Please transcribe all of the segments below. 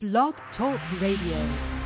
Blog Talk Radio.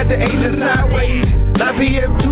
at the eight to nine waiting. 9 p.m. to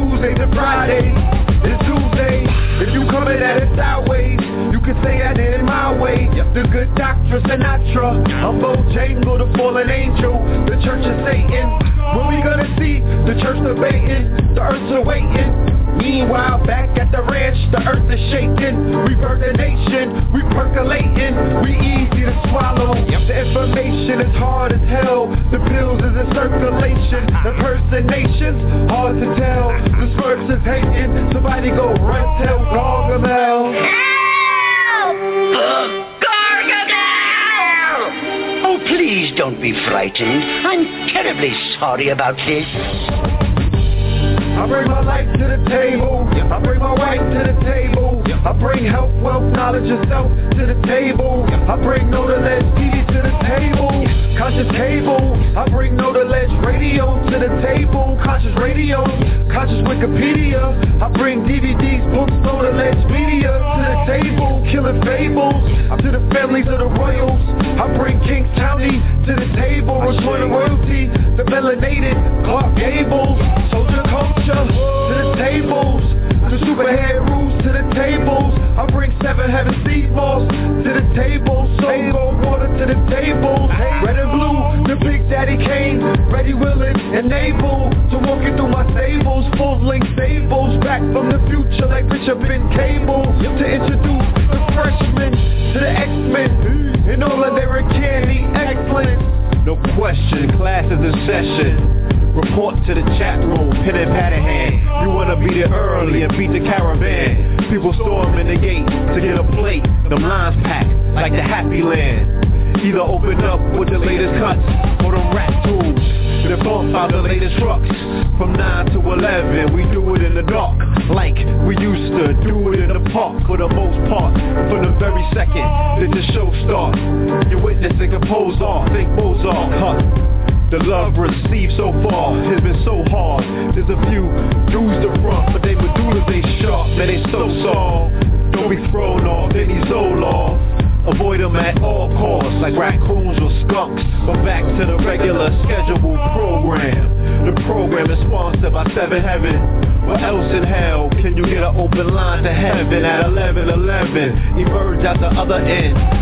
terribly sorry about this. I bring my life to the table. I bring my wife to the table. I bring health, wealth, knowledge, and self to the table. I bring no to TV to the table. Conscious table. I bring no to radio to the table. Conscious radio. Conscious Wikipedia. I bring DVDs, books, no to media to the table. Killing fables to the families of the royals. I bring King County to the table. Restoring royalty melanated, Clark Gable, soldier culture. other end.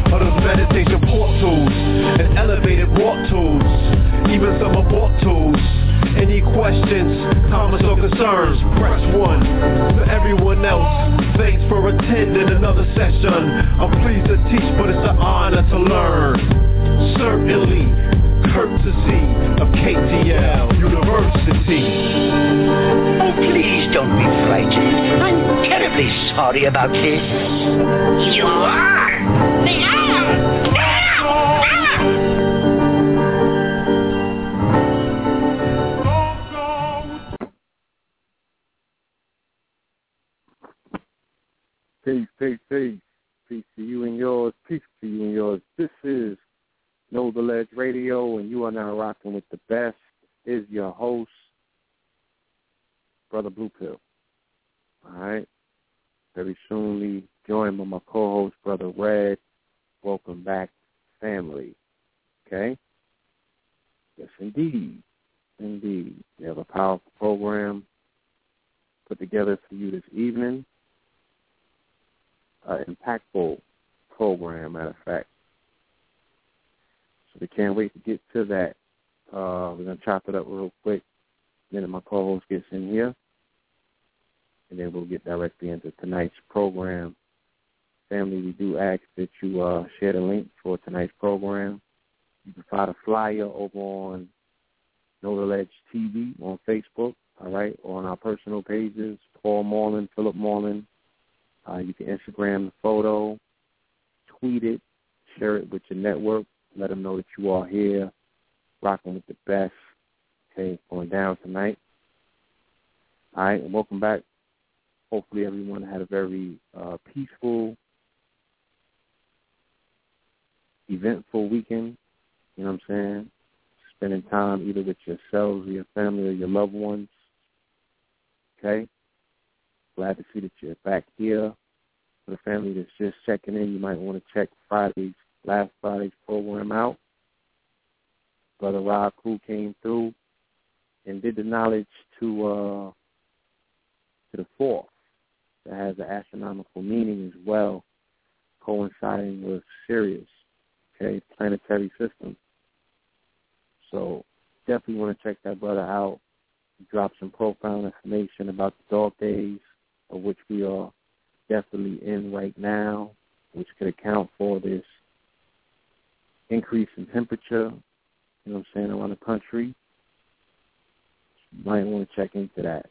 Might want to check into that.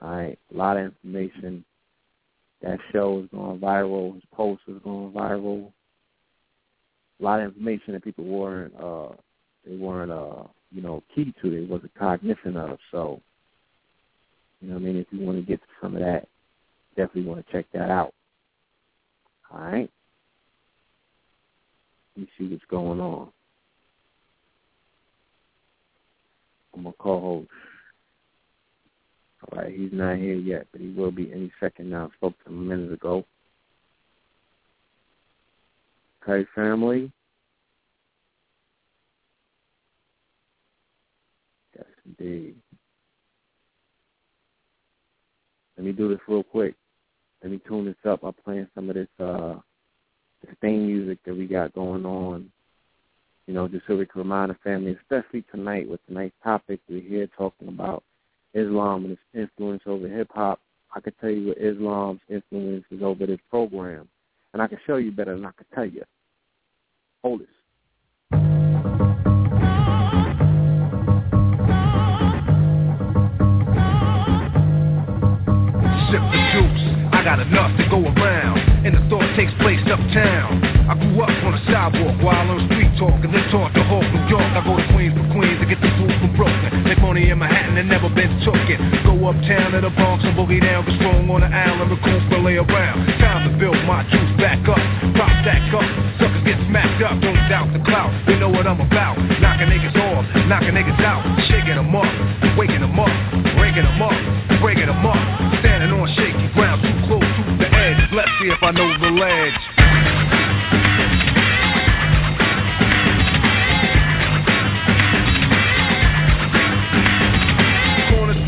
All right, a lot of information. That show is going viral. His post is going viral. A lot of information that people weren't, uh, they weren't, uh, you know, key to. They wasn't cognizant of. So, you know I mean? If you want to get to some of that, definitely want to check that out. All right? Me see what's going on. I'm going to co-host. All right, he's not here yet, but he will be any second now. I spoke to him a minute ago. Okay, family. Yes, indeed. Let me do this real quick. Let me tune this up. I'm playing some of this uh this theme music that we got going on. You know, just so we can remind the family, especially tonight with tonight's topic, we're here talking about Islam and its influence over hip hop. I can tell you what Islam's influence is over this program. And I can show you better than I can tell you. Hold it. Sip the juice, I got enough to go around, and the thought takes place uptown. I grew up on the sidewalk while on street talk, and they taught the whole New York. I go to Queens for Queens to get the food from Brooklyn. Make money in Manhattan and never been took it. Go uptown to the Bronx and boogie down, get strong on the island, recoup and lay around. Time to build my juice back up, pop stack up, suckers get smacked up. Don't doubt the clout, they know what I'm about. Knocking niggas off, knocking niggas out, shaking them up, waking them up, breaking them up, breaking them up. Standing on shaky ground, Let's see if I know the ledge.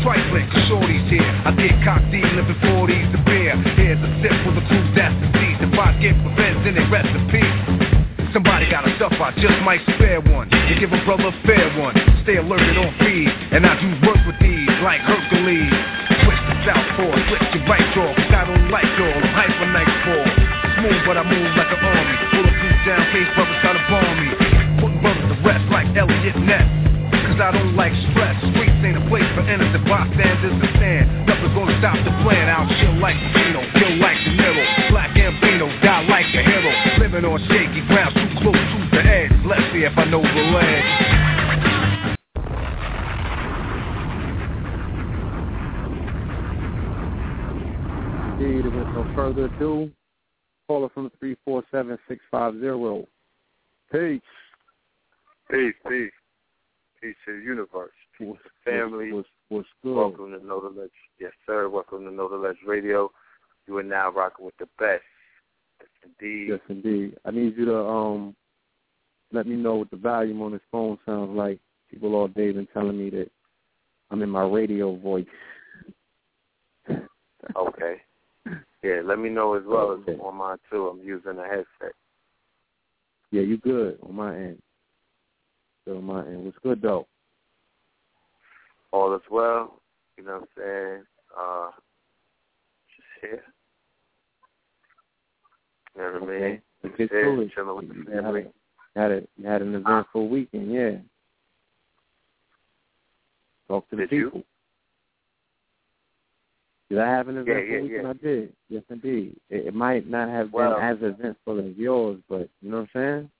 Trifling, shorty's here. I get cocked deep, living 40s to beer. Here's a sip for the crew that's deceased. If I get revenge, then they rest in peace. Somebody got a stuff, I just might spare one. You give a brother a fair one. Stay alerted on feed, and I do work with these like Hercules. Southpaw, switch to right jaw, cause I don't like y'all. I'm hyper nightfall. Smooth, but I move like an army. Bulletproof down, face brothers try to bomb me. Putting brothers to rest like Eliot Ness. Cause I don't like stress. Streets ain't a place for innocent bystanders to stand. Nothing's gonna stop the plan. I'll chill like Pacino, kill like De Niro. Black and Gambino, die like a hero. Living on shaky ground, too close to the edge. Let's see if I know the ledge. Indeed. With no further ado, caller from 347650. Peace. Peace, peace. Peace to the universe. Peace What's, to the family. What's, what's good? Welcome to Know the Ledge. Yes, sir. Welcome to Know the Ledge Radio. You are now rocking with the best. Yes, indeed. Yes, indeed. I need you to um let me know what the volume on this phone sounds like. People all day been telling me that I'm in my radio voice. Okay. Yeah, let me know as well Okay. as on mine too. I'm using a headset. Yeah, you good on my end. Good on my end. What's good though? All is well. You know what I'm saying? Uh, just here. You know what I mean? Okay. Just here, chilling with You the had, family. a, had, a, you had an eventful weekend, yeah. Talk to the Did you? Did I have an eventful yeah, weekend? yeah. I did. Yes, indeed. It, it might not have Well- been as eventful as yours, but you know what I'm saying?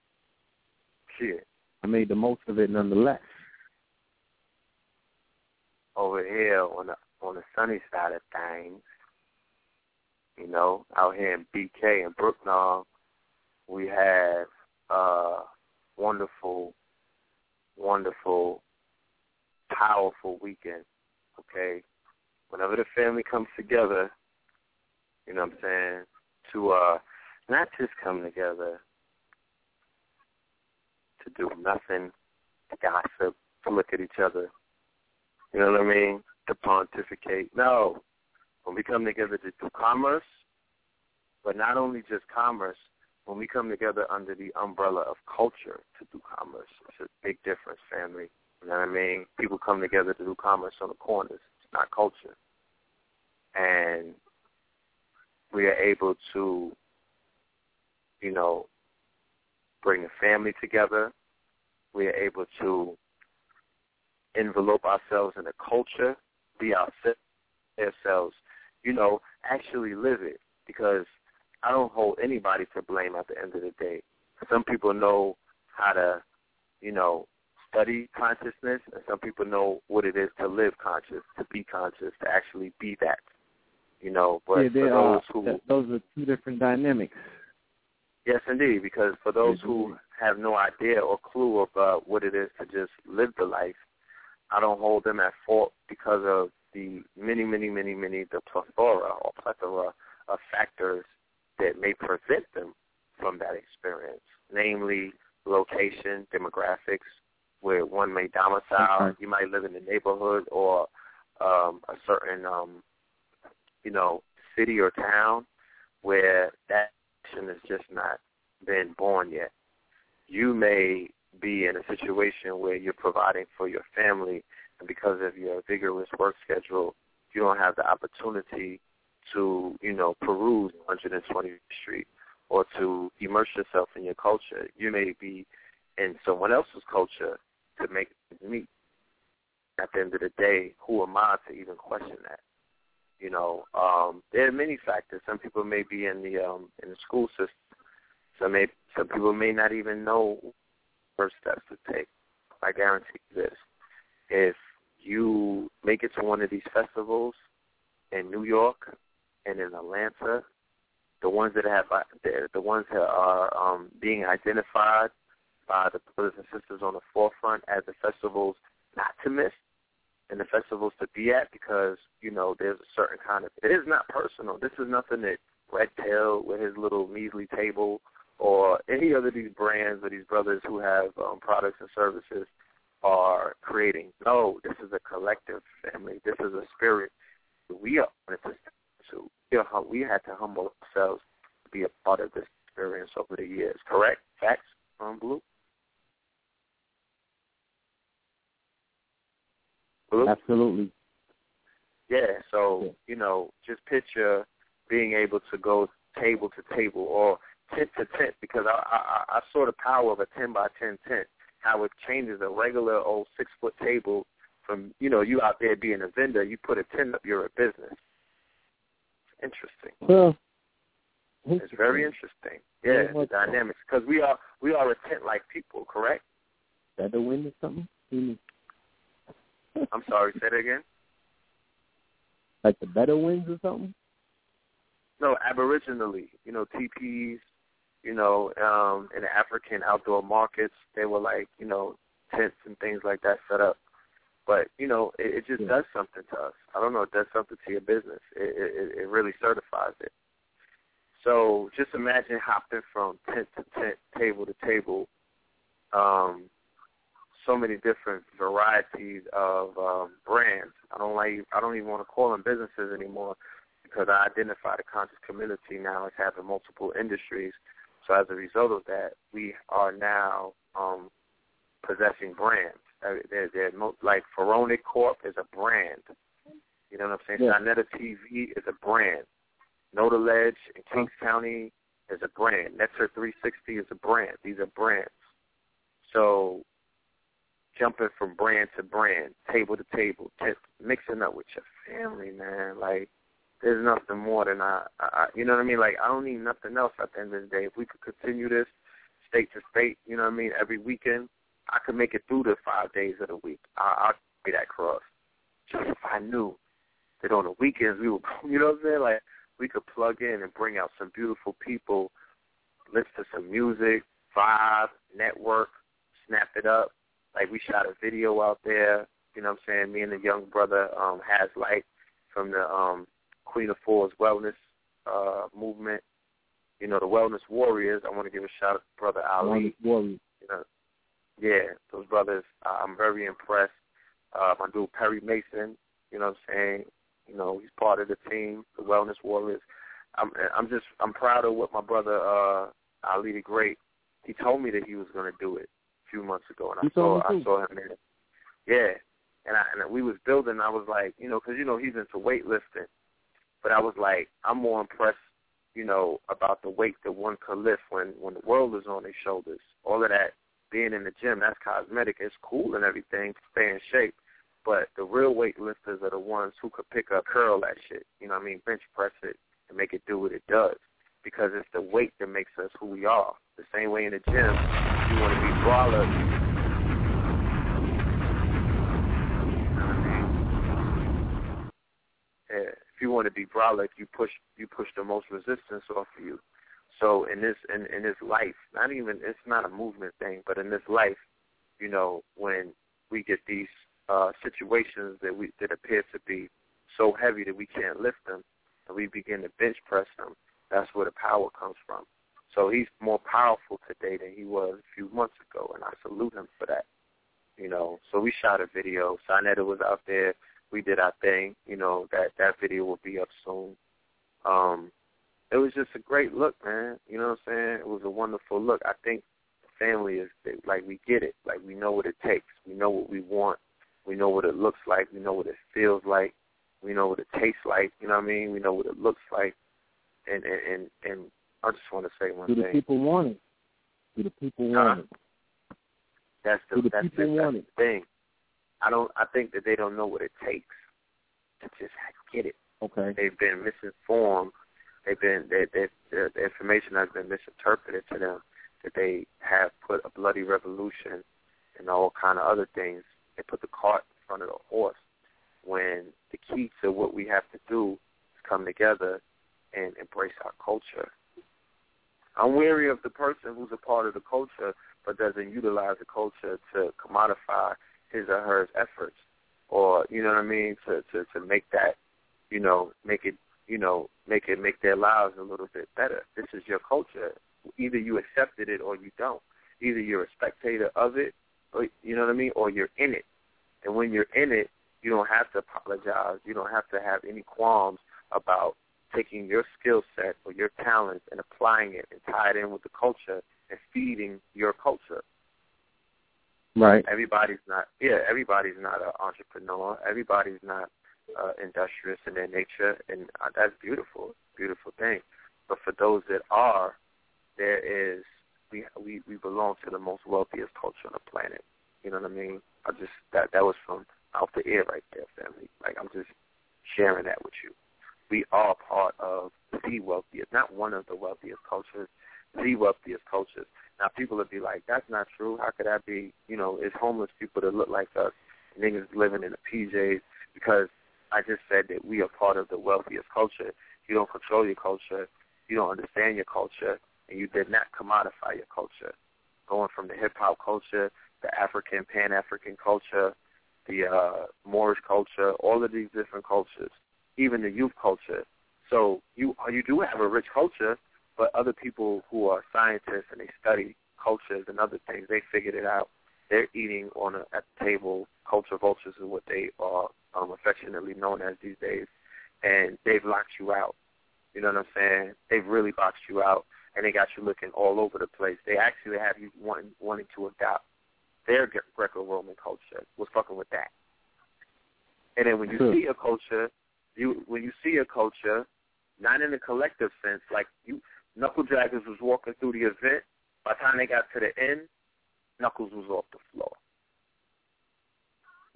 Shit. I made the most of it nonetheless. over here on the on the sunny side of things, you know, out here in BK and Brooknall, we have uh wonderful, wonderful, powerful weekend. Okay, whenever the family comes together, you know what I'm saying, to uh not just come together to do nothing, to gossip, to look at each other, you know what I mean? To pontificate. No. When we come together to do commerce, but not only just commerce, when we come together under the umbrella of culture to do commerce, it's a big difference, family. You know what I mean? People come together to do commerce on the corners. Not culture. And we are able to, you know, bring the family together. We are able to envelope ourselves in a culture, be ourselves, you know, actually live it. Because I don't hold anybody to blame at the end of the day. Some people know how to, you know, study consciousness, and some people know what it is to live conscious, to be conscious, to actually be that. You know, but yeah, for uh, those are. who those are two different dynamics. Yes, indeed. Because for those who have no idea or clue about what it is to just live the life, I don't hold them at fault because of the many, many, many, many, the plethora or plethora of factors that may prevent them from that experience, namely location, demographics, where one may domicile. Okay. You might live in the neighborhood or um, a certain, um, you know, city or town where that action has just not been born yet. You may be in a situation where you're providing for your family, and because of your vigorous work schedule, you don't have the opportunity to, you know, peruse 120th Street or to immerse yourself in your culture. You may be in someone else's culture to make it meet. At the end of the day, who am I to even question that? You know, um, there are many factors. Some people may be in the um, in the school system. Some may some people may not even know first steps to take. I guarantee you this: if you make it to one of these festivals in New York and in Atlanta, the ones that have the, the ones that are um, being identified by the brothers and sisters on the forefront as the festivals not to miss and the festivals to be at because, you know, there's a certain kind of it is not personal. This is nothing that Red Tail with his little measly table or any other of these brands or these brothers who have um, products and services are creating. No, this is a collective family. This is a spirit we are are, we had to humble ourselves to be a part of this experience over the years. Correct? Facts? Um, Blue? Blue? Absolutely. Yeah, so, Yeah. you know, just picture being able to go table to table or tent to tent because I, I, I saw the power of a 10 by 10 tent, how it changes a regular old six-foot table from, you know, you out there being a vendor, you put a tent up, you're a business. Interesting. Well, It's very interesting. Yeah, the dynamics. Because we are, we are a tent-like people, correct? Is That the wind or something? I'm sorry, say that again? Like the better winds or something? no, aboriginally, you know, teepees, you know, um, in the African outdoor markets, they were like, you know, tents and things like that set up. But you know, it, it just yeah. does something to us. I don't know, it does something to your business. It, it, it really certifies it. So just imagine hopping from tent to tent, table to table. Um, so many different varieties of um, brands. I don't like. I don't even want to call them businesses anymore because I identify the conscious community now as having multiple industries. So as a result of that, we are now um, possessing brands. Uh, they're, they're like Pharaonic Corp is a brand. You know what I'm saying? Yeah. Jonetta TV is a brand. The Ledge in Kings County is a brand. Netzer 360 is a brand. These are brands. So jumping from brand to brand, table to table, t- mixing up with your family, man. Like there's nothing more than I, I, you know what I mean? Like I don't need nothing else at the end of the day. If we could continue this state to state, you know what I mean, every weekend, I could make it through the five days of the week. I, I'll pay that cross. Just if I knew that on the weekends we would, you know what I'm saying? Like we could plug in and bring out some beautiful people, listen to some music, vibe, network, snap it up. Like we shot a video out there, you know what I'm saying? Me and the young brother um has light from the um Queen of Fours Wellness uh movement. You know, the Wellness Warriors. I want to give a shout out to Brother Ali. Warriors. You know, yeah, those brothers. Uh, I'm very impressed. Uh, my dude Perry Mason. You know what I'm saying? You know, he's part of the team, the Wellness Warriors. I'm I'm just I'm proud of what my brother uh Ali the Great. He told me that he was going to do it few months ago, and I saw I saw him there. Yeah, and I and we was building. I was like, you know, because you know he's into weightlifting, but I was like, I'm more impressed, you know, about the weight that one could lift when when the world is on their shoulders. All of that being in the gym, that's cosmetic. It's cool and everything to stay in shape. But the real weightlifters are the ones who could pick up, curl that shit. You know what I mean? Bench press it and make it do what it does. Because it's the weight that makes us who we are. The same way in the gym, you want to be brawler, if you want to be brolic, you push you push the most resistance off of you. So in this in in this life, not even it's not a movement thing, but in this life, you know, when we get these uh, situations that we that appear to be so heavy that we can't lift them, and we begin to bench press them. That's where the power comes from. So he's more powerful today than he was a few months ago, and I salute him for that. You know, so we shot a video. Sinetta was out there. We did our thing. You know that that video will be up soon. Um, it was just a great look, man. You know what I'm saying? It was a wonderful look. I think the family is like we get it. Like we know what it takes. We know what we want. We know what it looks like. We know what it feels like. We know what it tastes like. You know what I mean? We know what it looks like. And and and, and I just want to say one Do thing. Do the people want it? Do the people want it? That's the, Do the that's people the, want that's it? the thing. I don't. I think that they don't know what it takes to just get it. Okay. They've been misinformed. They've been they, they, the, the information has been misinterpreted to them. That they have put a bloody revolution and all kind of other things they put the cart in front of the horse when the key to what we have to do is come together and embrace our culture. I'm weary of the person who's a part of the culture but doesn't utilize the culture to commodify his or her efforts or, you know what I mean, to, to, to make that, you know, make it, you know, make it, make their lives a little bit better. This is your culture. Either you accepted it or you don't. Either you're a spectator of it you know what I mean, or you're in it. And when you're in it, you don't have to apologize. You don't have to have any qualms about taking your skill set or your talents and applying it and tie it in with the culture and feeding your culture. Right. Everybody's not. Yeah, everybody's not an entrepreneur. Everybody's not uh, industrious in their nature, and uh, that's beautiful, beautiful thing. But for those that are, there is we we we belong to the most wealthiest culture on the planet. You know what I mean? I just that that was from off the air right there, family. Like I'm just sharing that with you. We are part of the wealthiest, not one of the wealthiest cultures, the wealthiest cultures. Now people would be like, that's not true. How could that be? You know, it's homeless people that look like us, niggas living in the PJs because I just said that we are part of the wealthiest culture. You don't control your culture. You don't understand your culture, and you did not commodify your culture. Going from the hip hop culture, the African Pan African culture, the uh, Moorish culture, all of these different cultures, even the youth culture. So you you do have a rich culture, but other people who are scientists and they study cultures and other things, they figured it out. They're eating on a, at the table. Culture vultures is what they are um, affectionately known as these days, and they've locked you out. You know what I'm saying? They've really boxed you out, and they got you looking all over the place. They actually have you wanting wanting to adopt their Greco-Roman culture. Was fucking with that. And then when you see a culture, you when you see a culture, not in the collective sense, like you Knuckle Draggers was walking through the event. By the time they got to the end, Knuckles was off the floor.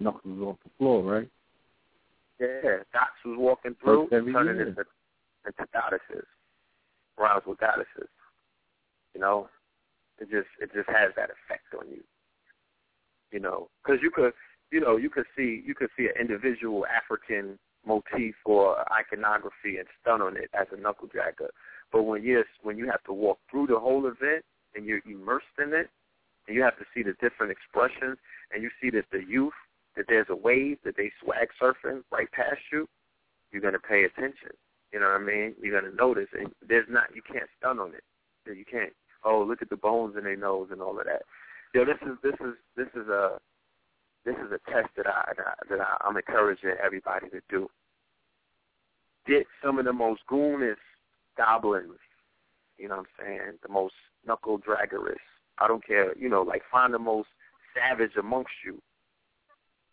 Knuckles off the floor, right? Yeah, Dots was walking through, turning year. into into goddesses, rhymes with goddesses. You know, it just it just has that effect on you. You know, because you could you know you could see you could see an individual African motif or iconography and stun on it as a knuckle dragger, but when you when you have to walk through the whole event and you're immersed in it, and you have to see the different expressions, and you see that the youth that there's a wave that they swag surfing right past you, you're gonna pay attention. You know what I mean? You're gonna notice, and there's not you can't stun on it. You can't. Oh, look at the bones in their nose and all of that. Yo, this is this is this is a this is a test that I that, I, that I'm encouraging everybody to do. Get some of the most gooniest goblins. You know what I'm saying? The most knuckle draggerists. I don't care. You know, like find the most savage amongst you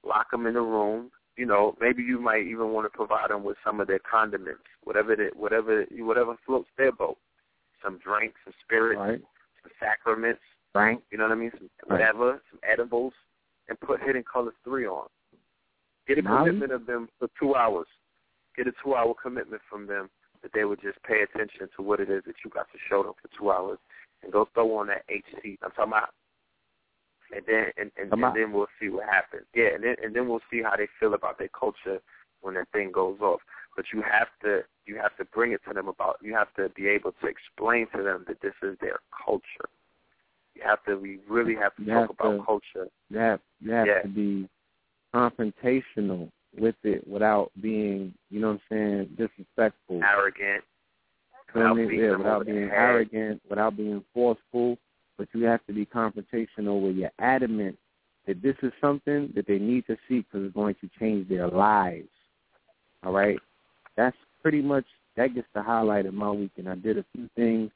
lock them in a room. You know, maybe you might even want to provide them with some of their condiments, whatever they, whatever whatever floats their boat. Some drinks, some spirits, Right. some sacraments. Right. You know what I mean? Some Right. whatever, some edibles, and put Hidden Colors three on. Get a Molly? commitment of them for two hours. Get a two hour commitment from them that they would just pay attention to what it is that you got to show them for two hours, and go throw on that HC. I'm talking about and then and, and, and then we'll see what happens. Yeah, and then and then we'll see how they feel about their culture when that thing goes off. But you have to you have to bring it to them about you have to be able to explain to them that this is their culture. Have to we really have to You talk have about to- culture. You have you have Yeah. to be confrontational with it without being, you know what I'm saying, disrespectful. Arrogant. Without? Yeah, without being arrogant, without being forceful, but you have to be confrontational where you're adamant that this is something that they need to see because it's going to change their lives. All right? That's pretty much, that gets the highlight of my weekend. I did a few things,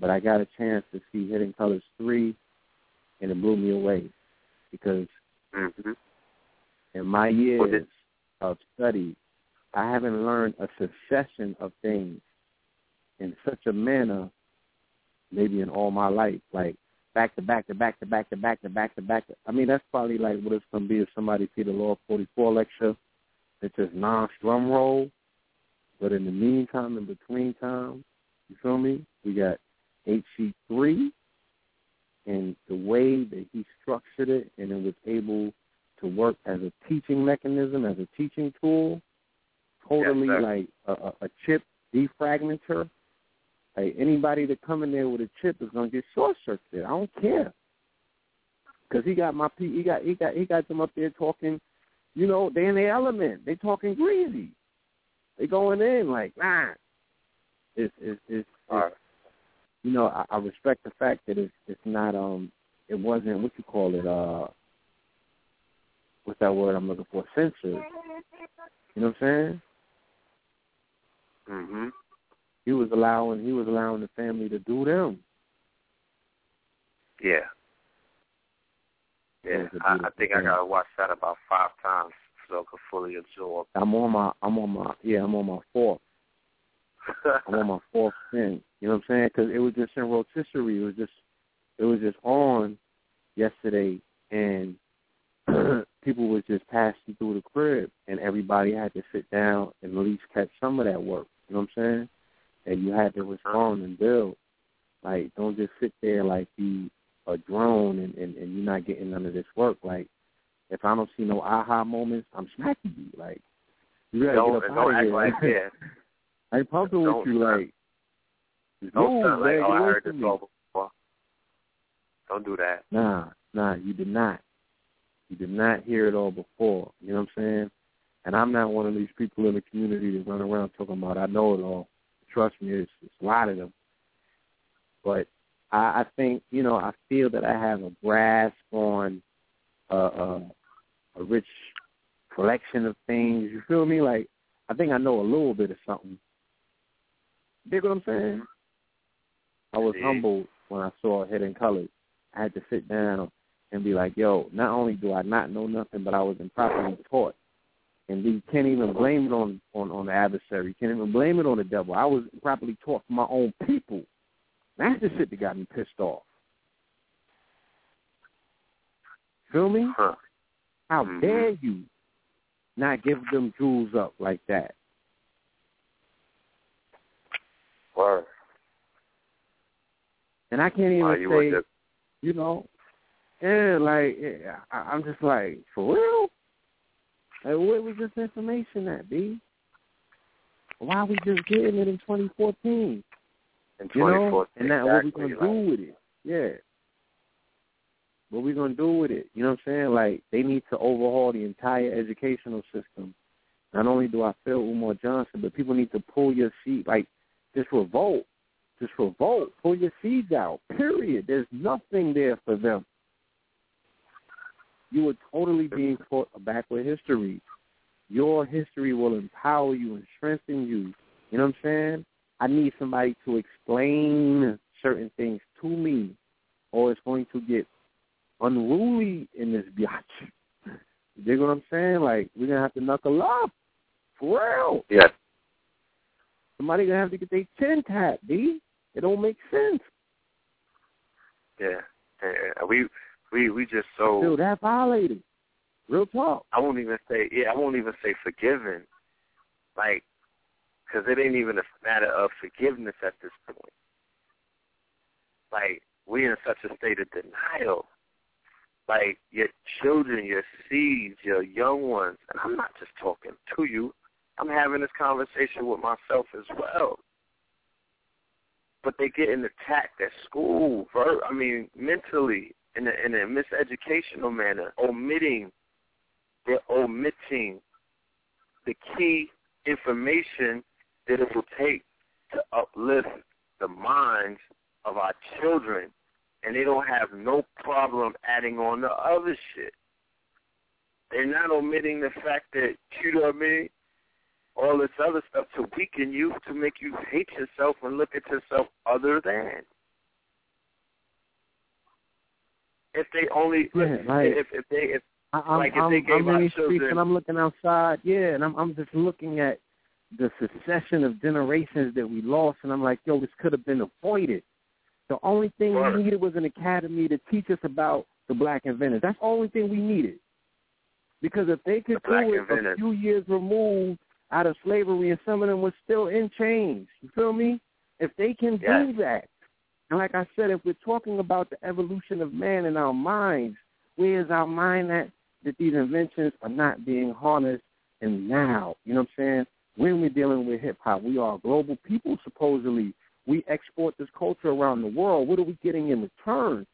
but I got a chance to see Hidden Colors 3, and it blew me away because hmm in my years of study, I haven't learned a succession of things in such a manner, maybe in all my life, like back to back to back to back to back to back to back. To, I mean, that's probably like what it's gonna be if somebody see the Law 44 lecture. It's just non-strum roll, but in the meantime, in between time, you feel me? We got HC3 and the way that he structured it, and it was able to work as a teaching mechanism, as a teaching tool, totally Yes, like a, a, chip defragmenter. Like anybody that come in there with a chip is gonna get short circuited. I don't care, because he got my pe- he got he got he got them up there talking. You know, they in their element. They talking greasy. They going in like nah. It's it's it's, right. You know, I, I respect the fact that it's it's not um it wasn't what you call it, uh what's that word I'm looking for? Censored. You know what I'm saying? hmm He was allowing he was allowing the family to do them. Yeah. Yeah. It was a I, I think I gotta watch that about five times so I can fully absorb. I'm on my I'm on my yeah, I'm on my fourth. I'm on my fourth thing. You know what I'm saying? Because it was just in rotisserie. It was just it was just on yesterday, and people was just passing through the crib, and everybody had to sit down and at least catch some of that work. You know what I'm saying? And you had to respond and build. Like, don't just sit there like you a drone and, and, and you're not getting none of this work. Like, if I don't see no aha moments, I'm smacking you. Like, You gotta don't, get up don't out act of like here. yeah. I ain't pumping with you like. Move, sound like oh I heard this all before. Don't do that. Nah, nah, you did not. You did not hear it all before. You know what I'm saying? And I'm not one of these people in the community that run around talking about I know it all. Trust me, it's, it's a lot of them. But I, I think you know I feel that I have a grasp on uh, uh, a rich collection of things. You feel me? Like I think I know a little bit of something. You dig what I'm saying? I was humbled when I saw Hidden Colors. I had to sit down and be like, yo, not only do I not know nothing, but I was improperly taught. And you can't even blame it on, on, on the adversary. You can't even blame it on the devil. I was improperly taught from my own people. That's the shit that got me pissed off. Feel me? Huh. How Mhm. dare you not give them jewels up like that? Word. And I can't even you say, just you know, yeah, like I, I'm just like, for real? Like, where was this information at, B? Why are we just getting it in 2014? in You know, 2014. and now what we exactly, gonna do with it? Yeah. What we gonna do with it? You know what I'm saying? Like they need to overhaul the entire educational system. Not only do I feel Umar Johnson, but people need to pull your seat. like just revolt, just revolt, pull your seeds out. Period. There's nothing there for them. You are totally being taught a backward history. Your history will empower you and strengthen you. You know what I'm saying? I need somebody to explain certain things to me, or it's going to get unruly in this biatch. You dig what I'm saying? Like we're gonna have to knuckle up, for real. Yeah. Somebody gonna have to get their chin tapped, B. It don't make sense. Yeah. yeah. We we we just so that violated. Real talk. I won't even say yeah. I won't even say forgiven, like, because it ain't even a matter of forgiveness at this point. Like we in such a state of denial. Like your children, your seeds, your young ones, and I'm not just talking to you. I'm having this conversation with myself as well. But they get getting attacked at school, ver- I mean, mentally, in a, in a miseducational manner, omitting, they're omitting the key information that it will take to uplift the minds of our children, and they don't have no problem adding on the other shit. They're not omitting the fact that, you know what I mean, all this other stuff to weaken you, to make you hate yourself and look at yourself other than. If they only, Yeah, like- if, if they, if I'm, Like if I'm, they gave I'm our in these streets and I'm looking outside, yeah, and I'm I'm just looking at the succession of generations that we lost, and I'm like, yo, this could have been avoided. The only thing Right. we needed was an academy to teach us about the black inventors. That's the only thing we needed. Because if they could The do it a few years removed out of slavery, and some of them were still in chains, you feel me? If they can Yes. do that, and like I said, if we're talking about the evolution of man in our minds, where is our mind at that these inventions are not being harnessed and now? You know what I'm saying? When we're dealing with hip hop, we are a global people supposedly. We export this culture around the world. What are we getting in return?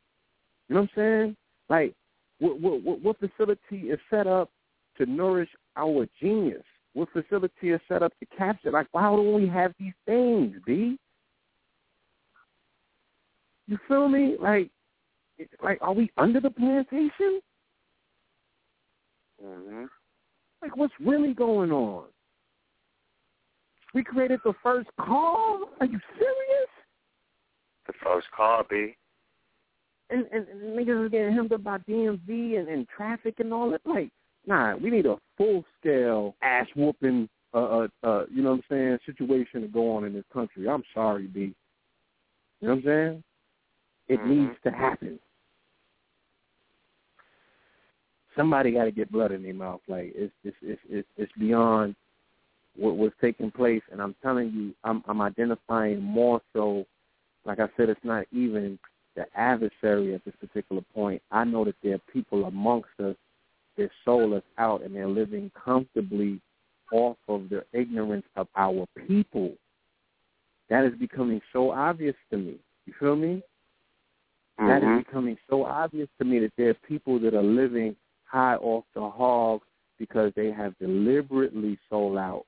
You know what I'm saying? Like, what, what, what facility is set up to nourish our genius? What facility is set up to capture? Like, why don't we have these things, B? You feel me? Like, like, are we under the plantation? hmm Like, what's really going on? We created the first car. Are you serious? the first car, B. And, and, and niggas are getting hemmed up by DMV and, and traffic and all that. Like, nah, we need a full scale ass whooping, uh, uh, uh, you know what I'm saying, situation to go on in this country. I'm sorry, B. You know what I'm saying? It Mhm. needs to happen. Somebody got to get blood in their mouth. Like it's it's it's it's, it's beyond what was taking place, and I'm telling you, I'm I'm identifying more so. Like I said, it's not even the adversary at this particular point. I know that there are people amongst us that sold us out, and they're living comfortably off of the ignorance of our people. That is becoming so obvious to me. You feel me? Mm-hmm. That is becoming so obvious to me that there are people that are living high off the hog because they have deliberately sold out.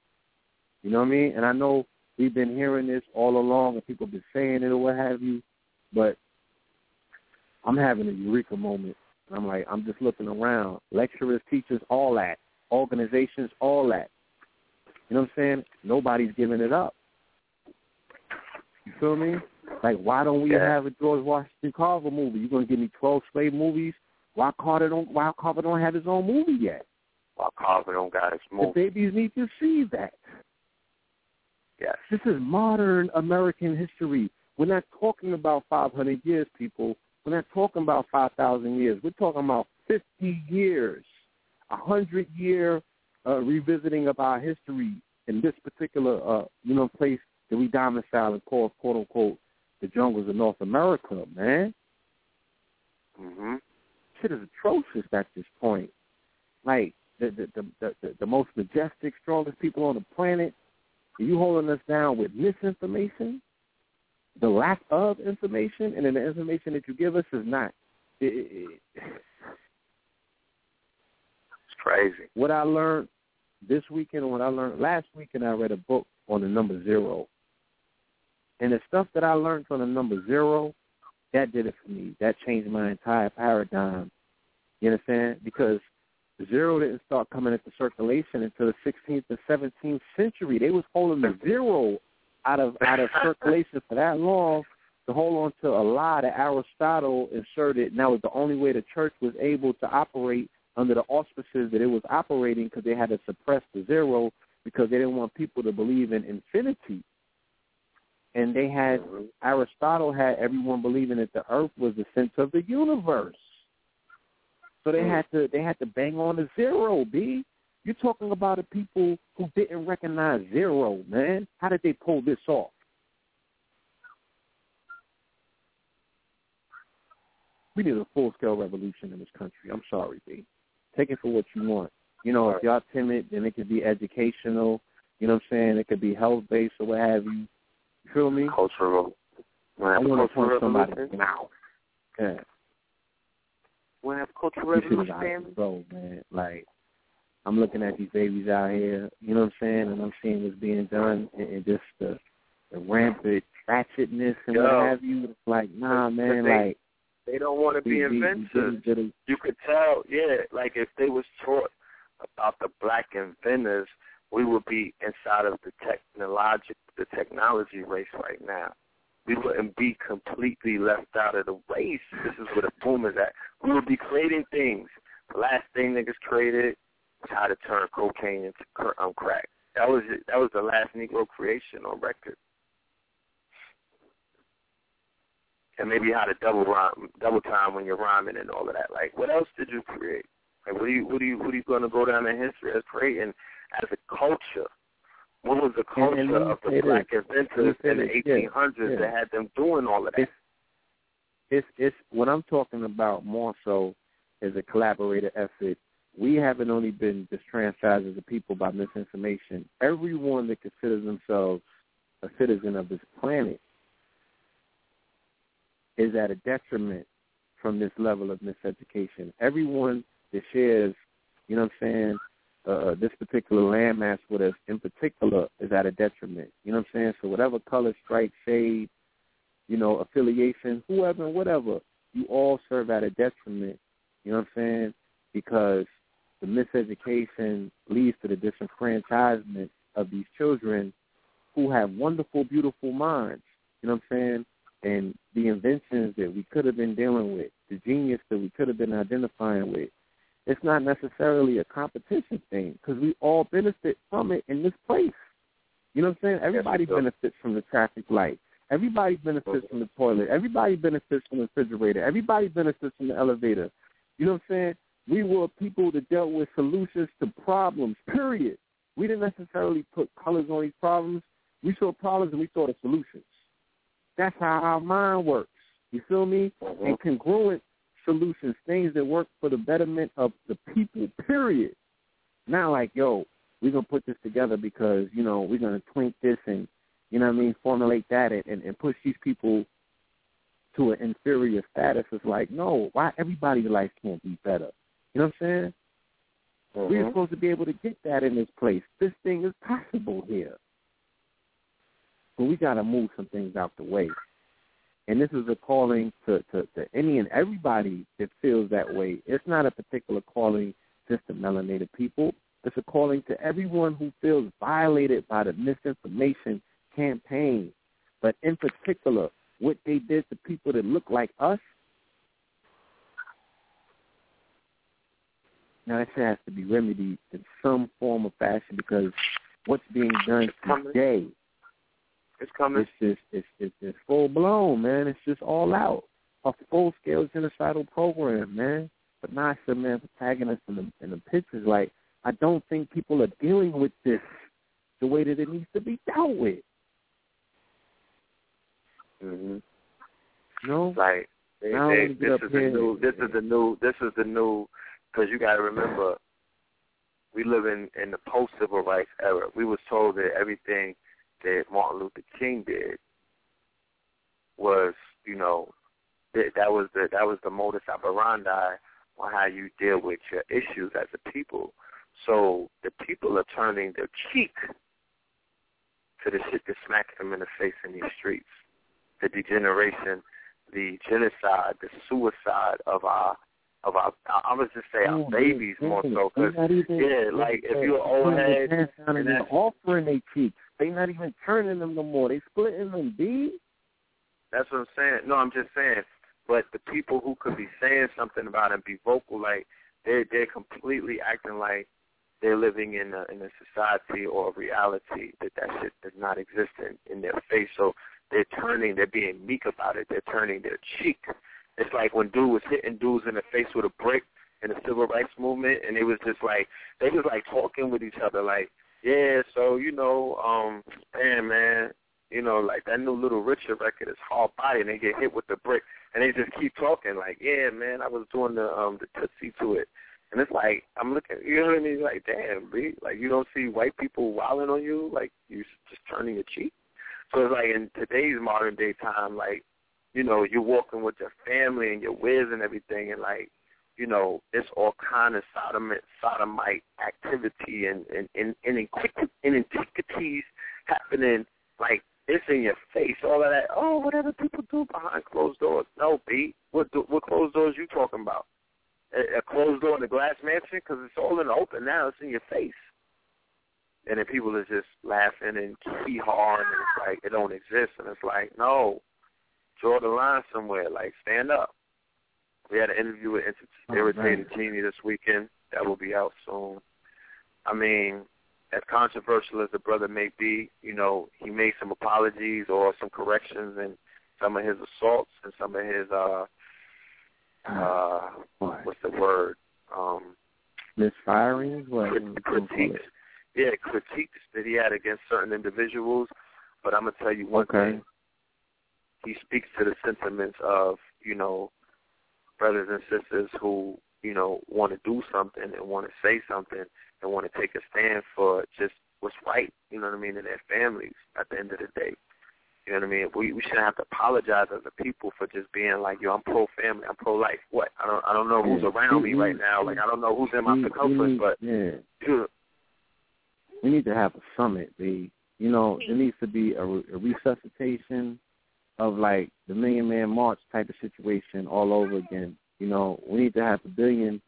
You know what I mean? And I know we've been hearing this all along and people have been saying it or what have you, but I'm having a eureka moment. I'm like, I'm just looking around. Lecturers, teachers, all that. Organizations, all that. You know what I'm saying? Nobody's giving it up. You feel me? Like, why don't we Yeah. have a George Washington Carver movie? You're gonna give me twelve slave movies? Why Carter don't? Why Carver don't have his own movie yet? Why Carver don't got his movie? The babies need to see that. Yes. This is modern American history. We're not talking about 500 years, people. We're not talking about 5,000 years. We're talking about 50 years, a hundred year uh, revisiting of our history in this particular, uh, you know, place that we domicile and call, quote unquote, the jungles of North America, man. Mhm. Shit is atrocious at this point. Like the the the the, the, the most majestic, strongest people on the planet are you holding us down with misinformation, the lack of information, and then the information that you give us is not. It, it, it, It's crazy. what I learned this weekend, and what I learned last weekend, I read a book on the number zero, and the stuff that I learned from the number zero, that did it for me. That changed my entire paradigm. You understand? Because zero didn't start coming into circulation until the 16th and 17th century. They was holding the zero out of out of circulation for that long to hold on to a lie that Aristotle inserted. And that was the only way the church was able to operate under the auspices that it was operating because they had to suppress the zero because they didn't want people to believe in infinity. And they had Mhm. Aristotle had everyone believing that the earth was the center of the universe. So they Mm. had to they had to bang on the zero, B. You're talking about the people who didn't recognize zero, man. How did they pull this off? We need a full scale revolution in this country. I'm sorry, B. Take it for what you want. You know, if y'all timid, then it could be educational. You know what I'm saying? It could be health based or what have you. You feel me? Cultural. I want to punch somebody now. Yeah. When have cultural revolution, family? control, man. Like, I'm looking at these babies out here, you know what I'm saying, and I'm seeing what's being done, and, and just the, the rampant ratchetness and Yo. what have you. It's like, nah, man, they- like They don't want to be inventors. really did it. you could tell, yeah, like if they was taught about the black inventors, we would be inside of the technologic, the technology race right now. We wouldn't be completely left out of the race. This is where the boom is at. We would be creating things. The last thing niggas created how to turn cocaine into um, crack. That was it. That was the last Negro creation on record. And maybe how to double rhyme, double time when you're rhyming and all of that. Like, what else did you create? Like, what are you, what are you, what are you going to go down in history as creating as a culture? What was the culture And- and of the black this. inventors in the this, yeah, 1800s yeah. that had them doing all of that? It's, it's it's what I'm talking about more so is a collaborative effort. We haven't only been disenfranchised as a people by misinformation. Everyone that considers themselves a citizen of this planet is at a detriment from this level of miseducation. Everyone that shares, you know what I'm saying, uh, this particular landmass with us in particular is at a detriment. You know what I'm saying? So whatever color, stripe, shade, you know, affiliation, whoever and whatever, you all serve at a detriment. You know what I'm saying? Because the miseducation leads to the disenfranchisement of these children who have wonderful, beautiful minds. You know what I'm saying? And the inventions that we could have been dealing with, the genius that we could have been identifying with. It's not necessarily a competition thing because we all benefit from it in this place. You know what I'm saying? Everybody benefits from the traffic light. Everybody benefits from the toilet. Everybody benefits from the refrigerator. Everybody benefits from the elevator. You know what I'm saying? We were people that dealt with solutions to problems, period. We didn't necessarily put colors on these problems. We saw problems and we saw of solutions. That's how our mind works. You feel me? Mhm. And congruent solutions, things that work for the betterment of the people, period. Not like, yo, we're gonna put this together because you know we're gonna twink this and you know what I mean formulate that and, and, and push these people to an inferior status. It's like no, why everybody's life can't be better? You know what I'm saying? Mm-hmm. We're supposed to be able to get that in this place. This thing is possible here. But we got to move some things out the way. And this is a calling to, to, to any and everybody that feels that way. It's not a particular calling just to melanated people. It's a calling to everyone who feels violated by the misinformation campaign. But in particular, what they did to people that look like us, now that has to be remedied in some form or fashion because what's being done today it's coming. It's just it's it's, it's full blown, man. It's just all out. A full scale genocidal program, man. But Nasha, man, for tagging us in the in the pictures, like I don't think people are dealing with this the way that it needs to be dealt with. Mhm. No, like they, they, this is the new. This is the new. This is the new. Because you got to remember, we live in in the post civil rights era. We was told that everything that Martin Luther King did was, you know, that, that was the that was the modus operandi on how you deal with your issues as a people. So the people are turning their cheek to the shit that smacks them in the face in these streets. The degeneration, the genocide, the suicide of our of our I was just say our Oh, babies more so because even- yeah, like if you're they old head and that's- offering their cheeks. They not even turning them no more. They splitting them, B. That's what I'm saying. No, I'm just saying. But the people who could be saying something about it and be vocal, like they they're completely acting like they're living in a in a society or a reality that that shit does not exist in in their face. So they're turning, they're being meek about it. They're turning their cheek. It's like when dude was hitting dudes in the face with a brick in the civil rights movement, and it was just like they was like talking with each other, like, yeah, so you know, um, damn man, you know, like that new Little Richard record is hard body, and they get hit with the brick, and they just keep talking, like, yeah, man, I was doing the um the tootsie to it, and it's like I'm looking, you know what I mean? Like, damn, B, like you don't see white people wilding on you, like you just turning your cheek. So it's like in today's modern day time, like, you know, you're walking with your family and your whiz and everything, and like, you know, it's all kind of sodomite, sodomite activity and and and, and, antiquities happening, like it's in your face, all of that. Oh, whatever people do behind closed doors. No, B, what do, what closed doors you talking about? A, a closed door in the glass mansion? Because it's all in the open now. It's in your face. And then people are just laughing and hee-hawing, and it's like it don't exist. And it's like, no, draw the line somewhere. Like, stand up. We had an interview with Inter- Irritated Genie this weekend. That will be out soon. I mean, as controversial as the brother may be, you know, he made some apologies or some corrections in some of his assaults and some of his uh uh what's the word? Um Misfirings? What? crit- critiques. Yeah, critiques that he had against certain individuals. But I'm gonna tell you one Okay. thing. He speaks to the sentiments of, you know, brothers and sisters who, you know, want to do something and want to say something and want to take a stand for just what's right, you know what I mean, in their families at the end of the day. You know what I mean? We we shouldn't have to apologize as a people for just being like, yo, I'm pro family, I'm pro life. What? I don't I don't know who's around me right now. Like I don't know who's in my circumference, but yeah, dude, we need to have a summit. The you know there needs to be a, a resuscitation of like the Million Man March type of situation all over again. You know, we need to have a billion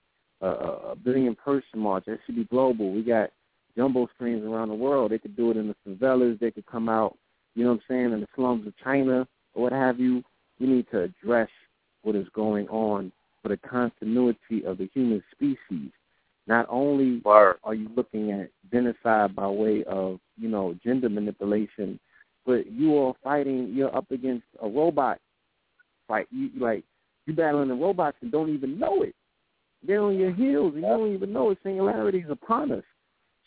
uh, a billion person march. That should be global. We got jumbo screens around the world. They could do it in the favelas. They could come out. You know what I'm saying? In the slums of China or what have you. We need to address what is going on for the continuity of the human species. Not only are you looking at genocide by way of, you know, gender manipulation, but you are fighting, you're up against a robot fight. You like you battling the robots and don't even know it. They're on your heels and you don't even know it. Singularity is upon us.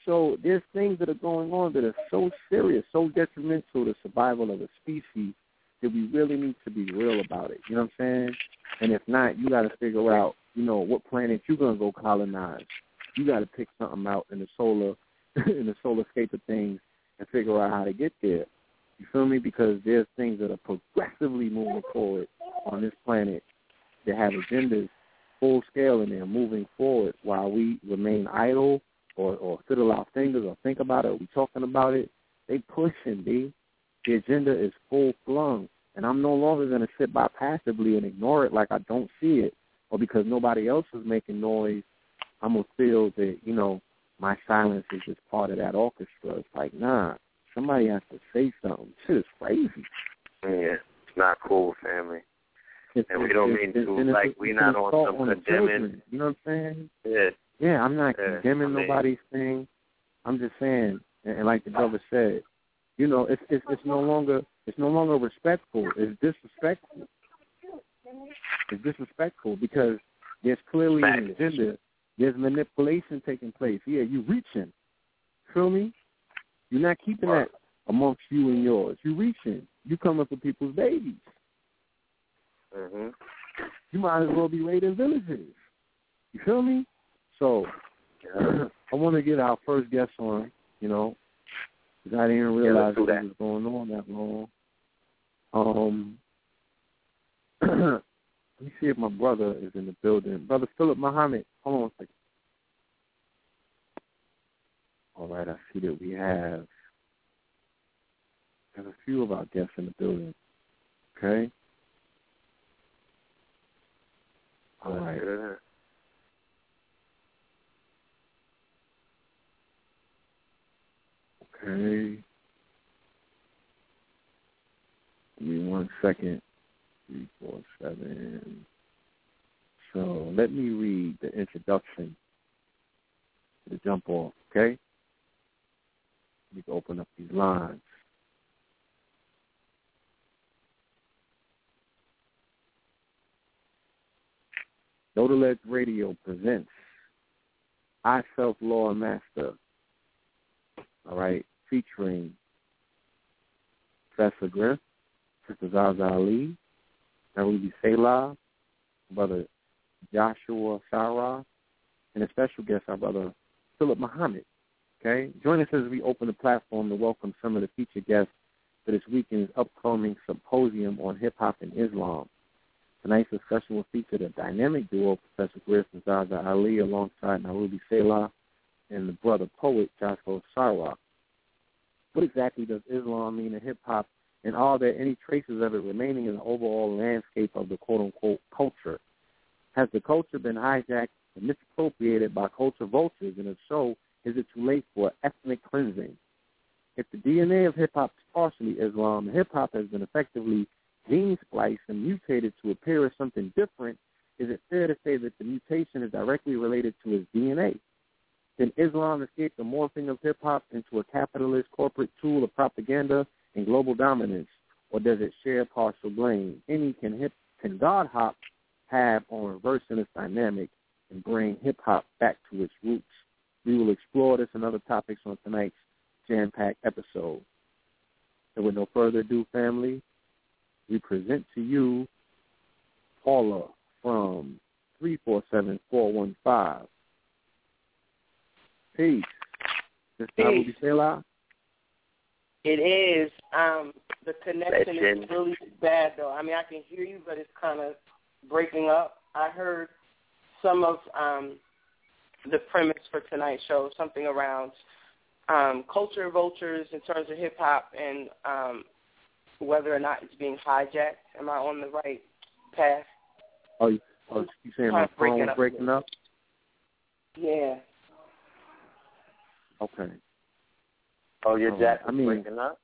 So there's things that are going on that are so serious, so detrimental to the survival of the species that we really need to be real about it. You know what I'm saying? And if not, you got to figure out, you know, what planet you're gonna go colonize. You got to pick something out in the solar in the solar scape of things and figure out how to get there. You feel me? Because there's things that are progressively moving forward on this planet that have agendas full scale and they're moving forward while we remain idle or, or fiddle our fingers or think about it, we talking about it. They pushing, B. The agenda is full flung. And I'm no longer going to sit by passively and ignore it like I don't see it or because nobody else is making noise, I'm going to feel that, you know, my silence is just part of that orchestra. It's like, nah, somebody has to say something. Shit is crazy. Yeah, it's not cool, family. It's, and we don't mean to like we not on some on condemning. You know what I'm saying? Yeah. Yeah, I'm not Yeah, condemning I mean- nobody's thing. I'm just saying, and, and like the brother said, you know, it's it's it's no longer it's no longer respectful. It's disrespectful. It's disrespectful because there's clearly an agenda. There's manipulation taking place. Yeah, you reaching. Feel me? You're not keeping that amongst you and yours. You're reaching. You coming for people's babies. Mhm. You might as well be raiding villages. You feel me? So I want to get our first guest on, you know, because I didn't Yeah, realize let's what that. was going on that long. Um, let me see if my brother is in the building. Brother Philip Muhammad, hold on a second. All right, I see that we have have a few of our guests in the building. Okay. All right. Yeah. Okay. Give me one second. Three, four, seven. So let me read the introduction to the jump off, okay? We can open up these lines. Notaledge Radio presents I Self Law Master all right, featuring Professor Griff, Sister Zaza Ali, Narubi Selah, Brother Joshua Sa Ra, and a special guest, our brother Philip Muhammad. Okay? Join us as we open the platform to welcome some of the featured guests for this weekend's upcoming symposium on hip hop and Islam. Tonight's discussion will feature the dynamic duo Professor Griff and Zaza Ali alongside Narubi Selah and the brother poet Joshua Sarwak. What exactly does Islam mean in hip hop, and are there any traces of it remaining in the overall landscape of the quote unquote culture? Has the culture been hijacked and misappropriated by culture vultures, and if so, is it too late for ethnic cleansing? If the DNA of hip hop is partially Islam, hip hop has been effectively gene spliced and mutated to appear as something different, is it fair to say that the mutation is directly related to its DNA? Can Islam escape the morphing of hip hop into a capitalist corporate tool of propaganda and global dominance, or does it share partial blame? Any can hip can God hop have on reversing this dynamic and bring hip hop back to its roots? We will explore this and other topics on tonight's jam-packed episode. And with no further ado, family, we present to you Paula from 347415. Peace. This time will be Selah. It is. Um, the connection Legend. is really bad, though. I mean, I can hear you, but it's kind of breaking up. I heard some of um, the premise for tonight's show, something around um, culture vultures in terms of hip hop and um, whether or not it's being hijacked. Am I on the right path? Oh, you, oh, you saying my Kinda breaking phone up. breaking up? Yeah. Okay. Oh, your Oh, jack I is mean- breaking up.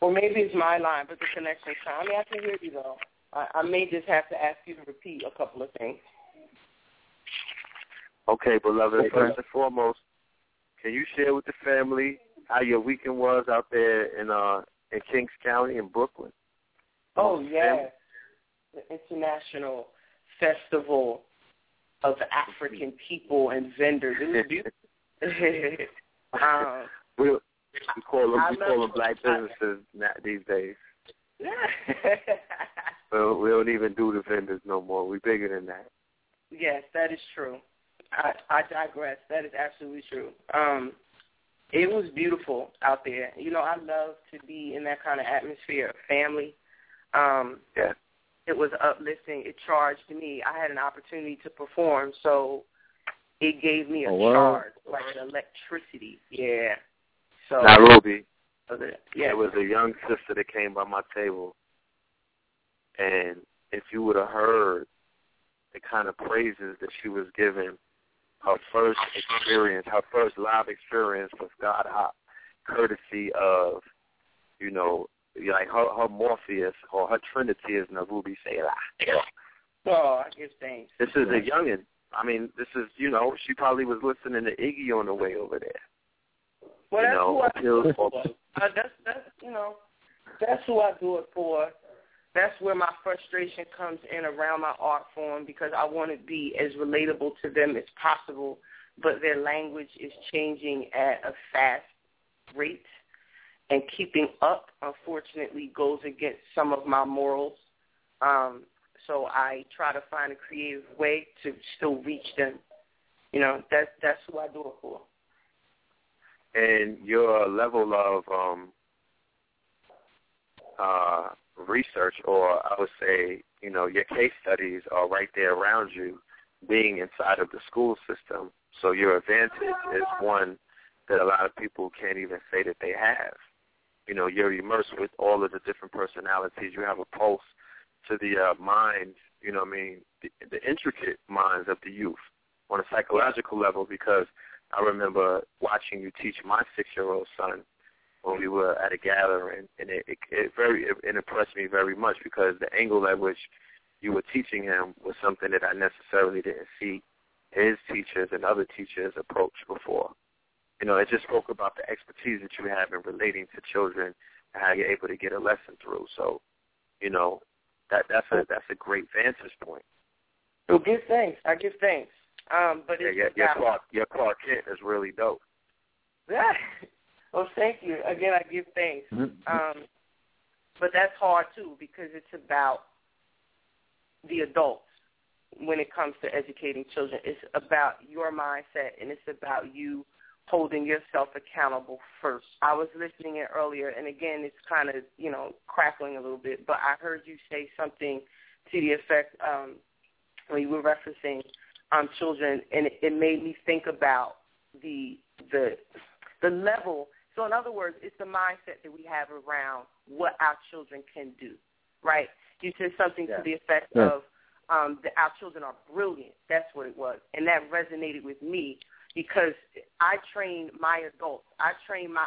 Or maybe it's my line, but the connection's fine. I mean, I can hear you, though. I, I may just have to ask you to repeat a couple of things. Okay, beloved. First and foremost, can you share with the family how your weekend was out there in uh in Kings County in Brooklyn? Oh yeah, the International Festival of African People and Vendors. It was beautiful. um, we we call them I we call them black businesses na- these days. Yeah. Well, we don't even do the vendors no more. We're bigger than that. yes, that is true. I, I digress. That is absolutely true. Um, it was beautiful out there. You know, I love to be in that kind of atmosphere of family. Um, yeah. It was uplifting. It charged me. I had an opportunity to perform, so it gave me a oh, wow. charge, like an electricity. Yeah. So Narubi. Yeah. There was a young sister that came by my table, and if you would have heard the kind of praises that she was given her first experience, her first live experience with God Hop, courtesy of, you know, like her, her Morpheus or her Trinity is Narubi Selah. Oh, I give thanks. This is a youngin. I mean, this is, you know, she probably was listening to Iggy on the way over there. Well, you that's know, who I do it for. Uh, that's that's you know, that's who I do it for. That's where my frustration comes in around my art form because I want to be as relatable to them as possible, but their language is changing at a fast rate, and keeping up, unfortunately, goes against some of my morals. Um, so I try to find a creative way to still reach them. You know, that's that's who I do it for. And your level of um, uh, research, or I would say, you know, your case studies are right there around you, being inside of the school system. So your advantage is one that a lot of people can't even say that they have. You know, you're immersed with all of the different personalities. You have a pulse to the uh, minds, you know what I mean, the, the intricate minds of the youth on a psychological level because I remember watching you teach my six-year-old son when we were at a gathering, and it, it, it very it, impressed me very much because the angle at which you were teaching him was something that I necessarily didn't see his teachers and other teachers approach before. You know, it just spoke about the expertise that you have in relating to children and how you're able to get a lesson through. So, you know, that that's a that's a great vantage point. Well, give thanks. I give thanks. Um, but yeah, it's your, Clark your Clark Kent is really dope. Yeah. Well, thank you. Again, I give thanks. Um, but that's hard too because it's about the adults when it comes to educating children. It's about your mindset and it's about you holding yourself accountable first. I was listening in earlier, and again, it's kind of you know crackling a little bit, but I heard you say something to the effect um, when you were referencing um, children, and it, it made me think about the the the level. So, in other words, it's the mindset that we have around what our children can do, right? You said something Yeah. to the effect Yeah. of um, that our children are brilliant. That's what it was, and that resonated with me because I train my adults. I train my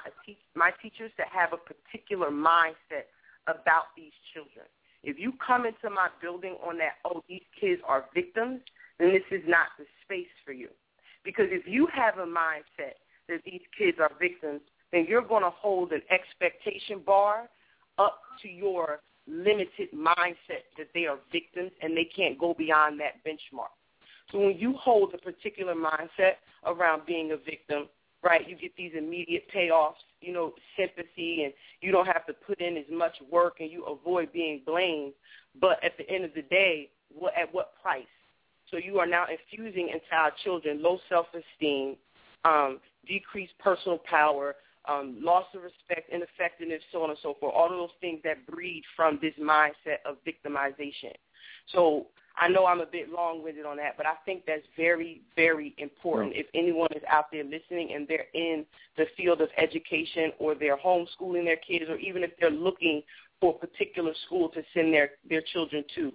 my teachers to have a particular mindset about these children. If you come into my building on that, oh, these kids are victims, then this is not the space for you. Because if you have a mindset that these kids are victims, then you're going to hold an expectation bar up to your limited mindset that they are victims and they can't go beyond that benchmark. So when you hold a particular mindset around being a victim, right, you get these immediate payoffs, you know, sympathy, and you don't have to put in as much work and you avoid being blamed. But at the end of the day, what, at what price? So you are now infusing into our children low self-esteem, um, decreased personal power, um, loss of respect, ineffectiveness, so on and so forth, all of those things that breed from this mindset of victimization. So I know I'm a bit long-winded on that, but I think that's very, very important. If anyone is out there listening and they're in the field of education or they're homeschooling their kids or even if they're looking for a particular school to send their, their children to,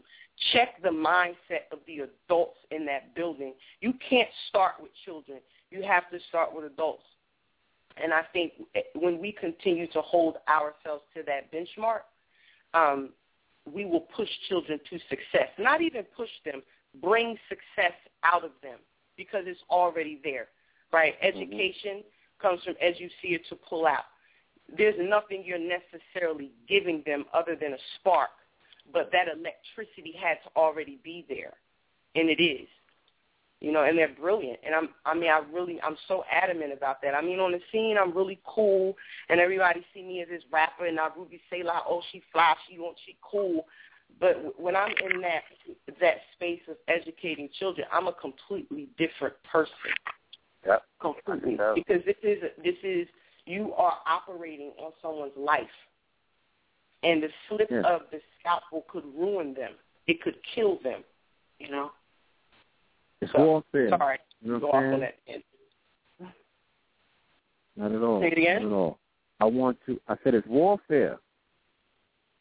check the mindset of the adults in that building. You can't start with children. You have to start with adults. And I think when we continue to hold ourselves to that benchmark, um, we will push children to success. Not even push them, bring success out of them because it's already there, right? Education comes from as you see it to pull out. There's nothing you're necessarily giving them other than a spark, but that electricity had to already be there, and it is. You know, and they're brilliant. And I'm I mean I really I'm so adamant about that. I mean on the scene I'm really cool and everybody see me as this rapper and I Ruby say like, oh she fly, she want she cool. But when I'm in that that space of educating children, I'm a completely different person. Yep. Completely. I can tell. Because this is this is you are operating on someone's life. And the slip Yeah. of the scalpel could ruin them. It could kill them, you know? It's So, warfare. Sorry, You know go what off I'm on saying? that. Not at all. Say it again? Not at all. I want to. I said it's warfare.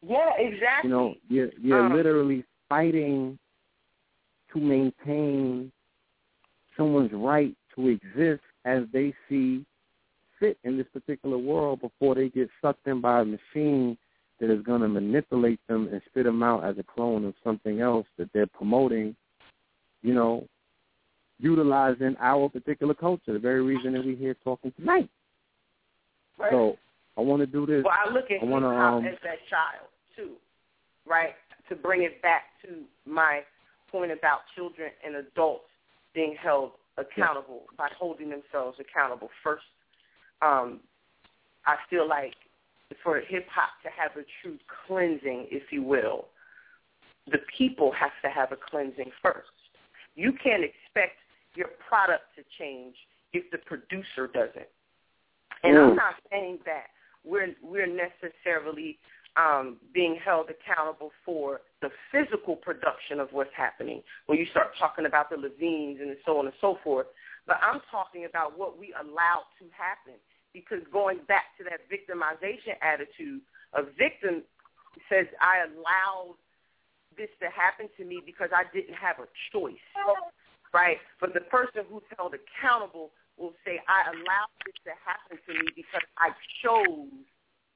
Yeah, exactly. You know, you're you're Um, literally fighting to maintain someone's right to exist as they see fit in this particular world before they get sucked in by a machine that is going to manipulate them and spit them out as a clone of something else that they're promoting. You know, utilizing our particular culture, the very reason that we're here talking tonight. Right. So I want to do this. Well, I look at I wanna, hip hop um, as that child too, right? To bring it back to my point about children and adults being held accountable by holding themselves accountable first. Um, I feel like for hip hop to have a true cleansing, if you will, the people have to have a cleansing first. You can't expect your product to change if the producer doesn't. And I'm Mm. not saying that we're we're necessarily um, being held accountable for the physical production of what's happening when you start talking about the Levines and so on and so forth. But I'm talking about what we allow to happen because going back to that victimization attitude, a victim says, I allowed this to happen to me because I didn't have a choice, right? But the person who's held accountable will say, I allowed this to happen to me because I chose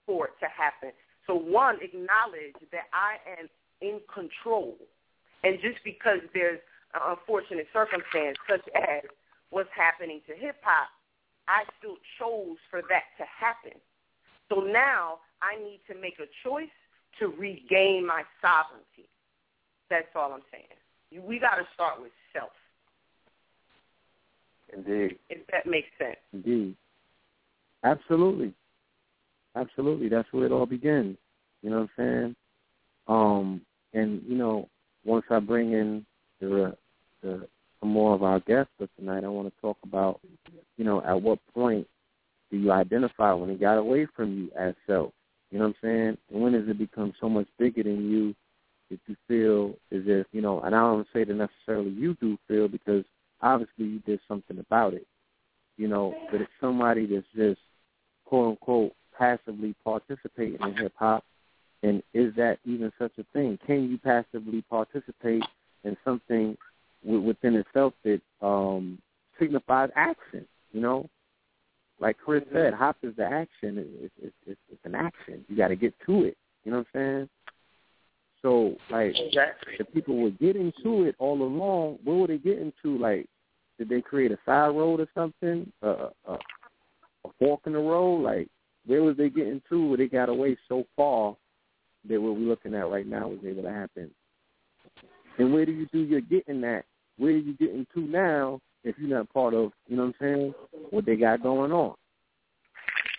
for it to happen. So one, acknowledge that I am in control. And just because there's an unfortunate circumstance such as what's happening to hip hop, I still chose for that to happen. So now I need to make a choice to regain my sovereignty. That's all I'm saying. We got to start with Indeed. if that makes sense. Indeed. Absolutely. Absolutely. That's where it all begins. You know what I'm saying? Um, and you know, once I bring in the, the some more of our guests for tonight, I want to talk about, you know, at what point do you identify when it got away from you as self? You know what I'm saying? And when does it become so much bigger than you that you feel as if, you know, and I don't say that necessarily you do feel because obviously you did something about it. You know, but it's somebody that's just quote unquote passively participating in hip hop and is that even such a thing? Can you passively participate in something w- within itself that um, signifies action? You know, like Chris said, hop is the action. It's, it's, it's, it's an action. You got to get to it. You know what I'm saying? So, like, Exactly. the people were getting to it all along. What were they getting to? Like, did they create a side road or something? Uh, a, a fork in the road? Like, where was they getting to? Where they got away so far that what we're looking at right now was able to happen? And where do you do your getting at? Where are you getting to now if you're not part of, you know what I'm saying, what they got going on?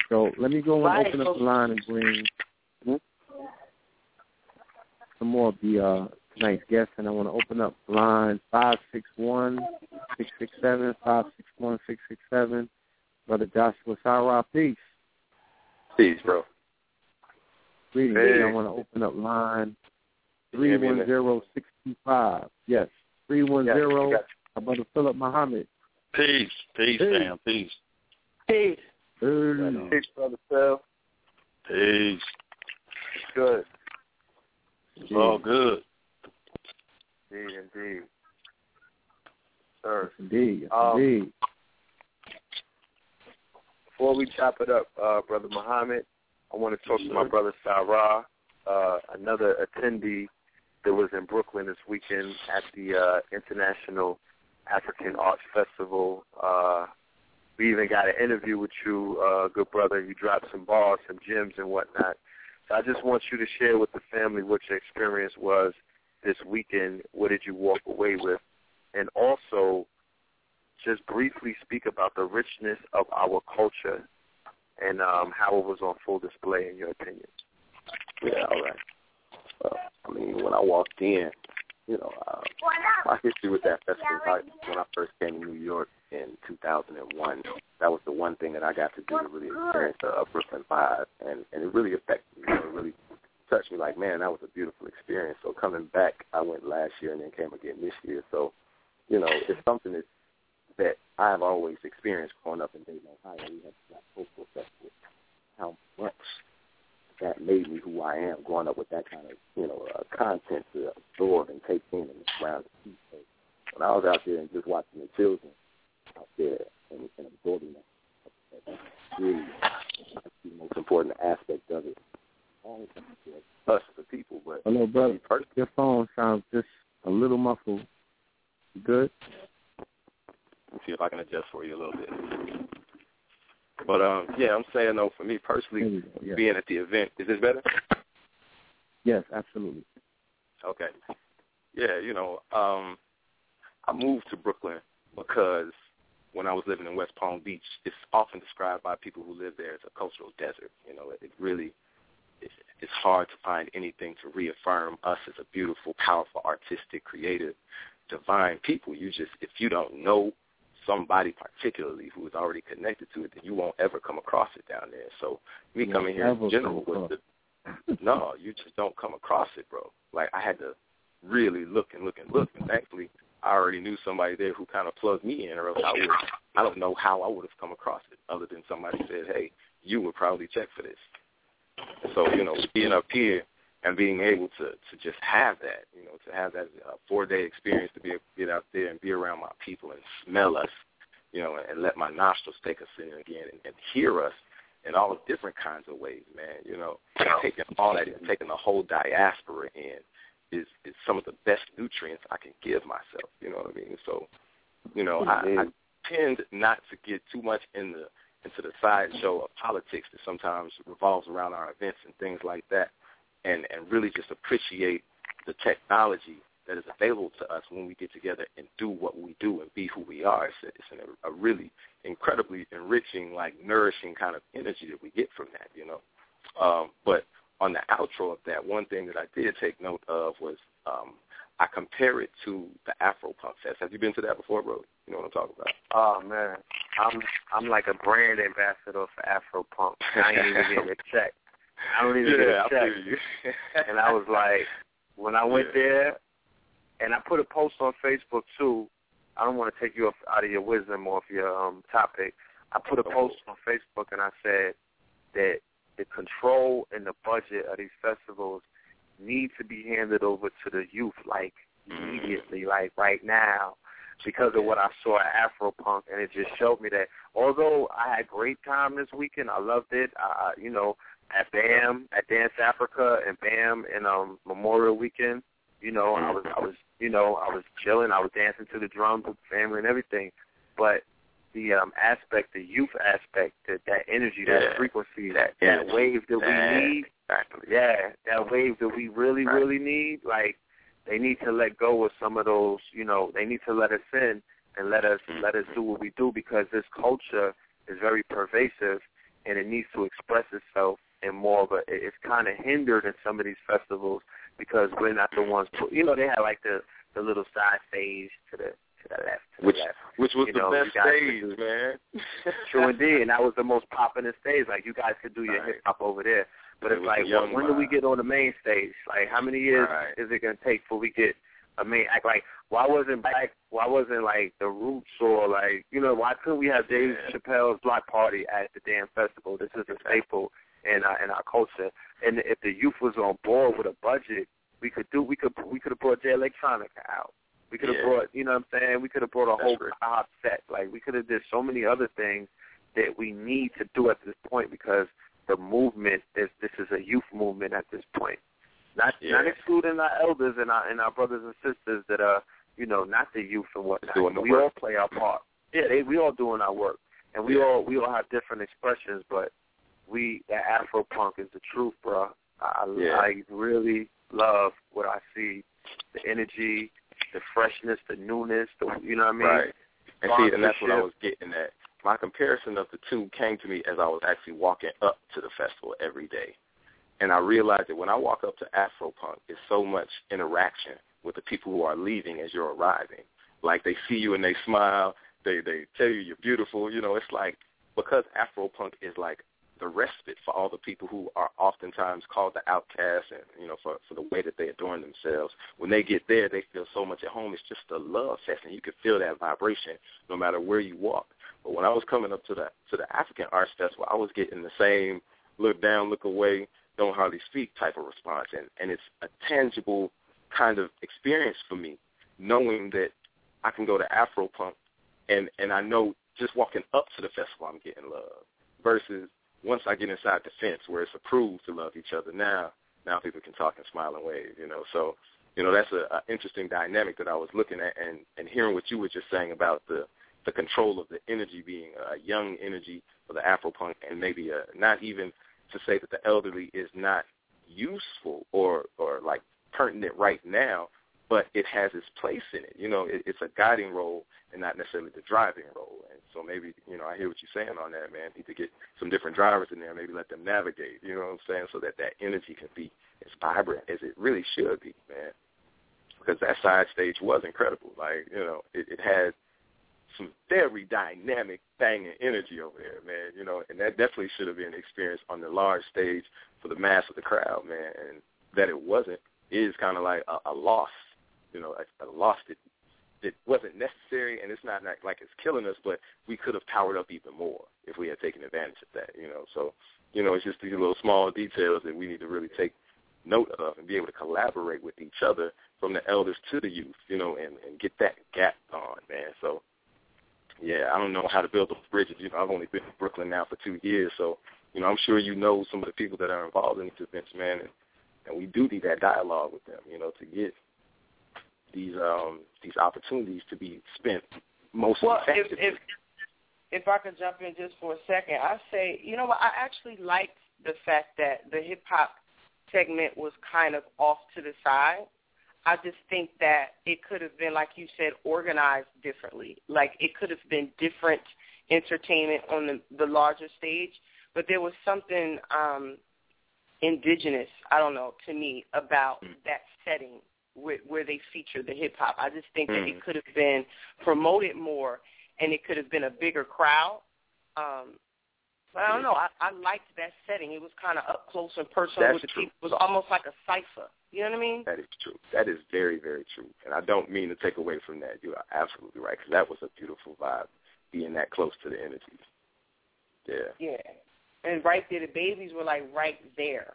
So let me go and Right. open up the line and bring some more of the uh, tonight's guests, and I want to open up line five six one six six seven five six one six six seven. Brother Joshua Sa Ra, peace. Peace, bro. Greetings. Hey. I want to open up line Can you hear three me in one there? zero six two five. Yes, 310, Yes, zero. I got My brother Philip Muhammad. Peace, peace, Hey. Sam, peace, Peace. Hey. Peace, brother Phil. peace. Good. It's all good. Indeed, indeed. Sir, Indeed, Um, indeed. before we chop it up, uh, Brother Muhammad, I want to talk to my brother Sa Ra, uh, another attendee that was in Brooklyn this weekend at the uh, International African Arts Festival. Uh, we even got an interview with you, uh, good brother. You dropped some bars, some gems, and whatnot. So I just want you to share with the family what your experience was this weekend. What did you walk away with? And also, just briefly speak about the richness of our culture and um, how it was on full display, in your opinion. Yeah, all right. Well, I mean, when I walked in, you know, uh, my history with that festival started when I first came to New York in 2001. That was the one thing that I got to do to really experience the Brooklyn vibe, and and it really affected me. It really touched me. Like, man, that was a beautiful experience. So coming back, I went last year and then came again this year. So, you know, it's something that that I've always experienced growing up in Dayton, Ohio. We had that Coastal Festival. How much that made me who I am, growing up with that kind of you know uh, content to absorb and take in and surround So when I was out there and just watching the children out there and, and absorbing that, that's really the most important aspect of it. Us, the people, but hello, brother. Your phone sounds just a little muffled. You good? see if I can adjust for you a little bit. But um, yeah, I'm saying though, for me personally, yeah. being at the event, is this better? Yes, absolutely. Okay. Yeah, you know, um, I moved to Brooklyn because when I was living in West Palm Beach, it's often described by people who live there as a cultural desert. You know, it really it's hard to find anything to reaffirm us as a beautiful, powerful, artistic, creative, divine people. You just if you don't know somebody particularly who is already connected to it, then you won't ever come across it down there. So me coming here in general was the no, you just don't come across it, bro. Like I had to really look and look and look, and thankfully I already knew somebody there who kind of plugged me in, or else I would I don't know how I would have come across it, other than somebody said, hey, you would probably check for this. So you know, being up here and being able to to just have that, you know, to have that uh, four day experience to be able to get out there and be around my people and smell us, you know, and let my nostrils take us in again and, and hear us in all the different kinds of ways, man. You know, taking all that in, taking the whole diaspora in is is some of the best nutrients I can give myself. You know what I mean? So, you know, I, I tend not to get too much in the into the sideshow of politics that sometimes revolves around our events and things like that and, and really just appreciate the technology that is available to us when we get together and do what we do and be who we are. It's, it's an, a really incredibly enriching, like nourishing kind of energy that we get from that, you know. Um, but on the outro of that, one thing that I did take note of was um, I compare it to the Afro Punk Fest. Have you been to that before, bro? You know what I'm talking about? Oh man, I'm I'm like a brand ambassador for Afro Punk. I ain't even getting a check. I don't even yeah, get a check. you. and I was like, when I went Yeah. there, and I put a post on Facebook too. I don't want to take you off out of your wisdom or off your um, topic. I put a post on Facebook and I said that the control and the budget of these festivals need to be handed over to the youth, like immediately, like right now, because of what I saw at Afropunk, and it just showed me that although I had great time this weekend, I loved it. I, you know, at BAM, at Dance Africa, and BAM in um Memorial Weekend. You know, I was I was you know I was chilling. I was dancing to the drums with the family and everything. But the um aspect, the youth aspect, that that energy, that Yeah. frequency, That that energy. wave that That- we need, Exactly. yeah, that wave that we really Right. really need. Like they need to let go of some of those. You know, they need to let us in and let us Mm-hmm. let us do what we do because this culture is very pervasive and it needs to express itself in more of a it's kind of hindered in some of these festivals because we're not the ones put, you know they have like the the little side stage to the to the left to Which the left. which was You the know, best stage, do- man. true indeed and that was the most popping stage. Like you guys could do your Right. hip hop over there. But It it's like when, do we get on the main stage? Like how many years Right. is it going to take before we get a main act? Like why wasn't back why wasn't like the roots or like you know why couldn't we have Dave Yeah. Chappelle's block party at the damn festival? This is a staple in our in our culture. And if the youth was on board with a budget we could do we could we could have brought Jay Electronica out we could have Yeah. brought you know what I'm saying we could have brought a That's whole crowd set like we could have did so many other things that we need to do at this point because the movement is this is a youth movement at this point not Yeah. not excluding our elders and our and our brothers and sisters that are you know not the youth and whatnot. Doing we work. all play our part. Yeah, they, we all doing our work, and we Yeah. all we all have different expressions, but we that Afro punk is the truth, bro. I Yeah. I really love what I see, the energy, the freshness, the newness, the you know what I mean. Right. And see, and that's what I was getting at. My comparison of the two came to me as I was actually walking up to the festival every day. And I realized that when I walk up to Afropunk, it's so much interaction with the people who are leaving as you're arriving. Like they see you and they smile. They they tell you you're beautiful. You know, it's like because Afro punk is like the respite for all the people who are oftentimes called the outcasts and you know for for the way that they adorn themselves. When they get there they feel so much at home. It's just a love fest and you can feel that vibration no matter where you walk. But when i was coming up to the to the african arts festival i was getting the same look down look away don't hardly speak type of response. And and it's a tangible kind of experience for me knowing that i can go to afro punk and and i know just walking up to the festival i'm getting love versus once I get inside the fence where it's approved to love each other, now now people can talk and smile and wave, you know. So, you know, that's a, a interesting dynamic that I was looking at and and hearing what you were just saying about the the control of the energy being a young energy for the Afropunk and maybe a, not even to say that the elderly is not useful or or like pertinent right now, but it has its place in it. You know, it, it's a guiding role and not necessarily the driving role. So maybe, you know, I hear what you're saying on that, man. Need to get some different drivers in there, maybe let them navigate, you know what I'm saying, so that that energy can be as vibrant as it really should be, man. Because that side stage was incredible. Like, you know, it, it had some very dynamic banging energy over there, man. You know, and that definitely should have been experienced on the large stage for the mass of the crowd, man. And that it wasn't is kind of like a, a loss, you know, a, a loss that it wasn't necessary, and it's not like it's killing us, but we could have powered up even more if we had taken advantage of that, you know. So, you know, it's just these little small details that we need to really take note of and be able to collaborate with each other from the elders to the youth, you know, and, and get that gap on, man. So, yeah, I don't know how to build those bridges. You know, I've only been in Brooklyn now for two years, so, you know, I'm sure you know some of the people that are involved in these events, man, and, and we do need that dialogue with them, you know, to get these um these opportunities to be spent most well, effectively. If, if if I could jump in just for a second, I say, you know what, I actually liked the fact that the hip hop segment was kind of off to the side. I just think that it could have been, like you said, organized differently. Like it could have been different entertainment on the, the larger stage, but there was something um, indigenous, I don't know, to me about mm. that setting where, where they feature the hip hop. I just think mm. that it could have been promoted more, and it could have been a bigger crowd. Um, but I don't know. I, I liked that setting. It was kind of up close and personal That's with the true. people. It was almost like a cipher. You know what I mean? That is true. That is very, very true. And I don't mean to take away from that. You are absolutely right because that was a beautiful vibe, being that close to the energy. Yeah. Yeah. And right there, the babies were like right there.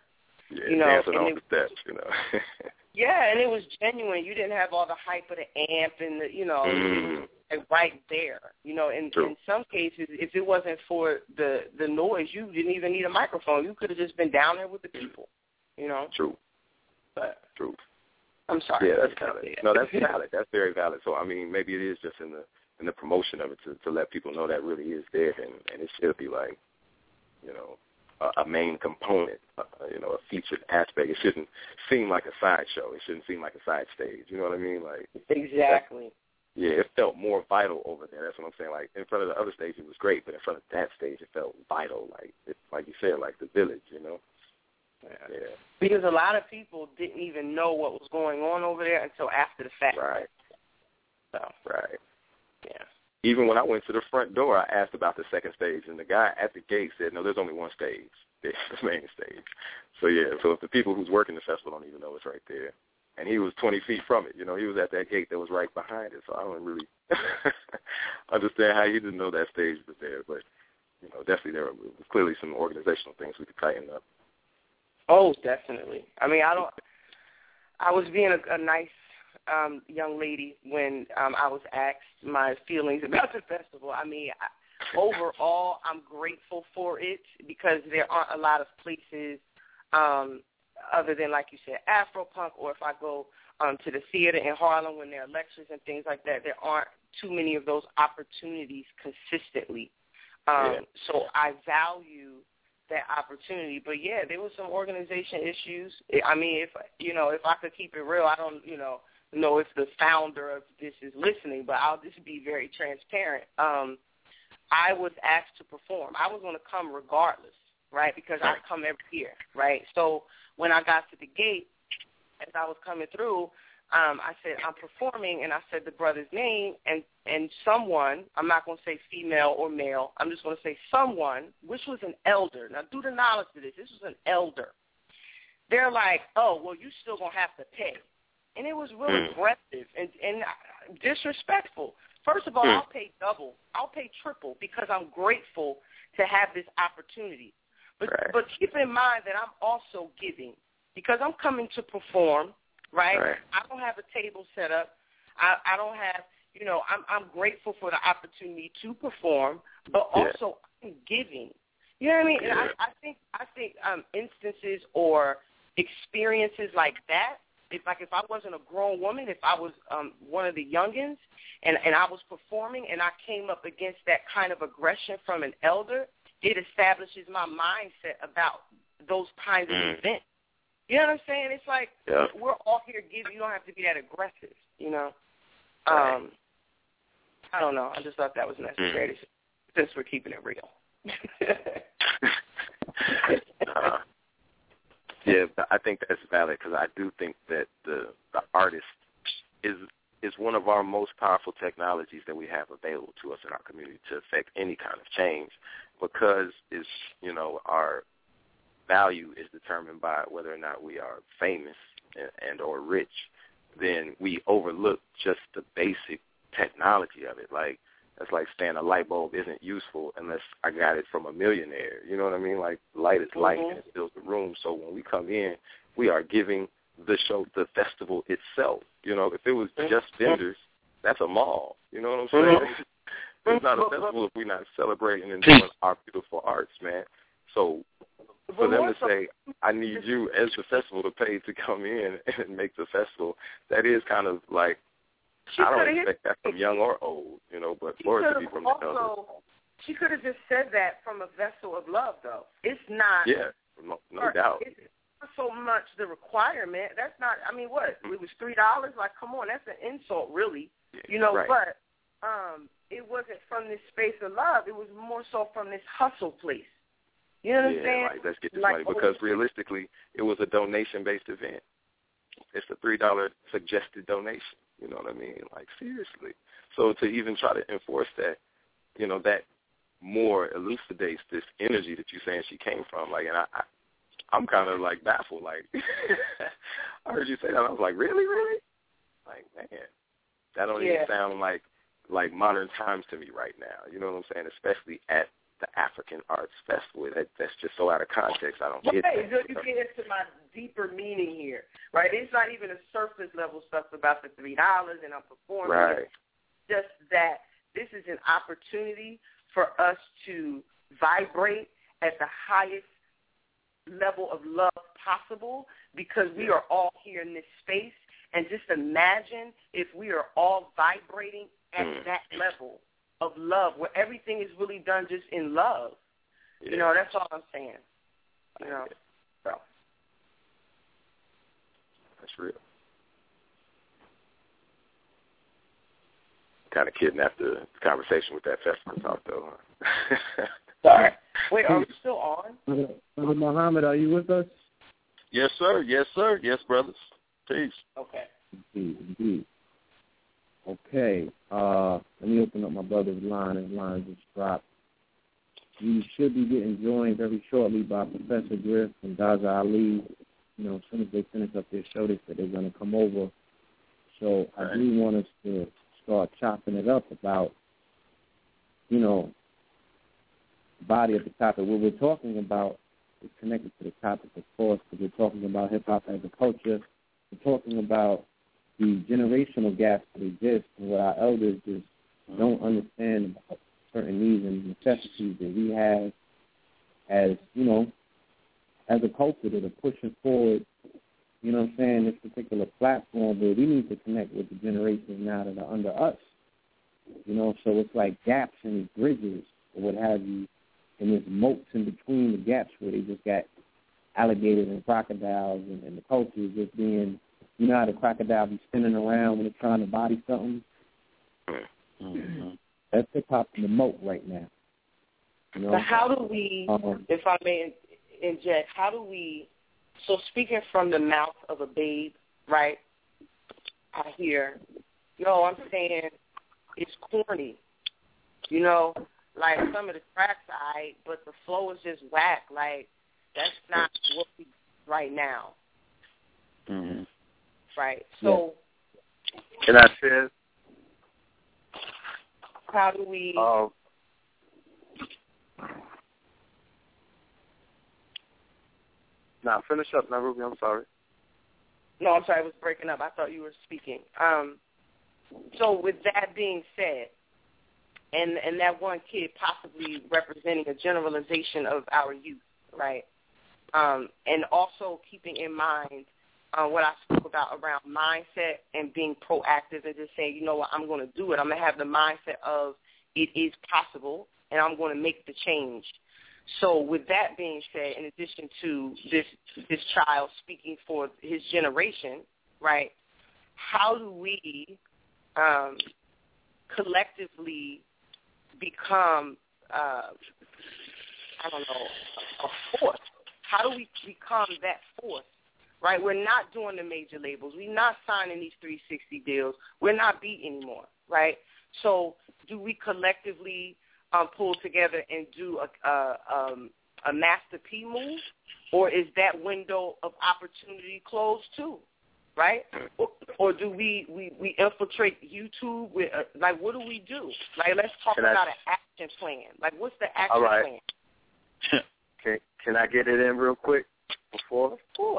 Yeah, you know, dancing and on it, the steps, you know. Yeah, and it was genuine. You didn't have all the hype of the amp and the, you know, mm. like right there. You know, in True. in some cases, if it wasn't for the the noise, you didn't even need a microphone. You could have just been down there with the people. You know. True. But True. I'm sorry. Yeah, that's valid. No, that's valid. That's very valid. So I mean, maybe it is just in the in the promotion of it to to let people know that really is there, and and it should be like, you know, a, a main component, uh, you know, a featured aspect. It shouldn't seem like a sideshow. It shouldn't seem like a side stage. You know what I mean? Like exactly. Yeah, it felt more vital over there. That's what I'm saying. Like in front of the other stage, it was great, but in front of that stage, it felt vital. Like it, like you said, like the village. You know. Yeah. yeah. Because a lot of people didn't even know what was going on over there until after the fact. Right. So. Right. Yeah even when I went to the front door, I asked about the second stage, and the guy at the gate said, "No, there's only one stage, the main stage." So yeah, so if the people who's working the festival don't even know it's right there, and he was 20 feet from it, you know, he was at that gate that was right behind it. So I don't really understand how he didn't know that stage was there, but you know, definitely there was clearly some organizational things we could tighten up. Oh, definitely. I mean, I don't. I was being a, a nice um, young lady when um, I was asked my feelings about the festival. I mean, I, overall, I'm grateful for it because there aren't a lot of places um, other than, like you said, Afropunk, or if I go um, to the theater in Harlem when there are lectures and things like that, there aren't too many of those opportunities consistently. Um, yeah. So I value that opportunity. But yeah, there was some organization issues. I mean, if you know, if I could keep it real, I don't, you know, know if the founder of this is listening, but I'll just be very transparent. Um, I was asked to perform. I was going to come regardless, right? Because I come every year, right? So when I got to the gate, as I was coming through, um, I said I'm performing, and I said the brother's name, and and someone, I'm not going to say female or male, I'm just going to say someone, which was an elder. Now, do the knowledge to this. This was an elder. They're like, oh, well, you still going to have to pay, and it was really Mm. aggressive and and disrespectful. First of all, Mm. I'll pay double, I'll pay triple because I'm grateful to have this opportunity. But Right. but keep in mind that I'm also giving because I'm coming to perform right? Right. I don't have a table set up. I, I don't have, you know, I'm I'm grateful for the opportunity to perform, but Yeah. also I'm giving. You know what I mean? And I, I think I think um instances or experiences like that, if like if I wasn't a grown woman, if I was um one of the youngins and, and I was performing and I came up against that kind of aggression from an elder, it establishes my mindset about those kinds of Mm. events. You know what I'm saying? It's like Yeah. we're all here giving. You don't have to be that aggressive. You know. Right. Um, I don't know. I just thought that was necessary to- since we're keeping it real. uh, yeah, I think that's valid because I do think that the the artist is is one of our most powerful technologies that we have available to us in our community to affect any kind of change because it's you know our value is determined by whether or not we are famous and, and or rich. Then we overlook just the basic technology of it like that's like saying a light bulb isn't useful unless I got it from a millionaire. You know what I mean? Like light is light Mhm. and it fills the room. So when we come in, we are giving the show, the festival itself. You know, if it was just vendors, that's a mall. You know what I'm saying? Mhm. it's not a But- but- festival if we're not celebrating and doing our beautiful arts, man. So for them to say, I need you as the festival to pay to come in and make the festival, that is kind of like She I don't expect that from young or old, you know, but for it could to be from the elders. She could have just said that from a vessel of love, though. It's not. Yeah, no, no or- doubt. It's not so much the requirement. That's not. I mean, what? It was three dollars. Like, come on, that's an insult, really. You know, right. but um, it wasn't from this space of love. It was more so from this hustle place. You know what I'm yeah, saying? like let's get this Like, money oh, because realistically, it was a donation-based event. It's a three dollar suggested donation. You know what I mean? Like seriously. So to even try to enforce that, you know, that more elucidates this energy that you're saying she came from. Like, and I, I I'm kind of like baffled. Like, I heard you say that, and I was like, really, really? Like, man, that don't Yeah. even sound like like modern times to me right now. You know what I'm saying? Especially at the African Arts Festival. That that's just so out of context. I don't Right, get you that. you get into my deeper meaning here, right? It's not even a surface level stuff about the three dollars and I'm performing. Right. Just that this is an opportunity for us to vibrate at the highest level of love possible because we are all here in this space. And just imagine if we are all vibrating at Mm. that level of love, where everything is really done just in love. Yeah. You know, that's all I'm saying. You know, so. That's real. Kind of kidnapped the conversation with that festival talk, though. huh? Sorry. Wait, are we still on? Brother Muhammad, are you with us? Yes, sir. Yes, sir. Yes, brothers. Peace. Okay. Indeed, indeed. Okay. Uh, let me open up my brother's line. His line just dropped. You should be getting joined very shortly by Professor Griff and Zaza Ali. You know, as soon as they finish up their show, they said they're going to come over. So I do want us to start chopping it up about, you know, the body of the topic. What we're talking about is connected to the topic, of course, because we're talking about hip hop as a culture. We're talking about the generational gaps that exist and what our elders just don't understand about certain needs and necessities that we have as, you know, as a culture that are pushing forward, you know what I'm saying, this particular platform where we need to connect with the generations now that are under us. You know, so it's like gaps and bridges or what have you, and there's moats in between the gaps where they just got alligators and crocodiles and, and the culture just being you know how the crocodile be spinning around when it's trying to body something? Mm-hmm. That's hip hop in the moat right now. You know? So how do we, Um, if I may inject, how do we, so speaking from the mouth of a babe, right? I hear, yo, I'm saying it's corny. You know, like some of the tracks I, but the flow is just whack. Like that's not what we right now. Mm-hmm. Right. So Can I share? how do we? Um, now finish up, Narubi. I'm sorry. No, I'm sorry, I was breaking up. I thought you were speaking. Um, so with that being said, and and that one kid possibly representing a generalization of our youth, right? Um, and also keeping in mind uh, what I spoke about around mindset and being proactive and just saying, you know what, I'm going to do it. I'm going to have the mindset of it is possible, and I'm going to make the change. So with that being said, in addition to this this child speaking for his generation, right? How do we um, collectively become uh, I don't know a force? How do we become that force? Right? We're not doing the major labels. We're not signing these 360 deals. We're not beat anymore. Right? So do we collectively um, pull together and do a, a, um, a Master P move, or is that window of opportunity closed too? Right? Or, or do we, we, we infiltrate YouTube with uh, like what do we do? Like let's talk Can I- about an action plan. Like what's the action All right. plan? Can Can I get it in real quick before,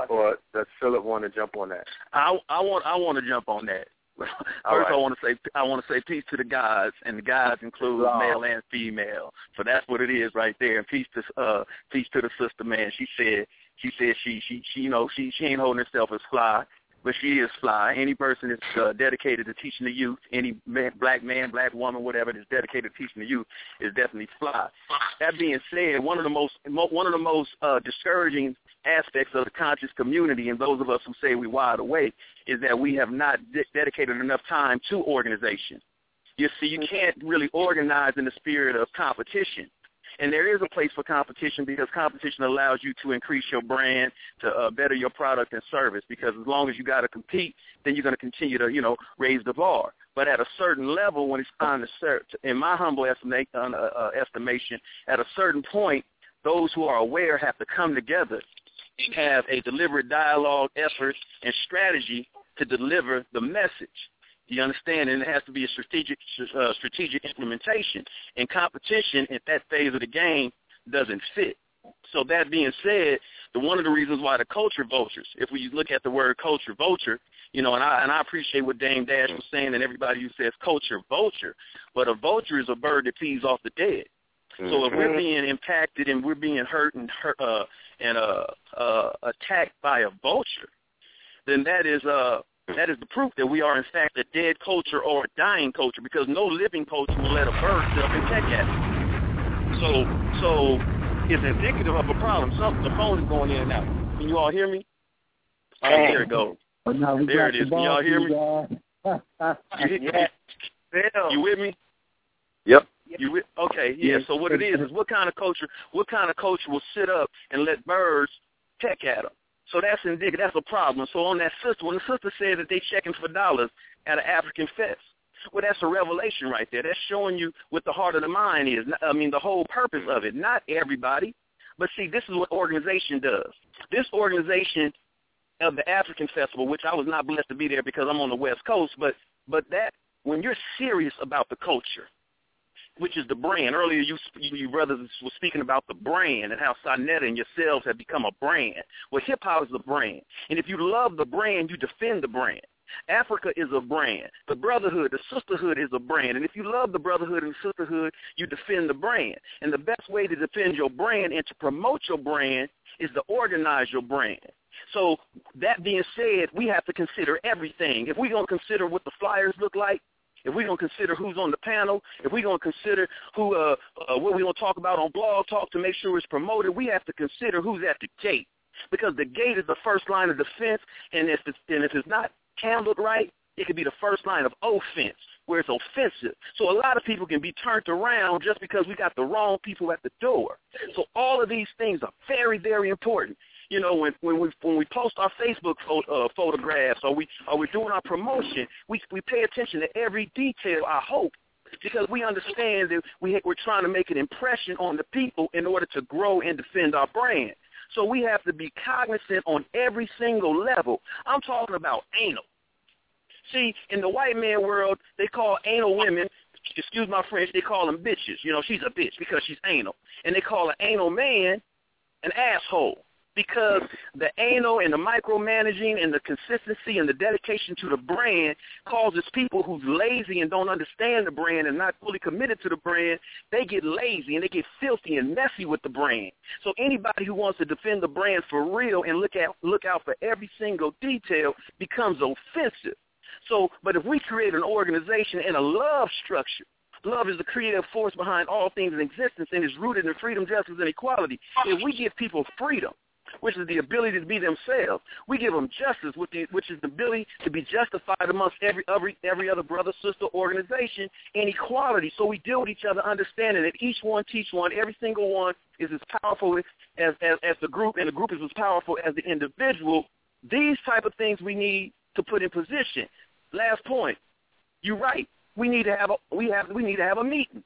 or does Philip want to jump on that? I I want I want to jump on that. First, All right. I want to say I want to say peace to the guys, and the guys include Wow. male and female. So that's what it is right there. And peace to uh peace to the sister, man. She said she said she she she you know she she ain't holding herself as fly, but she is fly. Any person that's uh, dedicated to teaching the youth, any man, black man, black woman, whatever that's dedicated to teaching the youth is definitely fly. That being said, one of the most one of the most uh, discouraging aspects of the conscious community, and those of us who say we wide awake, is that we have not de- dedicated enough time to organization. You see, you can't really organize in the spirit of competition. And there is a place for competition because competition allows you to increase your brand, to uh, better your product and service. Because as long as you got to compete, then you're going to continue to, you know, raise the bar. But at a certain level, when it's time to serve, in my humble estimate, uh, uh, estimation, at a certain point, those who are aware have to come together, have a deliberate dialogue, effort, and strategy to deliver the message. You understand? And it has to be a strategic uh, strategic implementation. And competition at that phase of the game doesn't fit. So that being said, the one of the reasons why the culture vultures, if we look at the word culture vulture, you know, and I and I appreciate what Dame Dash was saying and everybody who says culture vulture, but a vulture is a bird that feeds off the dead. So if we're being impacted and we're being hurt and hurt uh, and uh, uh, attacked by a vulture, then that is uh, that is the proof that we are in fact a dead culture or a dying culture because no living culture will let a bird sit up and peck at it. So so it's indicative of a problem. Something the phone is going in and out. Can you all hear me? Oh, there it goes. But now There it is. the Can y'all hear me? ball, guys. You, you with me? Yep. You with, okay? Yeah. So what it is is what kind of culture? What kind of culture will sit up and let birds peck at them? So that's indicative. That's a problem. So on that sister, when the sister said that they checking for dollars at an African fest, well, that's a revelation right there. That's showing you what the heart of the mind is. I mean, the whole purpose of it. Not everybody, but see, this is what organization does. This organization of the African Festival, which I was not blessed to be there because I'm on the West Coast, but but that when you're serious about the culture, which is the brand. Earlier, you you brothers were speaking about the brand and how Sonetta and yourselves have become a brand. Well, hip hop is the brand, and if you love the brand, you defend the brand. Africa is a brand. The brotherhood, the sisterhood is a brand. And if you love the brotherhood and sisterhood, you defend the brand. And the best way to defend your brand and to promote your brand is to organize your brand. So that being said, we have to consider everything. If we're going to consider what the flyers look like, if we're going to consider who's on the panel, if we're going to consider who uh, uh, what we're going to talk about on Blog Talk to make sure it's promoted, we have to consider who's at the gate because the gate is the first line of defense, and if it's, and if it's not handled right, it could be the first line of offense where it's offensive. So a lot of people can be turned around just because we got the wrong people at the door. So all of these things are very, very important. You know, when when we when we post our Facebook photo, uh, photographs or we or we're doing our promotion, we we pay attention to every detail. I hope because we understand that we we're trying to make an impression on the people in order to grow and defend our brand. So we have to be cognizant on every single level. I'm talking about anal. See, in the white man world, they call anal women, excuse my French, they call them bitches. You know, she's a bitch because she's anal. And they call an anal man an asshole because the anal and the micromanaging and the consistency and the dedication to the brand causes people who's lazy and don't understand the brand and not fully committed to the brand, they get lazy and they get filthy and messy with the brand. So anybody who wants to defend the brand for real and look at look out for every single detail becomes offensive. So, but if we create an organization and a love structure Love is the creative force behind all things in existence and is rooted in freedom, justice, and equality. If we give people freedom, which is the ability to be themselves. We give them justice, which is the ability to be justified amongst every every, every other brother, sister, organization, and equality. So we deal with each other, understanding that each one teach one, every single one is as powerful as, as, as the group, and the group is as powerful as the individual. These type of things we need to put in position. Last point. You're right. We need to have a we have we need to have a meeting.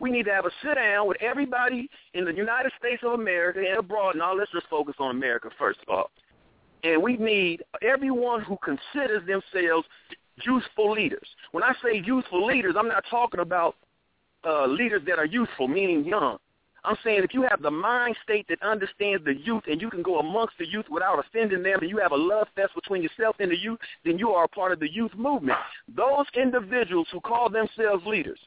We need to have a sit down with everybody in the United States of America and abroad. Now let's just focus on America first of all. And we need everyone who considers themselves useful leaders. When I say useful leaders, I'm not talking about uh, leaders that are youthful, meaning young. I'm saying if you have the mind state that understands the youth and you can go amongst the youth without offending them and you have a love fest between yourself and the youth, then you are a part of the youth movement. Those individuals who call themselves leaders,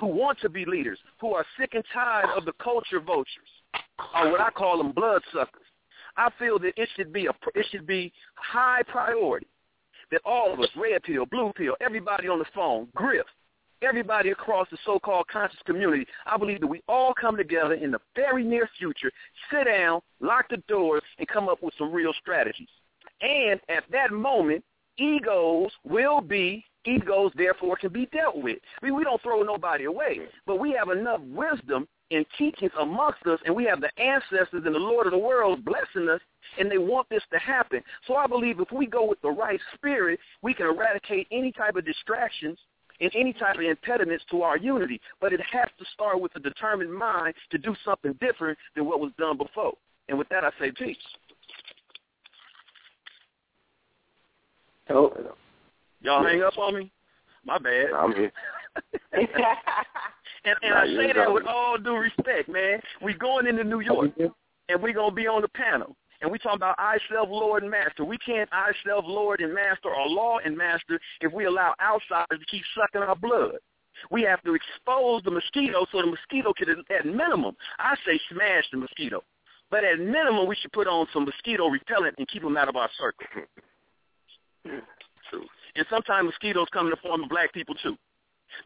who want to be leaders, who are sick and tired of the culture vultures, or what I call them bloodsuckers. I feel that it should be a it should be high priority that all of us, red pill, blue pill, everybody on the phone, griff, everybody across the so-called conscious community, I believe that we all come together in the very near future, sit down, lock the doors, and come up with some real strategies. And at that moment, egos will be egos therefore can be dealt with. I mean, we don't throw nobody away, but we have enough wisdom and teachings amongst us, and we have the ancestors and the Lord of the world blessing us, and they want this to happen. So I believe if we go with the right spirit, we can eradicate any type of distractions and any type of impediments to our unity. But it has to start with a determined mind to do something different than what was done before. And with that, I say peace. Oh, Y'all hang up on me? My bad. I'm here. and and I say that with all due respect, man. We going into New York, and we gonna be on the panel, and we talking about I self Lord and Master. We can't I self Lord and Master or Law and Master if we allow outsiders to keep sucking our blood. We have to expose the mosquito so the mosquito can, at minimum, I say smash the mosquito. But at minimum, we should put on some mosquito repellent and keep them out of our circle. True. And sometimes mosquitoes come in the form of black people too.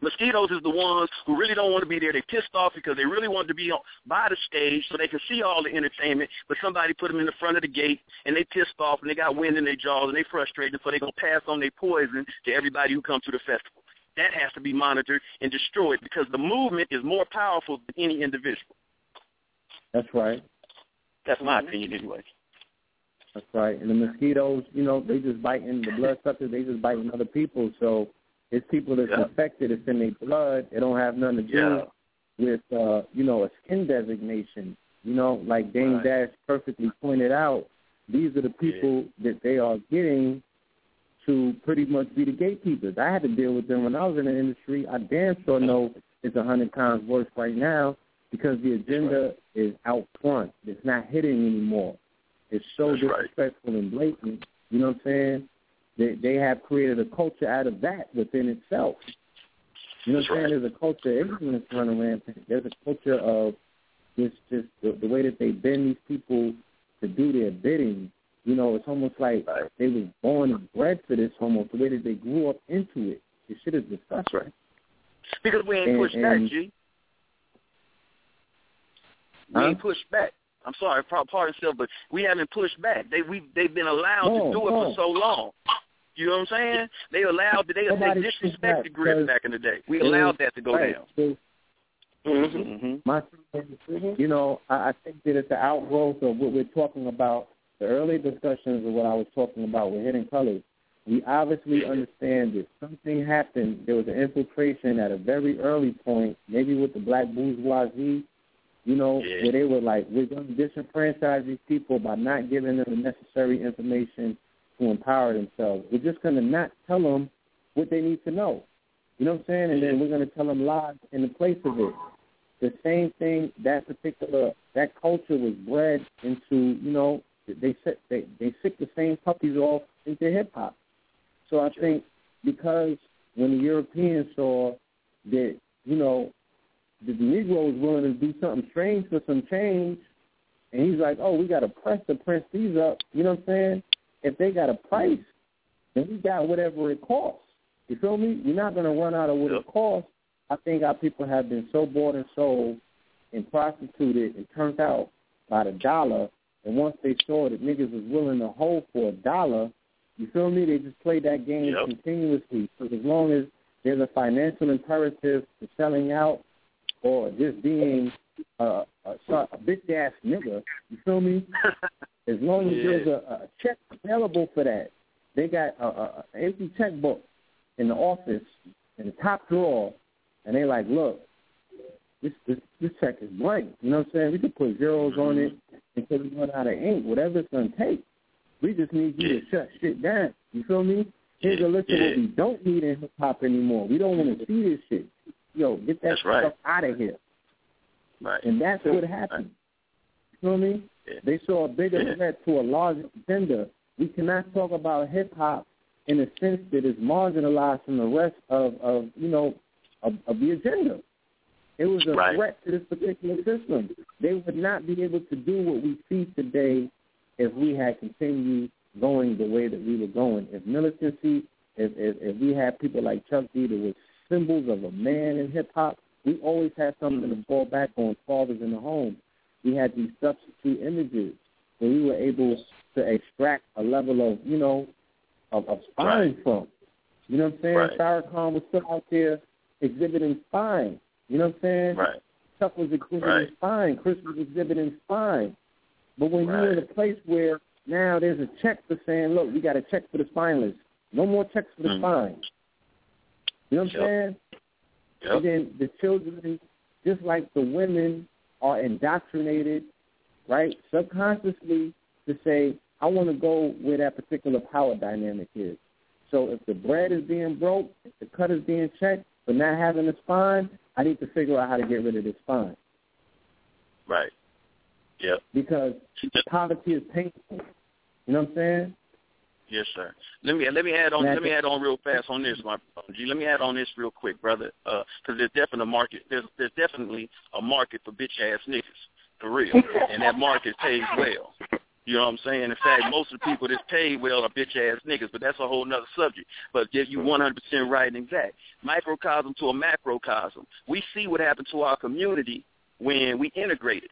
Mosquitoes is the ones who really don't want to be there. They pissed off because they really want to be on, by the stage so they can see all the entertainment, but somebody put them in the front of the gate and they pissed off and they got wind in their jaws and they frustrated, so they're going to pass on their poison to everybody who comes to the festival. That has to be monitored and destroyed because the movement is more powerful than any individual. That's right. That's my mm-hmm. opinion anyway. That's right. And the mosquitoes, you know, they just biting the bloodsuckers. They just biting other people. So it's people that's Yeah. infected. It's in their blood. It don't have nothing to do Yeah. with, uh, you know, a skin designation. You know, like Dame Right. Dash perfectly pointed out, these are the people that they are getting to pretty much be the gatekeepers. I had to deal with them when I was in the industry. I damn sure know it's a hundred times worse right now because the agenda is out front. It's not hidden anymore. It's so That's right. disrespectful and blatant. You know what I'm saying? They they have created a culture out of that within itself. You know what I'm saying? There's a culture ignorance running rampant. There's a culture of just just the, the way that they bend these people to do their bidding. You know, it's almost like they was born and bred for this. Almost the way that they grew up into it. This shit is disgusting. Because we ain't And- pushed and- back, G. We Huh? ain't pushed back. I'm sorry, pardon self, but we haven't pushed back. They we they've been allowed No, to do it no. for so long. You know what I'm saying? They allowed they they Nobody pushed disrespected back Griff back in the day. We allowed that to go right. down. So Mm-hmm. My, you know, I, I think that it's the outgrowth of what we're talking about. The early discussions of what I was talking about with Hidden Colors. We obviously understand that something happened. There was an infiltration at a very early point, maybe with the black bourgeoisie, you know, Yeah. where they were like, we're going to disenfranchise these people by not giving them the necessary information to empower themselves. We're just going to not tell them what they need to know. You know what I'm saying? And then we're going to tell them lies in the place of it. The same thing, that particular, that culture was bred into, you know, they set, they, they sick the same puppies off into hip-hop. So I think because when the Europeans saw that, you know, the Negro was willing to do something strange for some change, and he's like, oh, we got to press to press these up. You know what I'm saying? If they got a price, then we got whatever it costs. You feel me? We're not going to run out of what it costs. I think our people have been so bought and sold and prostituted and turned out by the dollar. And once they saw that niggas was willing to hold for a dollar, you feel me? They just played that game Yep. continuously. So as long as there's a financial imperative to selling out or just being a, a, a bitch ass nigga, you feel me? As long as Yeah. there's a, a check available for that, they got a, a, a empty checkbook in the office in the top drawer, and they like, look, this this this check is blank. You know what I'm saying? We could put zeros on it until we run out of ink, whatever it's gonna take. We just need you to shut shit down. You feel me? Here's a list of what we don't need in hip hop anymore. We don't want to see this shit. Yo, get that That's right. stuff out of here. Right. And that's what happened. You know what I mean? They saw a bigger Yeah. threat to a larger agenda. We cannot talk about hip hop in a sense that is marginalized from the rest of, of you know, of, of the agenda. It was a Right. threat to this particular system. They would not be able to do what we see today if we had continued going the way that we were going. If militancy, if if, if we had people like Chuck D that were symbols of a man in hip hop, we always had something to fall back on, fathers in the home. We had these substitute images where we were able to extract a level of, you know, of, of spine from. You know what I'm saying? Right. Farrakhan was still out there exhibiting spine. You know what I'm saying? Right. Chuck was exhibiting Right. spine. Chris was exhibiting spine. But when Right. you're in a place where now there's a check for saying, look, we got a check for the spineless. No more checks for the Mm. spine. You know what I'm saying? Yep. And then the children, just like the women, are indoctrinated, right, subconsciously to say, I want to go where that particular power dynamic is. So if the bread is being broke, if the cut is being checked, but not having a spine, I need to figure out how to get rid of this spine Right. Yep. because poverty is painful. You know what I'm saying? Yes, sir. Let me let me add on Now, let me add on real fast on this, my G. Let me add on this real quick, brother, uh, because there's definitely a market. There's there's definitely a market for bitch ass niggas, for real, and that market pays well. You know what I'm saying? In fact, most of the people that's paid well are bitch ass niggas, but that's a whole nother subject. But get you 100% right and exact. Microcosm to a macrocosm. We see what happened to our community when we integrated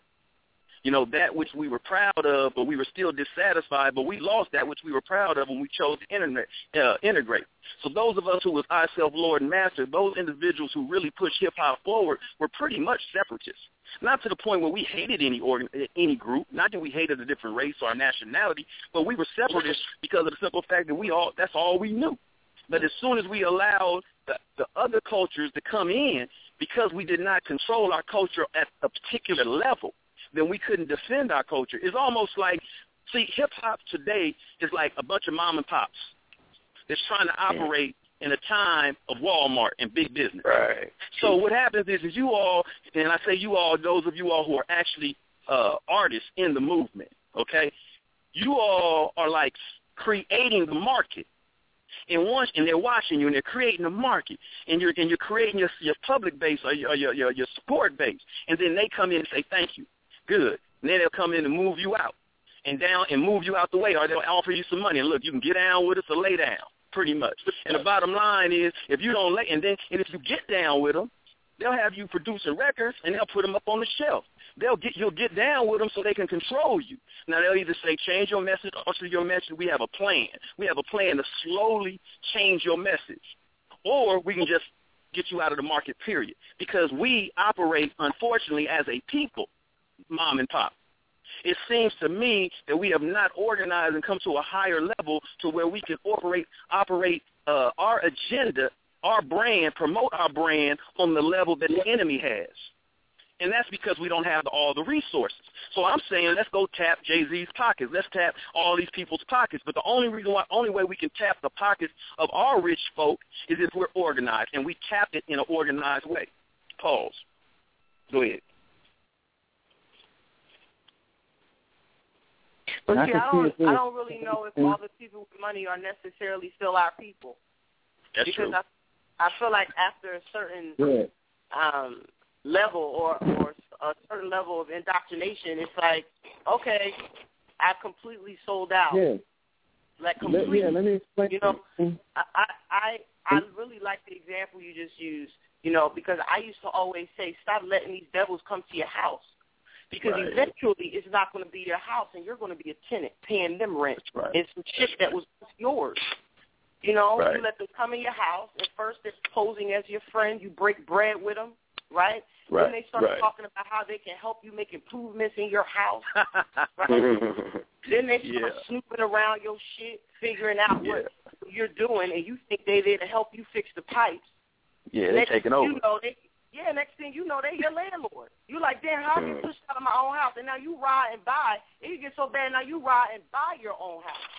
you know, that which we were proud of, but we were still dissatisfied, but we lost that which we were proud of when we chose to internet, uh, integrate. So those of us who was I, self, Lord, and Master, those individuals who really pushed hip-hop forward were pretty much separatists. Not to the point where we hated any organ, any group, not that we hated a different race or nationality, but we were separatists because of the simple fact that we all, that's all we knew. But as soon as we allowed the, the other cultures to come in, because we did not control our culture at a particular level, then we couldn't defend our culture. It's almost like, see, hip hop today is like a bunch of mom and pops that's trying to operate in a time of Walmart and big business. Right. So what happens is, is you all, and I say you all, those of you all who are actually uh, artists in the movement, okay, you all are like creating the market. And once, and they're watching you, and they're creating a market, and you're and you're creating your your public base or your your your, your support base, and then they come in and say thank you, good, and then they'll come in and move you out, and down and move you out the way, or they'll offer you some money, and look, you can get down with us or lay down, pretty much. And the bottom line is, if you don't lay, and then and if you get down with them, they'll have you producing records, and they'll put them up on the shelf. They'll get you'll get down with them so they can control you. Now they'll either say change your message, alter your message. We have a plan. We have a plan to slowly change your message, or we can just get you out of the market, period. Because we operate, unfortunately, as a people, mom and pop. It seems to me that we have not organized and come to a higher level to where we can operate operate uh, our agenda, our brand, promote our brand on the level that the enemy has. And that's because we don't have all the resources. So I'm saying let's go tap Jay-Z's pockets. Let's tap all these people's pockets. But the only reason why, only way we can tap the pockets of our rich folk is if we're organized, and we tap it in an organized way. Pause. Go ahead. But I see, can I don't, it I don't really know if all the people with money are necessarily still our people. That's because true. I, I feel like after a certain Yeah. um, level or or a certain level of indoctrination, it's like, okay, I completely sold out. Yeah. Like Let, completely. yeah, let me explain. You know, I I I I really like the example you just used. You know, because I used to always say, stop letting these devils come to your house. Because Right. eventually it's not going to be your house and you're going to be a tenant paying them rent right. and some shit that was yours. You know, Right. you let them come in your house. At first, they're posing as your friend. You break bread with them, right? Right, Then they start right. talking about how they can help you make improvements in your house. right? then they start Yeah. snooping around your shit, figuring out what you're doing, and you think they're there to help you fix the pipes. Yeah, they're taking over. You know, they, yeah, next thing you know, they your landlord. You like, damn, how you pushed out of my own house, and now you ride and buy. It get so bad now you ride and buy your own house.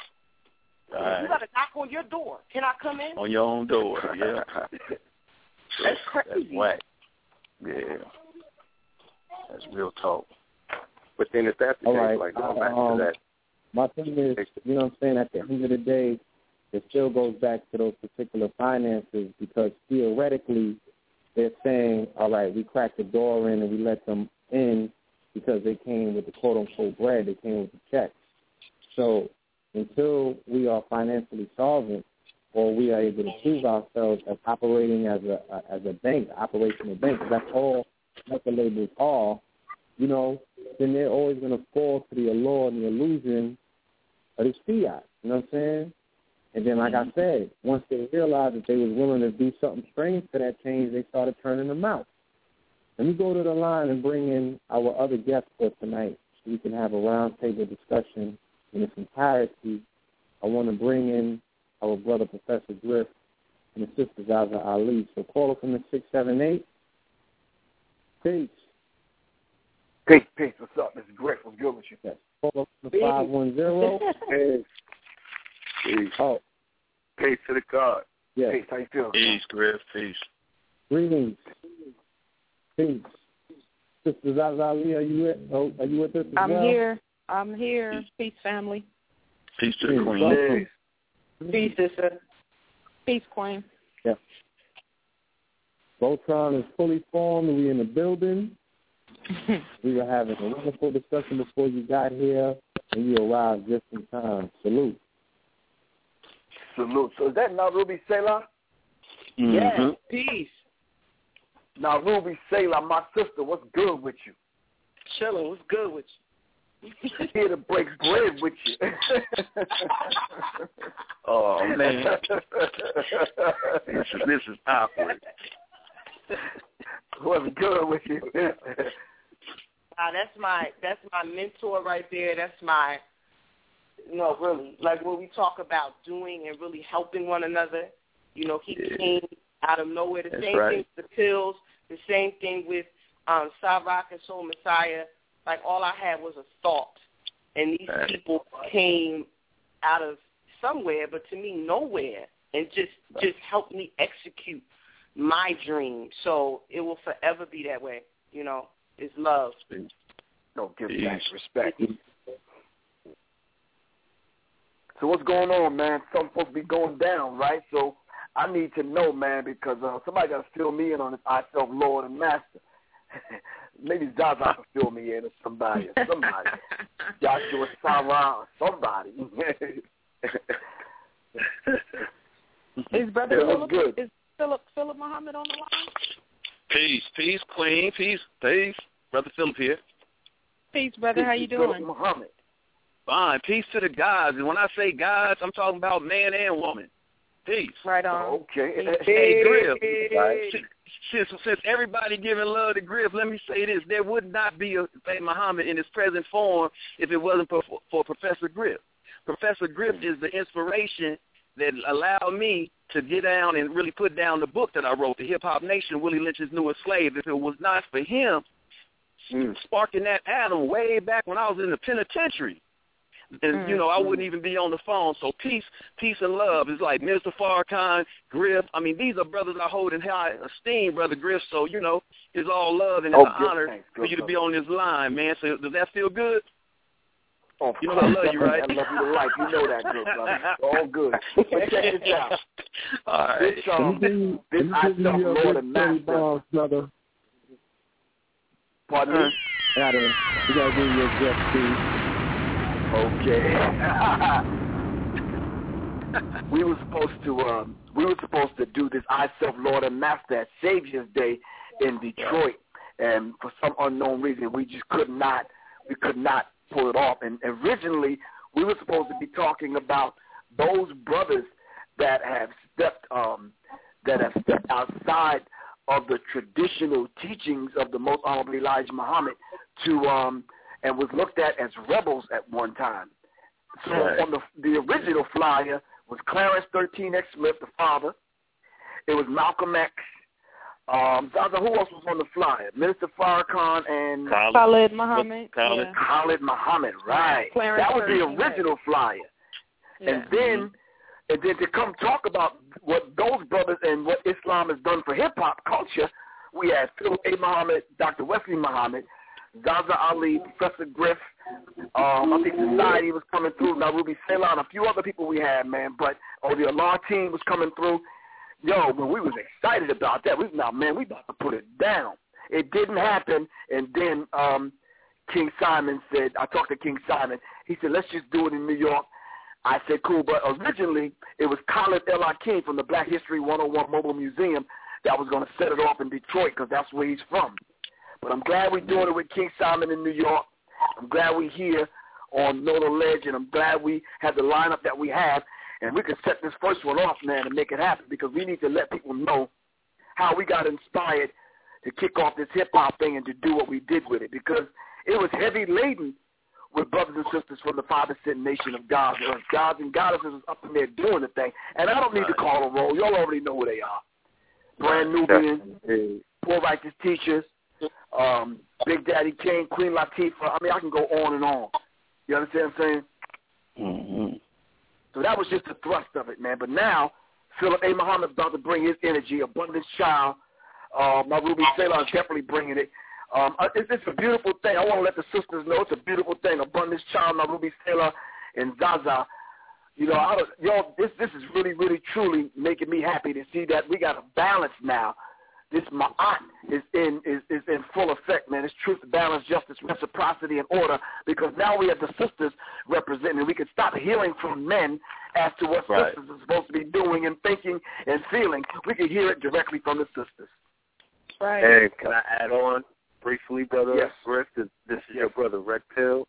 Right. You got to knock on your door. Can I come in? On your own door, yeah. That's crazy. That's whack. Yeah. That's real talk. But then if that's the All case, right. like going back um, to that, My thing is, you know what I'm saying, at the end of the day, it still goes back to those particular finances because theoretically they're saying, all right, we cracked the door in and we let them in because they came with the quote-unquote bread, they came with the checks. So until we are financially solvent or we are able to prove ourselves as operating as a as a bank, operational bank, that's all liquor labels are, you know, then they're always to fall to the allure and the illusion of this fiat. You know what I'm saying? And then, like I mm-hmm. said, once they realized that they was willing to do something strange to that change, they started turning them out. Let me go to the line and bring in our other guest for tonight so we can have a roundtable discussion in its entirety. I want to bring in our brother Professor Griff and the sister Zaza Ali. So call us from the 678. Peace. Peace, peace. What's up? This is Griff. What's good with you? Yes. Call us from the 510. Peace. Peace. Oh, Peace to the God. yes. Peace. How you feeling? Peace, Griff. Peace. Greetings. Peace. Sister Zaza Ali, are you with, oh, are you with us as I'm well? here. I'm here. Peace, family. Peace to Peace. the queen. Welcome. Peace, sister. Peace, Queen. Yeah. Voltron is fully formed. We in the building. we were having a wonderful discussion before you got here, and you arrived just in time. Salute. Salute. So is that Narubi Selah? Yes. Mhm. Peace. Narubi Selah, my sister, what's good with you? Chilling. What's good with you? Here to break bread with you. Oh man, this is this is awkward. what's good with you? Uh, that's my that's my mentor right there. That's my no, really. Like when we talk about doing and really helping one another, you know, he Yeah. came out of nowhere. The That's same right. thing with the pills. The same thing with um Savak and Soul Messiah. Like all I had was a thought, and these Right. people came out of somewhere, but to me nowhere, and just just helped me execute my dream. So it will forever be that way. You know, it's love. no, give Peace. thanks, respect. So what's going on, man? Something's supposed to be going down, right? So I need to know, man, because uh, somebody got to fill me in on this I self Lord and Master. Maybe Zaza can fill me in or somebody or somebody. Joshua Sarah or somebody. Is Brother Yeah, that's Philip good. is Philip Philip Muhammad on the line? Peace, peace, queen, peace, peace. Brother Philip here. Peace, brother. How you doing? Muhammad. Fine. Peace to the gods. And when I say gods, I'm talking about man and woman. Peace. Right on. Okay. Hey, Griff. Since, since everybody giving love to Griff, let me say this: there would not be a Saint Muhammad in his present form if it wasn't for, for Professor Griff. Professor Griff is the inspiration that allowed me to get down and really put down the book that I wrote, The Hip Hop Nation, Willie Lynch's Newest Slave. If it was not for him hmm. sparking that atom way back when I was in the penitentiary, and you know I wouldn't even be on the phone. So peace, peace and love is like Mr. Farrakhan, Griff. I mean, these are brothers I hold in high esteem, brother Griff. So you know, it's all love and it's Oh, an good, honor thanks. for you to be on this line, man. So does that feel good? Oh, You know I love you, right? I love you to life. You know that, good brother. All good. But check this out. All right. This, um, this I Let me give you a Lord good and story, Master. boss, brother. Pardon me? Gotta, you gotta give you a gift, Okay. we were supposed to um we were supposed to do this I self Lord and Master at Savior's Day in Detroit and for some unknown reason we just could not we could not pull it off and originally we were supposed to be talking about those brothers that have stepped um that have stepped outside of the traditional teachings of the most honorable Elijah Muhammad to um and was looked at as rebels at one time. So Right. on the the original flyer was Clarence 13X Smith, the father. It was Malcolm X. Um, Zaza, who else was on the flyer? Minister Farrakhan and Khalid Muhammad. Khalid. Yeah. Khalid Muhammad, right. Clarence that was the 13X. original flyer. And then and then to come talk about what those brothers and what Islam has done for hip hop culture, we had Phil A. Muhammad, Dr. Wesley Muhammad, Zaza Ali, Professor Griff, um, I think Society was coming through, now Ruby Ceylon, a few other people we had, man, but oh the Allah team was coming through. Yo, when we was excited about that, we now man, we about to put it down. It didn't happen and then um King Simon said I talked to King Simon. He said, Let's just do it in New York. I said, cool, but originally it was Khalid El King from the Black History 101 Mobile Museum that was going to set it off in Detroit because that's where he's from. But I'm glad we're doing it with King Simon in New York. I'm glad we're here on Know the Ledge, and I'm glad we have the lineup that we have, and we can set this first one off, man, and make it happen because we need to let people know how we got inspired to kick off this hip-hop thing and to do what we did with it because it was heavy laden with brothers and sisters from the five percent nation of and earth. Gods and goddesses was up in there doing the thing. And I don't need to call a roll. Y'all already know who they are. Brand Nubian, Poor Righteous Teachers, um, Big Daddy Kane, Queen Latifah. I mean, I can go on and on. You understand what I'm saying? mhm So that was just the thrust of it, man. But now, Philip A. Muhammad's about to bring his energy, Abundance Child. Uh, my Ruby Ceylon is definitely bringing it. Um, uh, it's, it's a beautiful thing. I want to let the sisters know it's a beautiful thing. Abundance Child, my Ruby Ceylon, and Zaza. You know, I was, yo, this this is really, really, truly making me happy to see that we got a balance now. This ma'at is in is, is in full effect, man. It's truth, balance, justice, reciprocity, and order. Because now we have the sisters representing. We can stop hearing from men as to what Right. sisters are supposed to be doing and thinking and feeling. We can hear it directly from the sisters. Right. Hey, can I add on briefly, brother? Yes. Griff, this, this is your brother, Red Pill.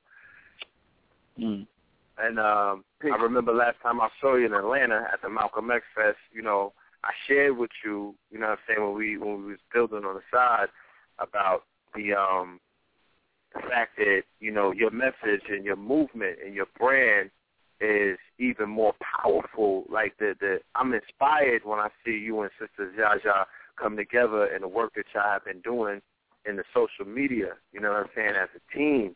And um, I remember last time I saw you in Atlanta at the Malcolm X Fest. You know, I shared with you. You know, what I'm saying when we when we was building on the side about the um the fact that you know your message and your movement and your brand is even more powerful. Like the the I'm inspired when I see you and Sister Zaza come together and the work that y'all have been doing in the social media. You know what I'm saying as a team.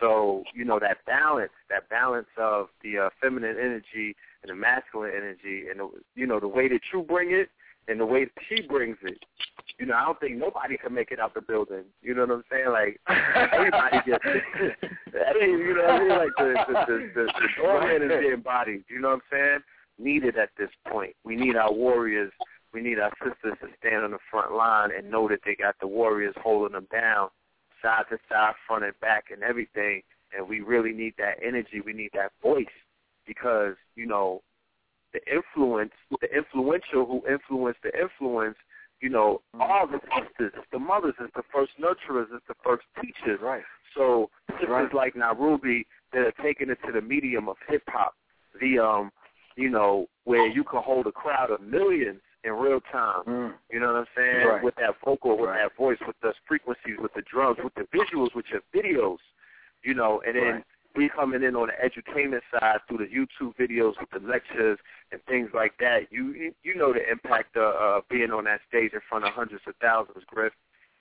So you know that balance, that balance of the uh, feminine energy and the masculine energy, and the, you know the way that you bring it and the way that she brings it. You know, I don't think nobody can make it out the building. You know what I'm saying? Like everybody gets. I mean, you know, I mean, like the the the, the, the doorman is embodied. You know what I'm saying? Needed at this point. We need our warriors. We need our sisters to stand on the front line and know that they got the warriors holding them down, side to side, front and back, and everything. And we really need that energy. We need that voice because you know the influence, the influential who influence the influence, you know, all the sisters, the mothers, it's the first nurturers, it's the first teachers. Right. So sisters Right. like Narubi that are taking it to the medium of hip hop, the um you know, where you can hold a crowd of millions in real time. Mm. You know what I'm saying? Right. With that vocal, with Right. that voice, with those frequencies, with the drums, with the visuals, with your videos. You know, and then Right. we coming in on the edutainment side through the YouTube videos with the lectures and things like that. You you- know the impact of uh, being on that stage in front of hundreds of thousands, Griff.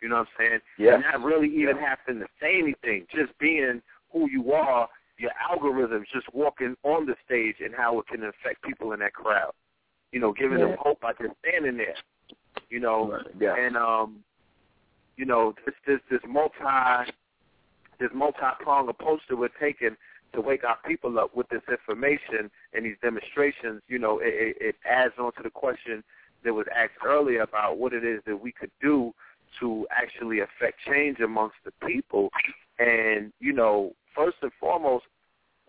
You know what I'm saying? Yes. And not really even having to say anything, just being who you are, your algorithms just walking on the stage and how it can affect people in that crowd. You know, giving them hope by just standing there. You know, Yeah. and um, you know, this this this multi this multi pronged approach that we're taking to wake our people up with this information and these demonstrations, you know, it, it, it adds on to the question that was asked earlier about what it is that we could do to actually affect change amongst the people. And, you know, first and foremost,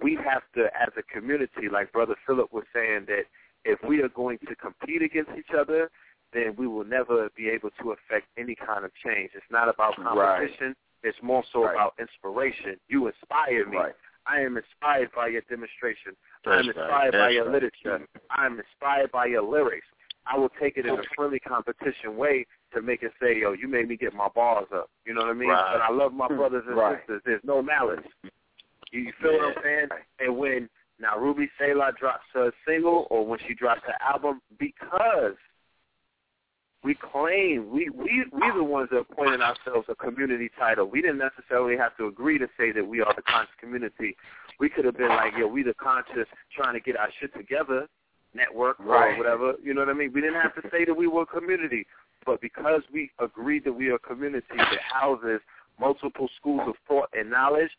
we have to, as a community, like Brother Philip was saying, that if we are going to compete against each other, then we will never be able to affect any kind of change. It's not about Right. competition. It's more so Right. about inspiration. You inspire me. Right. I am inspired by your demonstration. I am That's right. inspired by your right. literature. I am inspired by your lyrics. I will take it in a friendly competition way to make it say, yo, you made me get my bars up. You know what I mean? Right. But I love my brothers and Right. sisters. There's no malice. You, you feel what I'm saying? And when Narubi Selah drops her single or when she drops her album, because we claim we we we the ones that appointed ourselves a community title. We didn't necessarily have to agree to say that we are the conscious community. We could have been like, yo, we the conscious trying to get our shit together network Right. or whatever. You know what I mean? We didn't have to say that we were a community, but because we agreed that we are a community that houses multiple schools of thought and knowledge,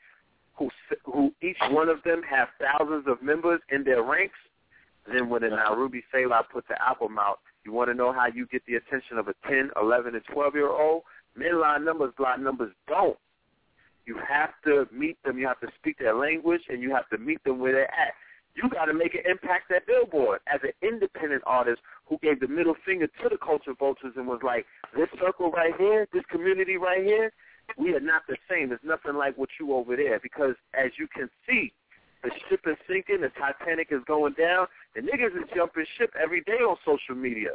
who who each one of them have thousands of members in their ranks, then when the Ruby Selah put the album out, you want to know how you get the attention of a 10, 11, and 12 year old? Men line numbers, block numbers don't. You have to meet them. You have to speak their language, and you have to meet them where they're at. You got to make an impact at Billboard as an independent artist who gave the middle finger to the culture vultures and was like, this circle right here, this community right here, we are not the same. There's nothing like what you over there because as you can see, the ship is sinking, the Titanic is going down, the niggas is jumping ship every day on social media.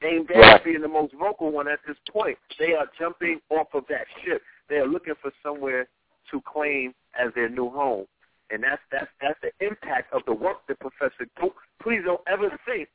Dame Dash Right. being the most vocal one at this point. They are jumping off of that ship. They are looking for somewhere to claim as their new home. And that's that's that's the impact of the work that Professor do. Please don't ever think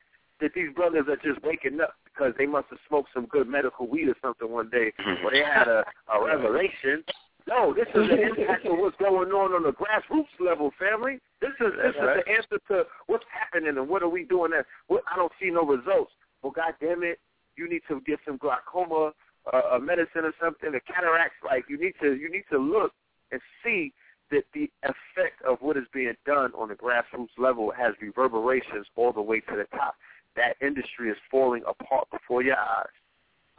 that these brothers are just waking up because they must have smoked some good medical weed or something one day, or they had a, a revelation. No, this is the impact of what's going on on the grassroots level, family. This is this That's is the answer to what's happening and what are we doing that what I don't see no results. Well, God damn it, you need to get some glaucoma, uh, a medicine or something, a cataracts. Like you need to you need to look and see that the effect of what is being done on the grassroots level has reverberations all the way to the top. That industry is falling apart before your eyes.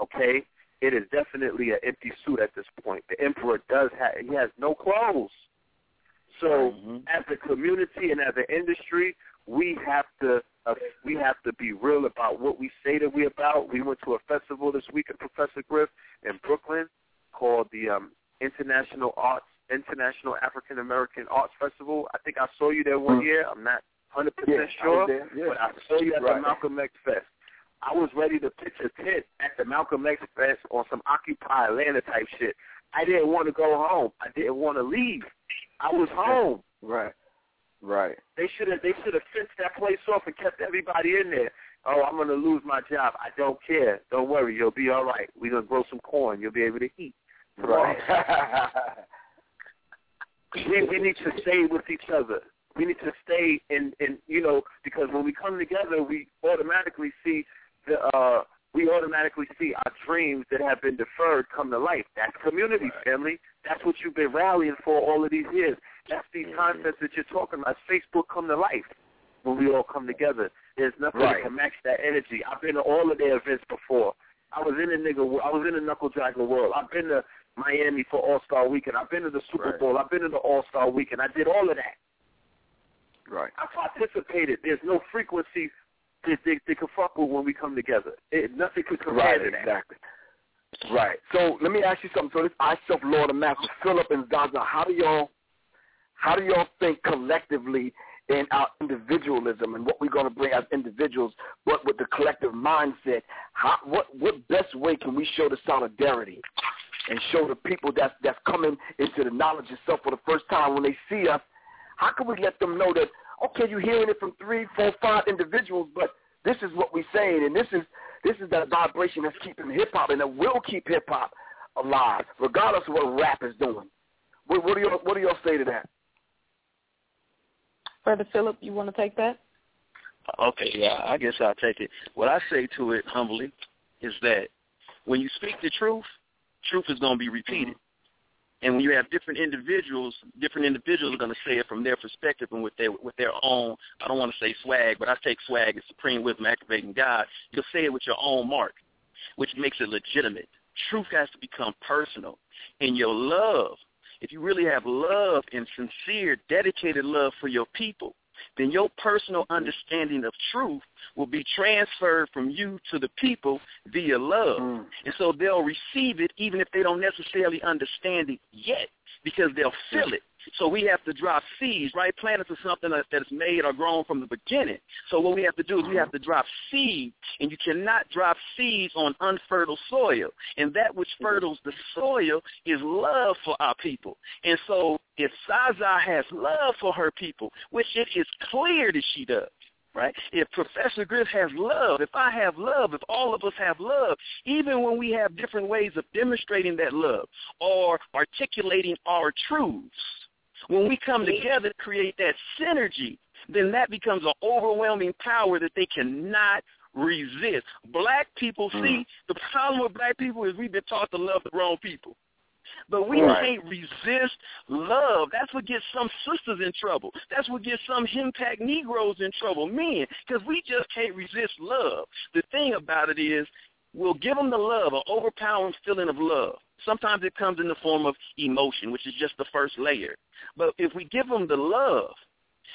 Okay, it is definitely an empty suit at this point. The emperor does have he has no clothes. So as a community and as an industry, we have to uh, we have to be real about what we say that we about. We went to a festival this week at Professor Griff in Brooklyn called the um, International Arts International African American Arts Festival. I think I saw you there one Mm. year. I'm not 100% Yeah, sure, there, yeah. but I saw you at Right. the Malcolm X Fest. I was ready to pitch a tent at the Malcolm X Fest on some Occupy Atlanta type shit. I didn't want to go home. I didn't want to leave. I was home. Right. Right. They should have they should have fenced that place off and kept everybody in there. Oh, I'm gonna lose my job. I don't care. Don't worry, you'll be all right. We're gonna grow some corn. You'll be able to eat. Right. we we need to stay with each other. We need to stay in in you know because when we come together, we automatically see the uh we automatically see our dreams that have been deferred come to life. That's community, family. That's what you've been rallying for all of these years. That's these concepts that you're talking about. Facebook come to life when we all come together. There's nothing Right. that can match that energy. I've been to all of their events before. I was in the nigga. I was in the knuckle dragger world. I've been to Miami for All Star Weekend. I've been to the Super Right. Bowl. I've been to the All Star Weekend. I did all of that. Right. I participated. There's no frequency that they, they can fuck with when we come together. It, nothing could compare Right, to that. exactly. Right. So let me ask you something. So this I self Lord and Master Philip and Zaza, how do y'all how do y'all think collectively in our individualism and what we're going to bring as individuals, but with the collective mindset. How, what what best way can we show the solidarity and show the people that's that's coming into the knowledge of self for the first time when they see us? How can we let them know that okay, you're hearing it from three, four, five individuals, but this is what we're saying, and this is this is that vibration that's keeping hip hop, and that will keep hip hop alive, regardless of what rap is doing. What, what do you what do y'all say to that? Brother Philip, you want to take that? Okay, yeah, I guess I'll take it. What I say to it humbly is that when you speak the truth, truth is going to be repeated. And when you have different individuals, different individuals are going to say it from their perspective and with their with their own. I don't want to say swag, but I take swag as supreme wisdom activating God. You'll say it with your own mark, which makes it legitimate. Truth has to become personal, and your love. If you really have love and sincere, dedicated love for your people, then your personal understanding of truth will be transferred from you to the people via love. Mm. And so they'll receive it even if they don't necessarily understand it yet because they'll feel it. So we have to drop seeds, right? Planted to something that, that is made or grown from the beginning. So what we have to do is we have uh-huh. to drop seeds, and you cannot drop seeds on unfertile soil. And that which fertiles the soil is love for our people. And so if Zaza has love for her people, which it is clear that she does, right? If Professor Griff has love, if I have love, if all of us have love, even when we have different ways of demonstrating that love or articulating our truths, when we come together to create that synergy, then that becomes an overwhelming power that they cannot resist. Black people, hmm. see, the problem with black people is we've been taught to love the wrong people. But we Right. can't resist love. That's what gets some sisters in trouble. That's what gets some impact Negroes in trouble, men, because we just can't resist love. The thing about it is we'll give them the love, an overpowering feeling of love. Sometimes it comes in the form of emotion, which is just the first layer. But if we give them the love,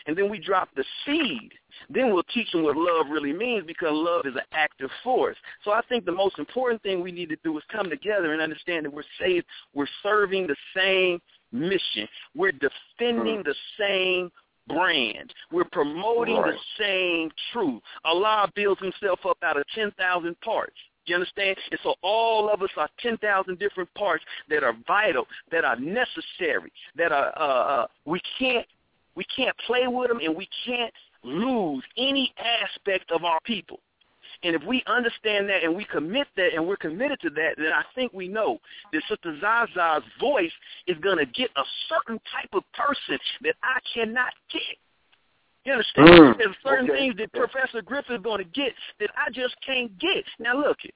and then we drop the seed, then we'll teach them what love really means because love is an active force. So I think the most important thing we need to do is come together and understand that we're saved, we're serving the same mission. We're defending mm. the same brand. We're promoting the same truth. Allah builds himself up out of 10,000 parts. You understand? And so all of us are 10,000 different parts that are vital, that are necessary, that are, uh, uh, we can't, we can't play with them and we can't lose any aspect of our people. And if we understand that and we commit that and we're committed to that, then I think we know that Sister Zaza's voice is going to get a certain type of person that I cannot get. You understand? Mm, There's certain okay. things that Professor Griffith is going to get that I just can't get. Now look it.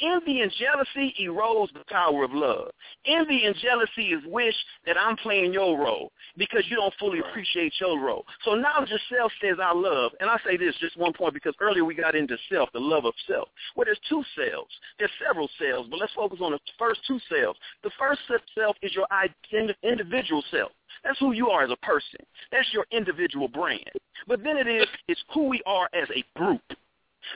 Envy and jealousy erodes the power of love. Envy and jealousy is wish that I'm playing your role because you don't fully appreciate your role. So knowledge of self says I love. And I say this just one point because earlier we got into self, the love of self. Well, there's two selves. There's several selves, but let's focus on the first two selves. The first self is your individual self. That's who you are as a person. That's your individual brand. But then it is it's who we are as a group.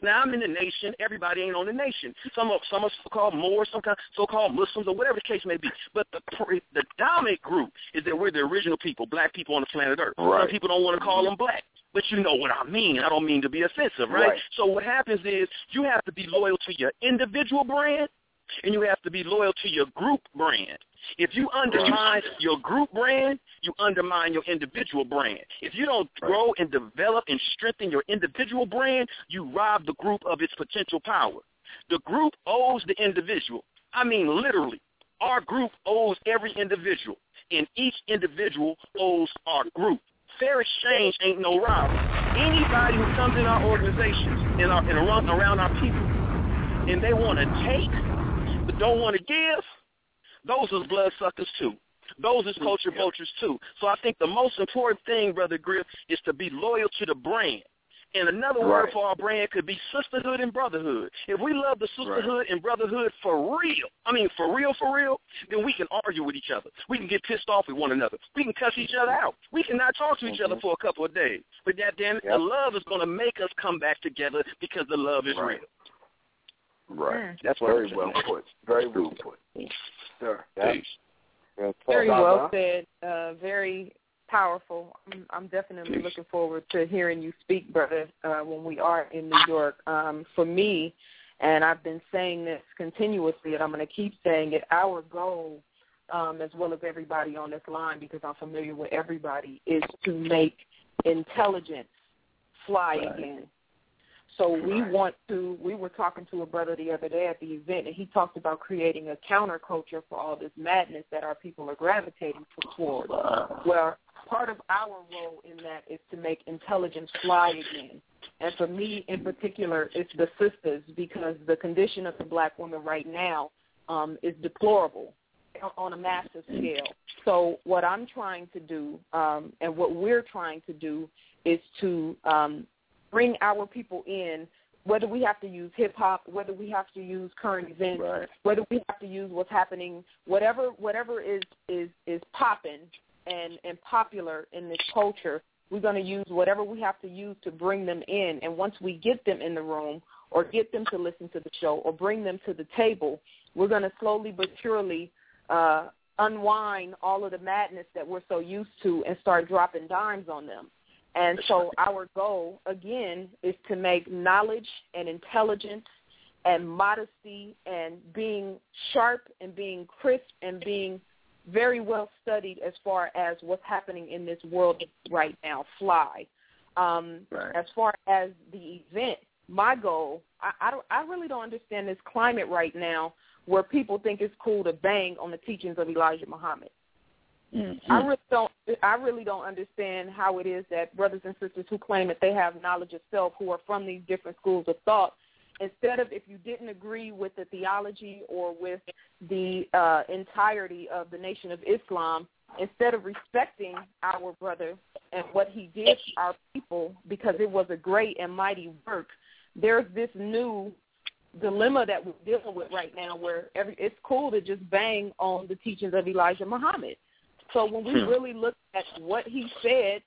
Now I'm in the nation. Everybody ain't on the nation. Some of some are so-called Moors, some kind so-called Muslims, or whatever the case may be. But the pr- the dominant group is that we're the original people, black people on the planet Earth. Some Right. people don't want to call them black, but you know what I mean. I don't mean to be offensive, right? Right. So what happens is you have to be loyal to your individual brand, and you have to be loyal to your group brand. If you undermine your group brand, you undermine your individual brand. If you don't grow and develop and strengthen your individual brand, you rob the group of its potential power. The group owes the individual. I mean literally. Our group owes every individual, and each individual owes our group. Fair exchange ain't no robbery. Anybody who comes in our organizations and, our, and around, around our people, and they want to take but don't want to give, those is bloodsuckers too. Those is mm, culture vultures too. So I think the most important thing, Brother Griff, is to be loyal to the brand. And another word for our brand could be sisterhood and brotherhood. If we love the sisterhood and brotherhood for real, I mean for real, for real, then we can argue with each other. We can get pissed off with one another. We can cuss each other out. We can not talk to each other mm-hmm. for a couple of days. But that damn it, the love is going to make us come back together because the love is Right. real. Right. That's what Very I'm well put. Very well put. Sir. Yep. Real. Very well said. Uh, very powerful. I'm, I'm definitely looking forward to hearing you speak, brother, uh, when we are in New York. Um, for me, and I've been saying this continuously, and I'm going to keep saying it. Our goal, um, as well as everybody on this line, because I'm familiar with everybody, is to make intelligence fly right. again. So we want to. We were talking to a brother the other day at the event, and he talked about creating a counterculture for all this madness that our people are gravitating toward. Well, part of our role in that is to make intelligence fly again. And for me in particular, it's the sisters because the condition of the black woman right now um, is deplorable on a massive scale. So what I'm trying to do, um, and what we're trying to do, is to um, bring our people in, whether we have to use hip hop, whether we have to use current events, right. whether we have to use what's happening, whatever whatever is is is popping and and popular in this culture. We're going to use whatever we have to use to bring them in, and once we get them in the room or get them to listen to the show or bring them to the table, we're going to slowly but surely uh, unwind all of the madness that we're so used to and start dropping dimes on them. And so our goal, again, is to make knowledge and intelligence and modesty and being sharp and being crisp and being very well studied as far as what's happening in this world right now fly. Um, right. As far as the event, my goal, I, I, don't, I really don't understand this climate right now where people think it's cool to bang on the teachings of Elijah Muhammad. Mm-hmm. I really don't. I really don't understand how it is that brothers and sisters who claim that they have knowledge of self, who are from these different schools of thought, instead of if you didn't agree with the theology or with the uh, entirety of the Nation of Islam, instead of respecting our brother and what he did for our people, because it was a great and mighty work, there's this new dilemma that we're dealing with right now, where every, it's cool to just bang on the teachings of Elijah Muhammad so when we Hmm. really look at what he said,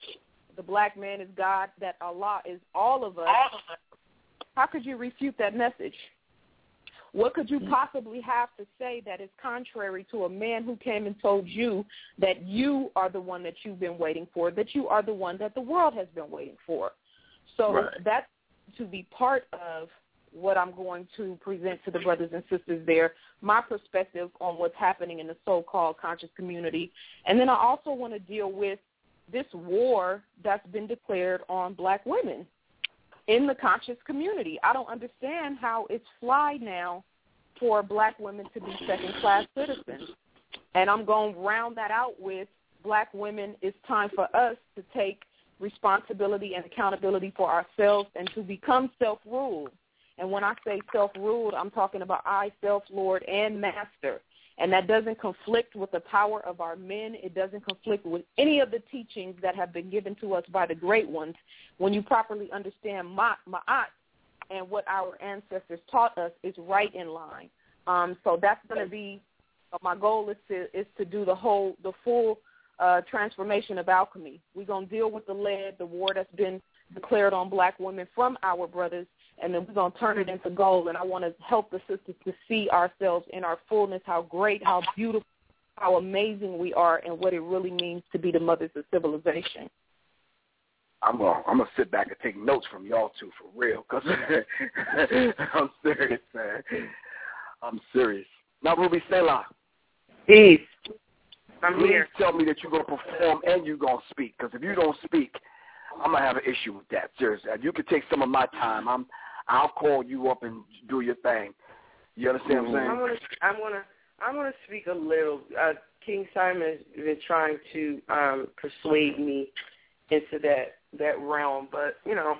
the black man is God, that Allah is all of us, how could you refute that message? What could you possibly have to say that is contrary to a man who came and told you that you are the one that you've been waiting for, that you are the one that the world has been waiting for? So Right. that's to be part of what I'm going to present to the brothers and sisters there, my perspective on what's happening in the so-called conscious community. And then I also want to deal with this war that's been declared on black women in the conscious community. I don't understand how it's fly now for black women to be second-class citizens. And I'm going to round that out with black women, it's time for us to take responsibility and accountability for ourselves and to become self-ruled. And when I say self-ruled, I'm talking about I, self-lord, and master. And that doesn't conflict with the power of our men. It doesn't conflict with any of the teachings that have been given to us by the great ones. When you properly understand Ma'at, and what our ancestors taught us is right in line. Um, so that's going to be uh, my goal is to is to do the whole the full uh, transformation of alchemy. We're going to deal with the lead, the war that's been declared on black women from our brothers, and then we're going to turn it into gold. And I want to help the sisters to see ourselves in our fullness, how great, how beautiful, how amazing we are, and what it really means to be the mothers of civilization. I'm gonna I'm gonna sit back and take notes from y'all two for real, cause I'm serious, man. I'm serious. Narubi Selah, Peace. I'm please here. tell me that you're gonna perform and you're gonna speak, because if you don't speak, I'm gonna have an issue with that. Seriously, you could take some of my time. I'm I'll call you up and do your thing. You understand what I'm saying? I saying? want to. I want to. I want to speak a little. Uh, King Simon has been trying to um, persuade me into that that realm, but you know,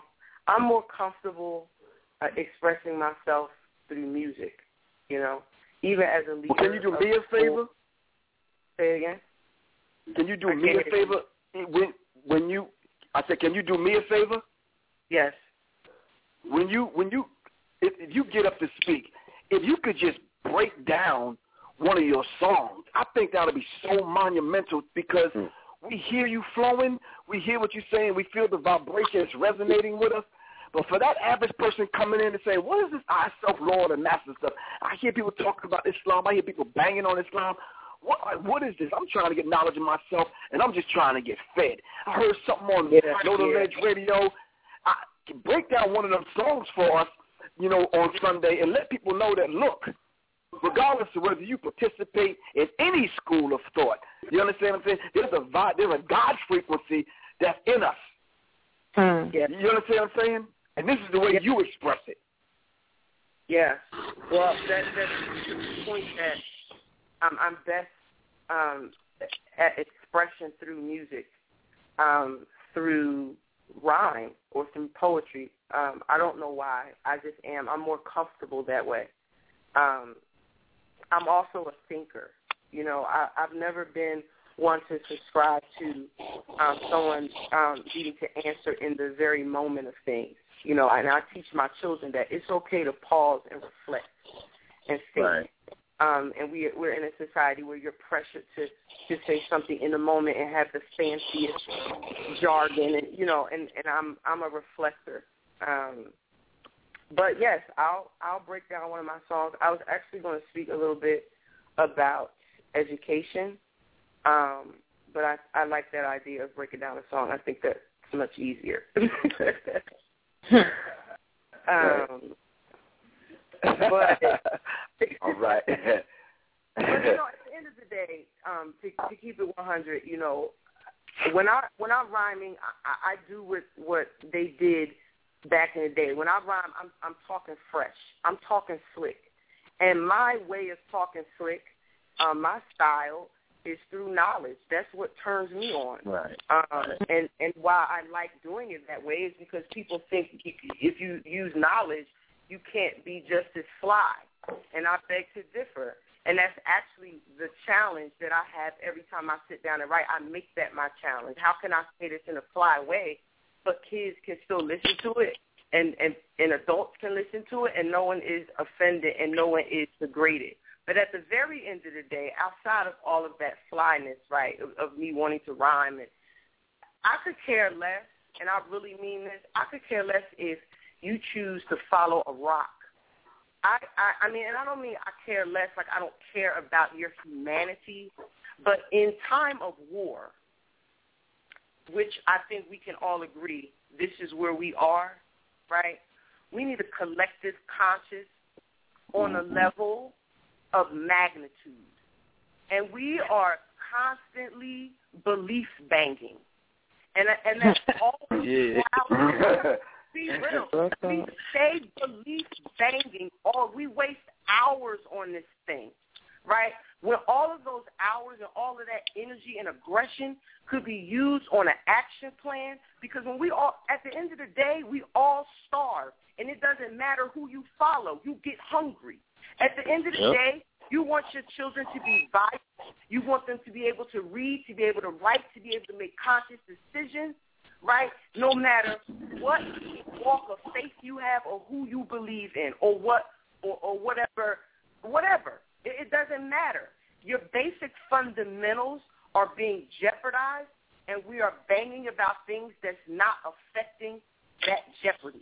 I'm more comfortable uh, expressing myself through music. You know, even as a leader. Well, can you do me a school- favor? Say it again. Can you do I me a favor? When when you, I said, can you do me a favor? Yes. When you when you if, if you get up to speak, if you could just break down one of your songs, I think that would be so monumental because hmm. we hear you flowing, we hear what you're saying, we feel the vibration vibrations resonating with us. But for that average person coming in and saying, what is this I self Lord and master stuff? I hear people talking about Islam. I hear people banging on Islam. what, what is this? I'm trying to get knowledge of myself, and I'm just trying to get fed. I heard something on Yeah, Know the yeah. Ledge Radio. I break down one of them songs for us, you know, on Sunday, and let people know that look, regardless of whether you participate in any school of thought, you understand what I'm saying? There's a vibe, there's a God frequency that's in us. Yeah. You understand what I'm saying? And this is the way you express it. Yeah. Well, that that's the point that um, I'm best um, at expression through music, um, through rhyme or through poetry. Um, I don't know why. I just am. I'm more comfortable that way. Um, I'm also a thinker. You know, I, I've never been one to subscribe to um, someone um, needing to answer in the very moment of things. You know, and I teach my children that it's okay to pause and reflect and think. Right. Um, and we we're in a society where you're pressured to to say something in the moment and have the fanciest jargon, and you know, and and I'm I'm a reflector. Um, but yes, I'll I'll break down one of my songs. I was actually going to speak a little bit about education, um, but I I like that idea of breaking down a song. I think that's much easier. um, but All right. but you know, at the end of the day, um, to, to keep it 100, you know, when I when I'm rhyming, I, I do what what they did back in the day. When I rhyme, I'm I'm talking fresh. I'm talking slick, and my way of talking slick, um, my style is through knowledge. That's what turns me on. Right. Um, and and why I like doing it that way is because people think if you use knowledge, you can't be just as fly. And I beg to differ. And that's actually the challenge that I have every time I sit down and write. I make that my challenge. How can I say this in a fly way, but kids can still listen to it, and and and adults can listen to it, and no one is offended and no one is degraded. But at the very end of the day, outside of all of that flyness, right, of, of me wanting to rhyme, and I could care less, and I really mean this. I could care less if you choose to follow a rock. I, I, I mean, and I don't mean I care less, like I don't care about your humanity, but in time of war, which I think we can all agree, this is where we are, right? We need a collective conscious on a mm-hmm. level of magnitude. And we are constantly belief banging. And and that's all Yeah. be real. We stay belief banging or we waste hours on this thing. Right? When all of those hours and all of that energy and aggression could be used on an action plan because when we all at the end of the day we all starve and it doesn't matter who you follow, you get hungry. At the end of the Yep. day, you want your children to be vibrant. You want them to be able to read, to be able to write, to be able to make conscious decisions, right? No matter what walk of faith you have or who you believe in or what or, or whatever, whatever. It, it doesn't matter. Your basic fundamentals are being jeopardized, and we are banging about things that's not affecting that jeopardy.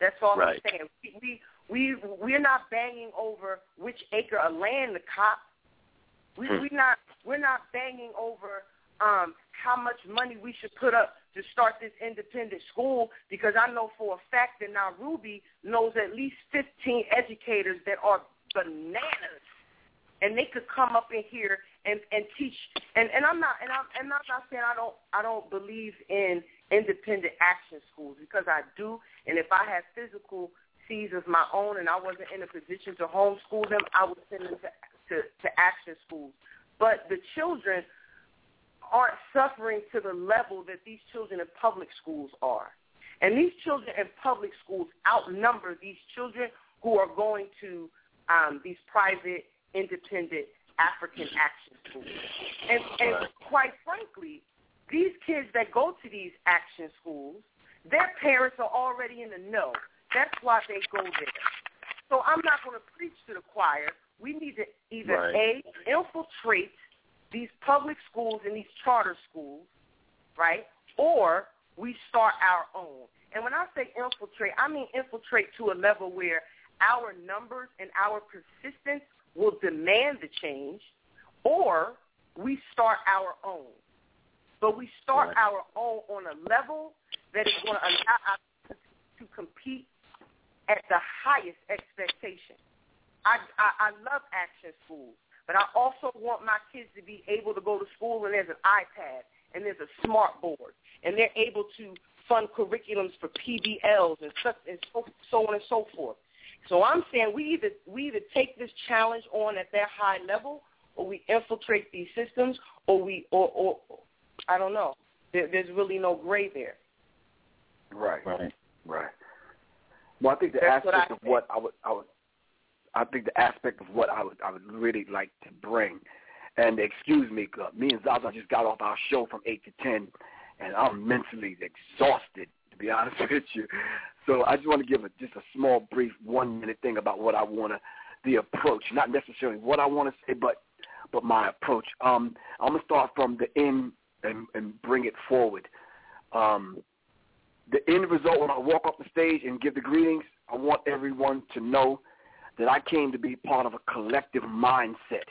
That's all Right. I'm saying. We, we we we're not banging over which acre of land the cop. We Hmm. we not we're not banging over um how much money we should put up to start this independent school because I know for a fact that Narubi knows at least 15 educators that are bananas. And they could come up in here and and teach. And and I'm not and I'm and I'm not saying I don't I don't believe in independent action schools because I do. And if I had physical seeds of my own and I wasn't in a position to homeschool them I would send them to to, to action schools. But the children aren't suffering to the level that these children in public schools are. And these children in public schools outnumber these children who are going to um, these private, independent African action schools. And, and quite frankly, these kids that go to these action schools, their parents are already in the know. That's why they go there. So I'm not going to preach to the choir. We need to either Right. A, infiltrate these public schools and these charter schools, right? Or we start our own. And when I say infiltrate, I mean infiltrate to a level where our numbers and our persistence will demand the change, or we start our own. But we start Right. our own on a level that is going to allow us to compete at the highest expectation. I, I, I love action schools, but I also want my kids to be able to go to school and there's an iPad and there's a smart board and they're able to fund curriculums for PBLs and such and so, so on and so forth. So I'm saying we either we either take this challenge on at that high level, or we infiltrate these systems, or we or or I don't know. There, there's really no gray there. Right. Right. Right. Well, I think the That's what aspect I of what I would, I would, I think the aspect of what I would, I would really like to bring, and excuse me, 'cause me and Zaza just got off our show from eight to ten, and I'm mentally exhausted to be honest with you. So I just want to give a, just a small, brief, one minute thing about what I want to, the approach, not necessarily what I want to say, but but my approach. Um, I'm gonna start from the end and, and bring it forward. Um, the end result when I walk up the stage and give the greetings, I want everyone to know that I came to be part of a collective mindset.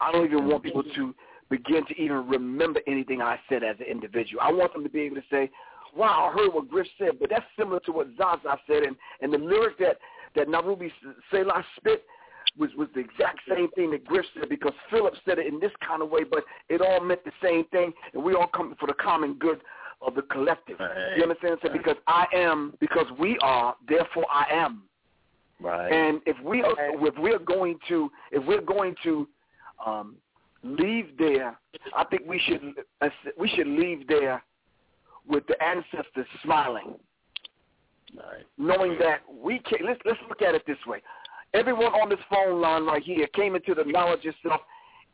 I don't even want people to begin to even remember anything I said as an individual. I want them to be able to say, wow, I heard what Griff said, but that's similar to what Zaza said. And, and the lyric that, that Narubi Selah spit was, was the exact same thing that Griff said because Philip said it in this kind of way, but it all meant the same thing, and we all come for the common good of the collective. Right. You understand? So because I am, because we are, therefore I am. Right. And if we are, if we're going to, if we're going to um, leave there, I think we should uh, we should leave there with the ancestors smiling, Right. knowing that we can. Let's let's look at it this way. Everyone on this phone line right here came into the knowledge of self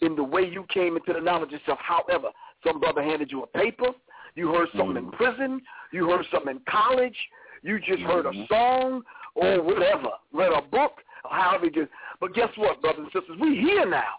in the way you came into the knowledge of self. However, some brother handed you a paper. You heard something in mm. prison. You heard something in college. You just heard a mm-hmm. song or whatever. Read a book. Or however you just. But guess what, brothers and sisters? We here now.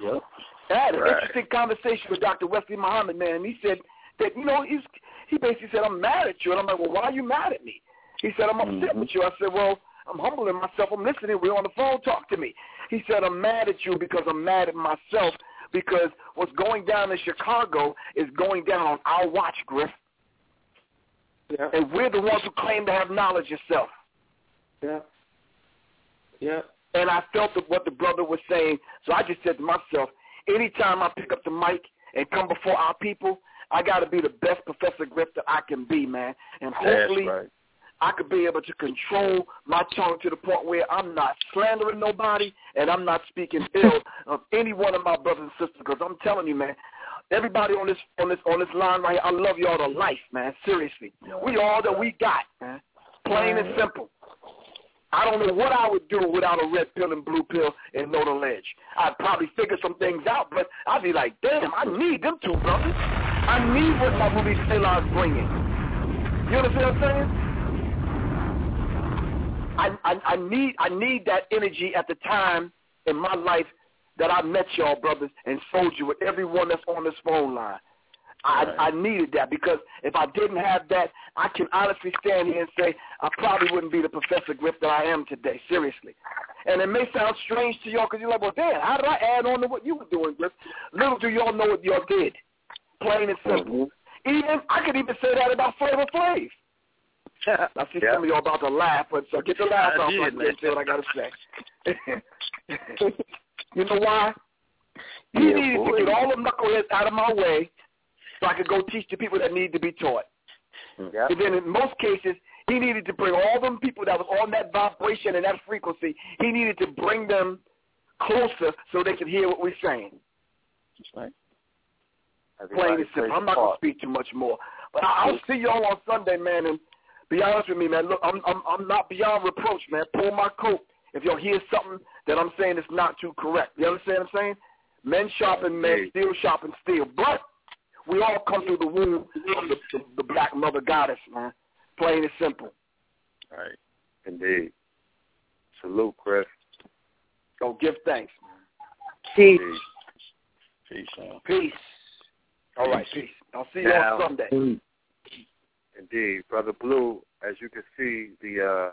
Yep. I had an Right. interesting conversation with Dr. Wesley Muhammad, man. And he said that, you know, he's, he basically said, I'm mad at you. And I'm like, well, why are you mad at me? He said, I'm upset mm-hmm. with you. I said, well, I'm humbling myself. I'm listening. We're on the phone. Talk to me. He said, I'm mad at you because I'm mad at myself because what's going down in Chicago is going down on our watch, Griff. Yeah. And we're the ones who claim to have knowledge yourself. Yeah. Yeah. And I felt what the brother was saying. So I just said to myself, anytime I pick up the mic and come before our people, I got to be the best Professor Griff that I can be, man. And hopefully right. I could be able to control my tongue to the point where I'm not slandering nobody and I'm not speaking ill of any one of my brothers and sisters. Because I'm telling you, man, everybody on this on this on this line right here, I love y'all to life, man. Seriously, we all that we got, man. Plain and simple. I don't know what I would do without a red pill and blue pill and know the ledge. I'd probably figure some things out, but I'd be like, damn, I need them two brothers. I need what my movie Sailor's bringing. You understand what I'm saying? I, I, I need I need that energy at the time in my life that I met y'all brothers and sold you with everyone that's on this phone line. I, I needed that because if I didn't have that, I can honestly stand here and say I probably wouldn't be the Professor Griff that I am today, seriously. And it may sound strange to y'all because you're like, well, damn, how did I add on to what you were doing, Griff? Little do y'all know what y'all did. Plain and simple. Mm-hmm. Even I could even say that about Flavor Flav. I see some of y'all about to laugh, but so get the laugh I off did, I say what I got to say. you know why? He Yeah, needed boy. to get all the knuckleheads out of my way so I could go teach the people that need to be taught. And then in most cases, he needed to bring all them people that was on that vibration and that frequency, he needed to bring them closer so they could hear what we're saying. That's right. Plain and simple. I'm not going to speak too much more. But I- I'll see y'all on Sunday, man, and be honest with me, man. Look, I'm I'm I'm not beyond reproach, man. Pull my coat if y'all hear something that I'm saying is not too correct. You understand what I'm saying? Men sharpen men, steel sharpen steel. But we all come through the womb of the, the, the black mother goddess, man. Plain and simple. Right. Indeed. Salute, Chris. Go give thanks. man. Peace. Peace, man. Peace. All right, peace. I'll see you Now- on Sunday. Indeed. Brother Blue, as you can see, the uh,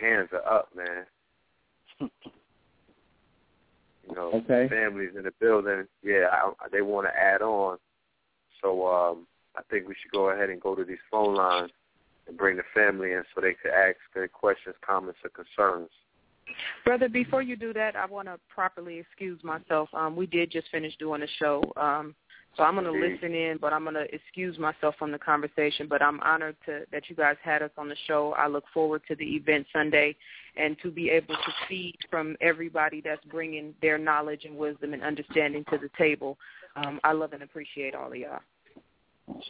hands are up, man. you know, Okay. families in the building. Yeah, I, they want to add on. So um, I think we should go ahead and go to these phone lines and bring the family in so they could ask their questions, comments, or concerns. Brother, before you do that, I want to properly excuse myself. Um, we did just finish doing a show, um, so I'm going to listen in, but I'm going to excuse myself from the conversation. But I'm honored to, that you guys had us on the show. I look forward to the event Sunday and to be able to see from everybody that's bringing their knowledge and wisdom and understanding to the table. Um, I love and appreciate all of y'all.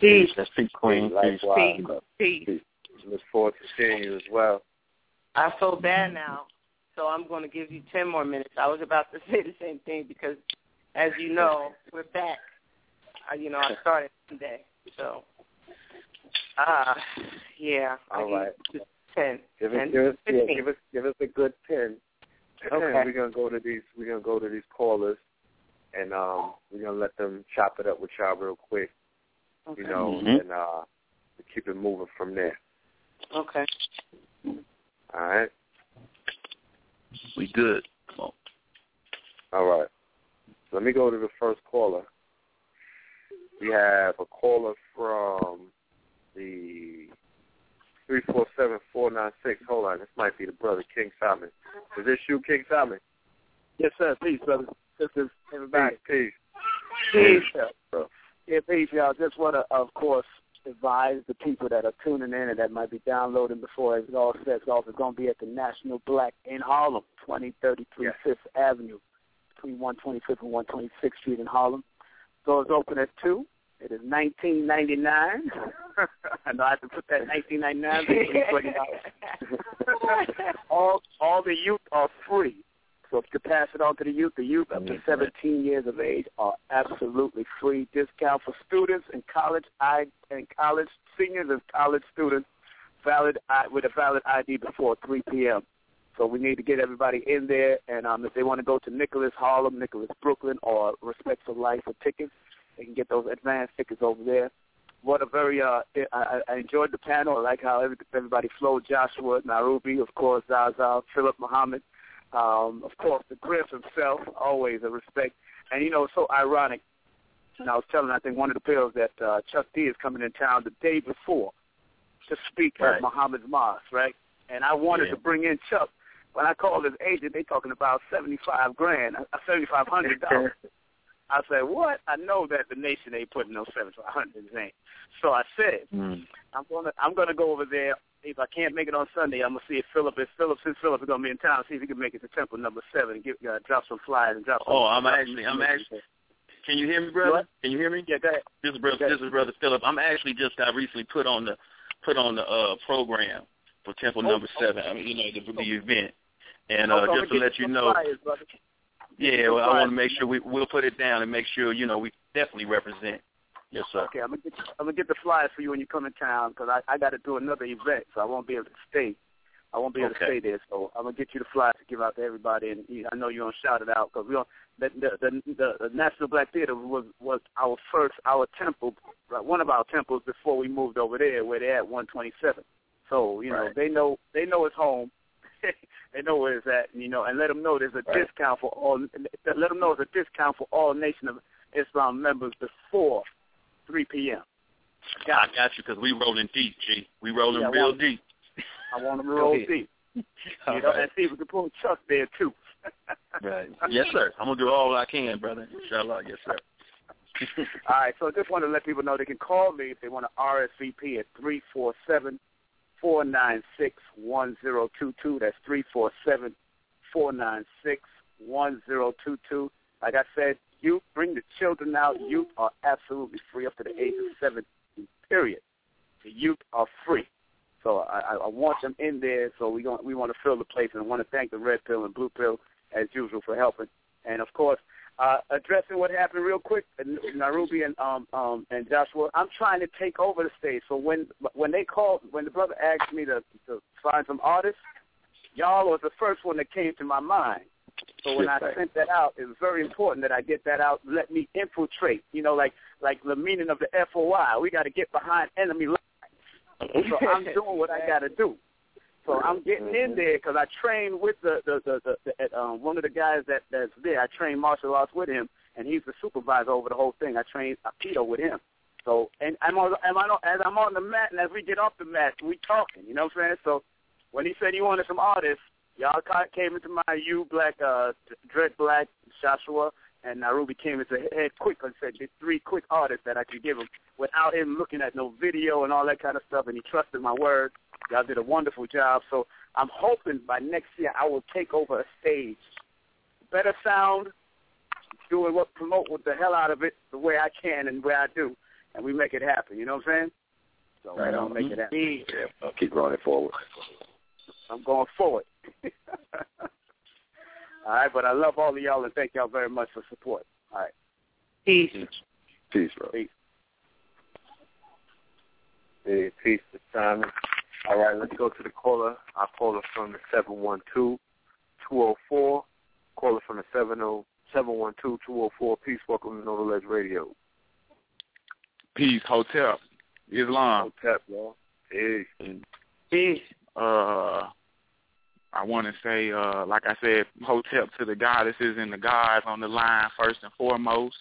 Peace. That's peace, Queen. Peace. Likewise. Peace. Peace. Look forward to seeing you as well. I feel bad now, so I'm going to give you 10 more minutes. I was about to say the same thing because, as you know, we're back. Uh, you know, I started today, so. Uh, yeah. I All give right. 10. Give 10, us, give us, yeah, give us, give us a good ten. Okay. we're gonna go to these. We're gonna go to these callers, and um, we're gonna let them chop it up with y'all real quick. Okay. You know, Mhm. and uh, keep it moving from there. Okay. All right. We good. Come on. All right. Let me go to the first caller. We have a caller from the three four seven four nine six. Hold on, this might be the brother King Simon. Is this you, King Simon? Yes, sir. Peace, brother. Sisters, everybody. Peace. Peace. bro. Yeah, y'all. Just want to, of course, advise the people that are tuning in and that might be downloading before it all sets off. It's going to be at the National Black in Harlem, 2033 Fifth Avenue, between 125th and 126th Street in Harlem. Doors open at 2. It is 1999. I know I have to put that 1999. but $20. all all the youth are free. So if you could pass it on to the youth, the youth up to 17 years of age are absolutely free. Discount for students and college I and college seniors and college students valid I, with a valid ID before 3 p.m. So we need to get everybody in there, and um, if they want to go to Nicholas Harlem, Nicholas Brooklyn, or Respect for Life for tickets, they can get those advance tickets over there. What a very uh, I, I enjoyed the panel. I like how every, everybody flowed. Jashua, Narubi, of course, Zaza, Philip Muhammad, um, of course, the Griff himself. Always a respect. And you know, it's so ironic. And I was telling, I think one of the pills that uh, Chuck D is coming in town the day before to speak Right. at Muhammad's mosque, right? And I wanted Yeah. to bring in Chuck. When I called his agent, they talking about seventy five grand, uh, seventy five hundred dollars. I said, what? I know that the nation ain't putting no seventy five hundred in. So I said, Mm. I'm gonna I'm gonna go over there. If I can't make it on Sunday, I'm gonna see if Philip if Philip since Philip is gonna be in town, see if he can make it to Temple number seven and give uh, drop some flyers and drop. Some, Oh, I'm actually, I'm actually. Can you hear me, brother? What? Can you hear me? Yeah, go ahead. This is brother. This is brother Philip. I'm actually just got recently put on the put on the uh program for Temple Oh, Number oh. Seven. I mean, you know, the, the event. And uh, just to let you know, flyers, yeah, well, I want to make sure we we'll put it down and make sure you know we definitely represent. Yes, sir. Okay, I'm gonna get I'm gonna get the flyers for you when you come in town because I I got to do another event, so I won't be able to stay. I won't be able to stay there, so I'm gonna get you the flyers to give out to everybody, and you, I know you're gonna shout it out because we don't. The, the the the National Black Theater was was our first our temple, one of our temples before we moved over there, where they're at 127. So you know Right. they know they know it's home. they know where it's at, you know, and let them know there's a Right. discount for all. Let them know there's a discount for all Nation of Islam members before 3 p.m. I got you because we rolling deep, G. We rolling Yeah, real well- deep. I want them to roll ahead. deep. All You know, right. and see if we can pull Chuck there too. Right. Yes, sir. I'm gonna do all I can, brother. Inshallah. Yes, sir. All right, so I just want to let people know they can call me if they want to RSVP at three four seven four nine six one zero two two. That's three four seven four nine six one zero two two. Like I said, youth bring the children out. Youth are absolutely free up to the age of seventeen. Period. The youth are free. So I, I- want them in there. So we going we want to fill the place, and I want to thank the Red Pill and Blue Pill as usual for helping. And of course, uh, addressing what happened real quick, and Narubi and um um and Jashua. I'm trying to take over the stage. So when when they called, when the brother asked me to to find some artists, y'all was the first one that came to my mind. So when I sent that out, it was very important that I get that out. Let me infiltrate. You know, like like the meaning of the FOI. We got to get behind enemy lines. So I'm doing what I got to do. So I'm getting in there because I trained with the the the, the, the at, um, one of the guys that that's there. I trained martial arts with him, and he's the supervisor over the whole thing. I trained Aikido with him. So and I'm on am I as I'm on the mat and as we get off the mat, we talking. You know what I'm saying? So when he said he wanted some artists, y'all came into my U Black, uh, Dread Black, Jashua, and Narubi came into head quick and said there's three quick artists that I could give him without him looking at no video and all that kind of stuff, and he trusted my word. Y'all did a wonderful job. So I'm hoping by next year I will take over a stage, better sound, doing what promote what the hell out of it the way I can and where I do, and we make it happen. You know what I'm saying? So right we're on. make it happen. Yeah, I'll keep running forward. I'm going forward. all right, but I love all of y'all and thank y'all very much for support. All right. Peace. Peace, bro. Peace. Hey, peace to Simon. All right, let's go to the caller. Our caller from the 712-204. Caller from the 712-204. Peace. Welcome to Know the Ledge Radio. Peace, Hotep, Islam. Hotep, bro. Peace. Peace. Uh, I want to say, uh, like I said, Hotep to the goddesses and the gods on the line first and foremost.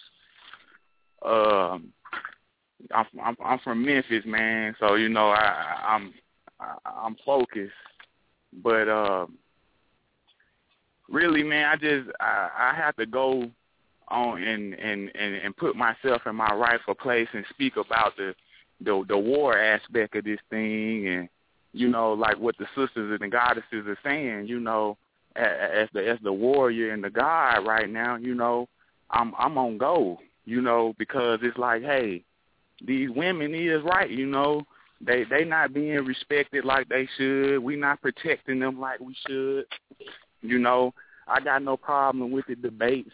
Um, I'm I'm, I'm from Memphis, man, so you know I I'm I, I'm focused, but um, really, man, I just I, I have to go on and, and and and put myself in my rightful place and speak about the the the war aspect of this thing and you know like what the sisters and the goddesses are saying you know as the as the warrior and the god right now you know i'm i'm on go you know because it's like hey these women is right you know. They they not being respected like they should. We not protecting them like we should you know. I got no problem with the debates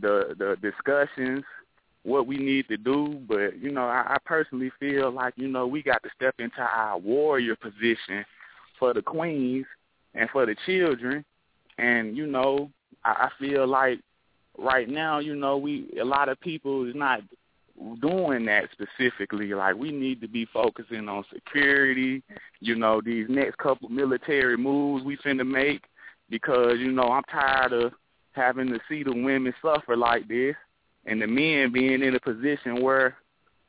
the the discussions what we need to do, but you know, I, I personally feel like you know we got to step into our warrior position for the queens and for the children, and you know, I, I feel like right now, you know, we a lot of people is not doing that specifically. Like we need to be focusing on security, you know, these next couple military moves we finna make because you know I'm tired of having to see the women suffer like this and the men being in a position where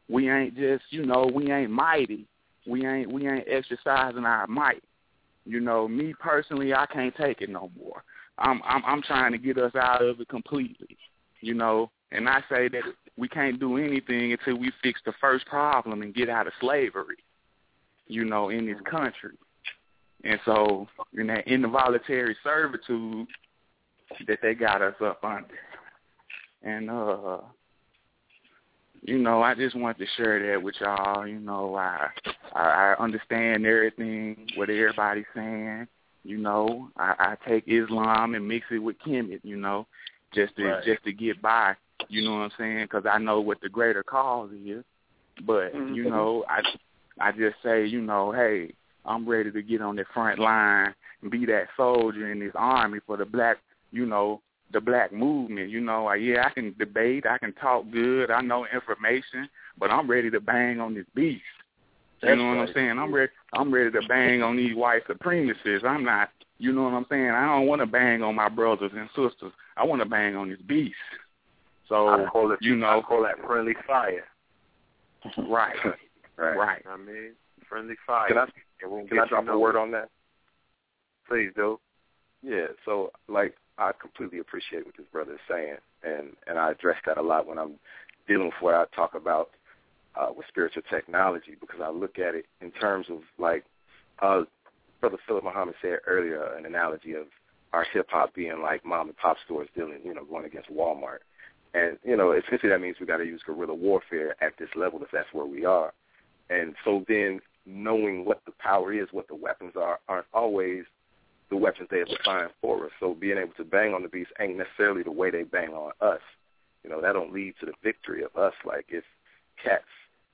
we ain't just, you know, we ain't mighty. We ain't we ain't exercising our might. You know, me personally, I can't take it no more. I'm I'm I'm trying to get us out of it completely. You know, and I say that we can't do anything until we fix the first problem and get out of slavery. You know, in this country. And so, in that involuntary servitude that they got us up under. And uh you know, I just want to share that with y'all. You know, I I, I understand everything what everybody's saying. You know, I, I take Islam and mix it with Kemet. You know, just to Right. just to get by. You know what I'm saying? Because I know what the greater cause is. But Mm-hmm. you know, I I just say, you know, hey, I'm ready to get on the front line and be that soldier in this army for the black, you know, the black movement. You know, yeah, I can debate, I can talk good, I know information, but I'm ready to bang on this beast. You That's know what right. I'm saying? I'm ready. I'm ready to bang on these white supremacists. I'm not. You know what I'm saying? I don't want to bang on my brothers and sisters. I want to bang on this beast. So I call it, you know, I call that friendly fire. right, Right. right. I mean, friendly fire. Can I can I you drop a word on that? Please do. Yeah, so like I completely appreciate what this brother is saying, and and I address that a lot when I'm dealing with what I talk about uh, with spiritual technology because I look at it in terms of like uh, brother Philip Muhammad said earlier, an analogy of our hip hop being like mom and pop stores dealing, you know, going against Walmart, and you know, essentially that means we got to use guerrilla warfare at this level if that's where we are, and so then knowing what the power is, what the weapons are, aren't always the weapons they have defined for us. So being able to bang on the beast ain't necessarily the way they bang on us. You know, that don't lead to the victory of us. Like if cats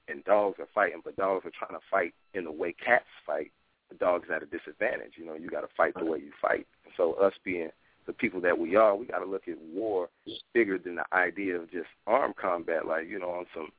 and dogs are fighting, but dogs are trying to fight in the way cats fight, the dog's at a disadvantage. You know, you got to fight the way you fight. So us being the people that we are, we got to look at war bigger than the idea of just armed combat. Like you know, on some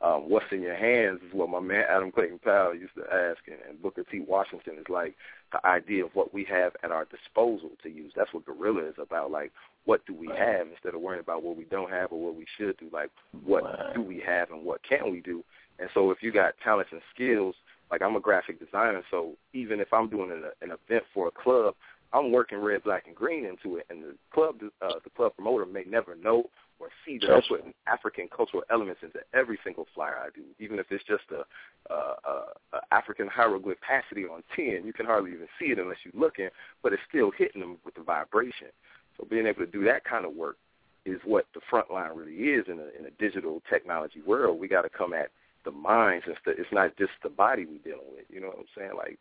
um, what's in your hands is what my man Adam Clayton Powell used to ask, and, and Booker T. Washington is like the idea of what we have at our disposal to use. That's what Guerrilla is about. Like, what do we have instead of worrying about what we don't have or what we should do? Like, what do we have and what can we do? And so, if you got talents and skills, like I'm a graphic designer, so even if I'm doing an, an event for a club, I'm working red, black, and green into it, and the club, uh, the club promoter may never know or see that I'm putting African cultural elements into every single flyer I do, even if it's just a, a, a, a African hieroglyph opacity on 10. You can hardly even see it unless you're looking, but it's still hitting them with the vibration. So being able to do that kind of work is what the front line really is in a, in a digital technology world. We got to come at the minds instead. It's not just the body we're dealing with. You know what I'm saying? Like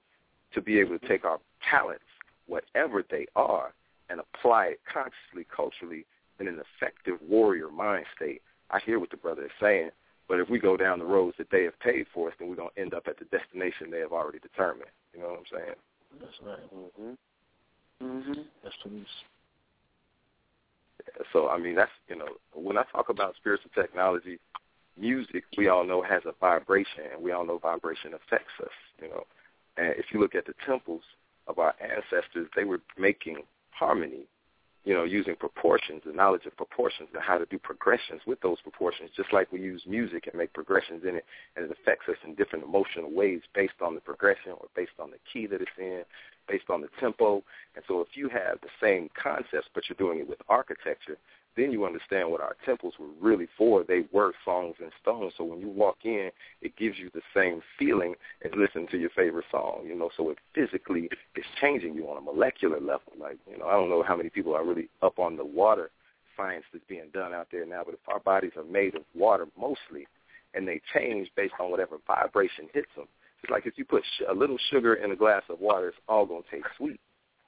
to be able to take our talents, whatever they are, and apply it consciously, culturally, in an effective warrior mind state. I hear what the brother is saying, but if we go down the roads that they have paid for us, then we're going to end up at the destination they have already determined. You know what I'm saying? That's right. Mm-hmm. Mm-hmm. That's what he's. So I mean, that's you know, when I talk about spiritual technology, music we all know has a vibration, and we all know vibration affects us. You know, and if you look at the temples of our ancestors, they were making harmony you know, using proportions, the knowledge of proportions and how to do progressions with those proportions, just like we use music and make progressions in it, and it affects us in different emotional ways based on the progression or based on the key that it's in, based on the tempo. And so if you have the same concepts, but you're doing it with architecture, then you understand what our temples were really for. They were songs and stones. So when you walk in, it gives you the same feeling as listening to your favorite song, you know, so it physically is changing you on a molecular level. Like, you know, I don't know how many people are really up on the water science that's being done out there now, but if our bodies are made of water mostly and they change based on whatever vibration hits them, it's like if you put a little sugar in a glass of water, it's all going to taste sweet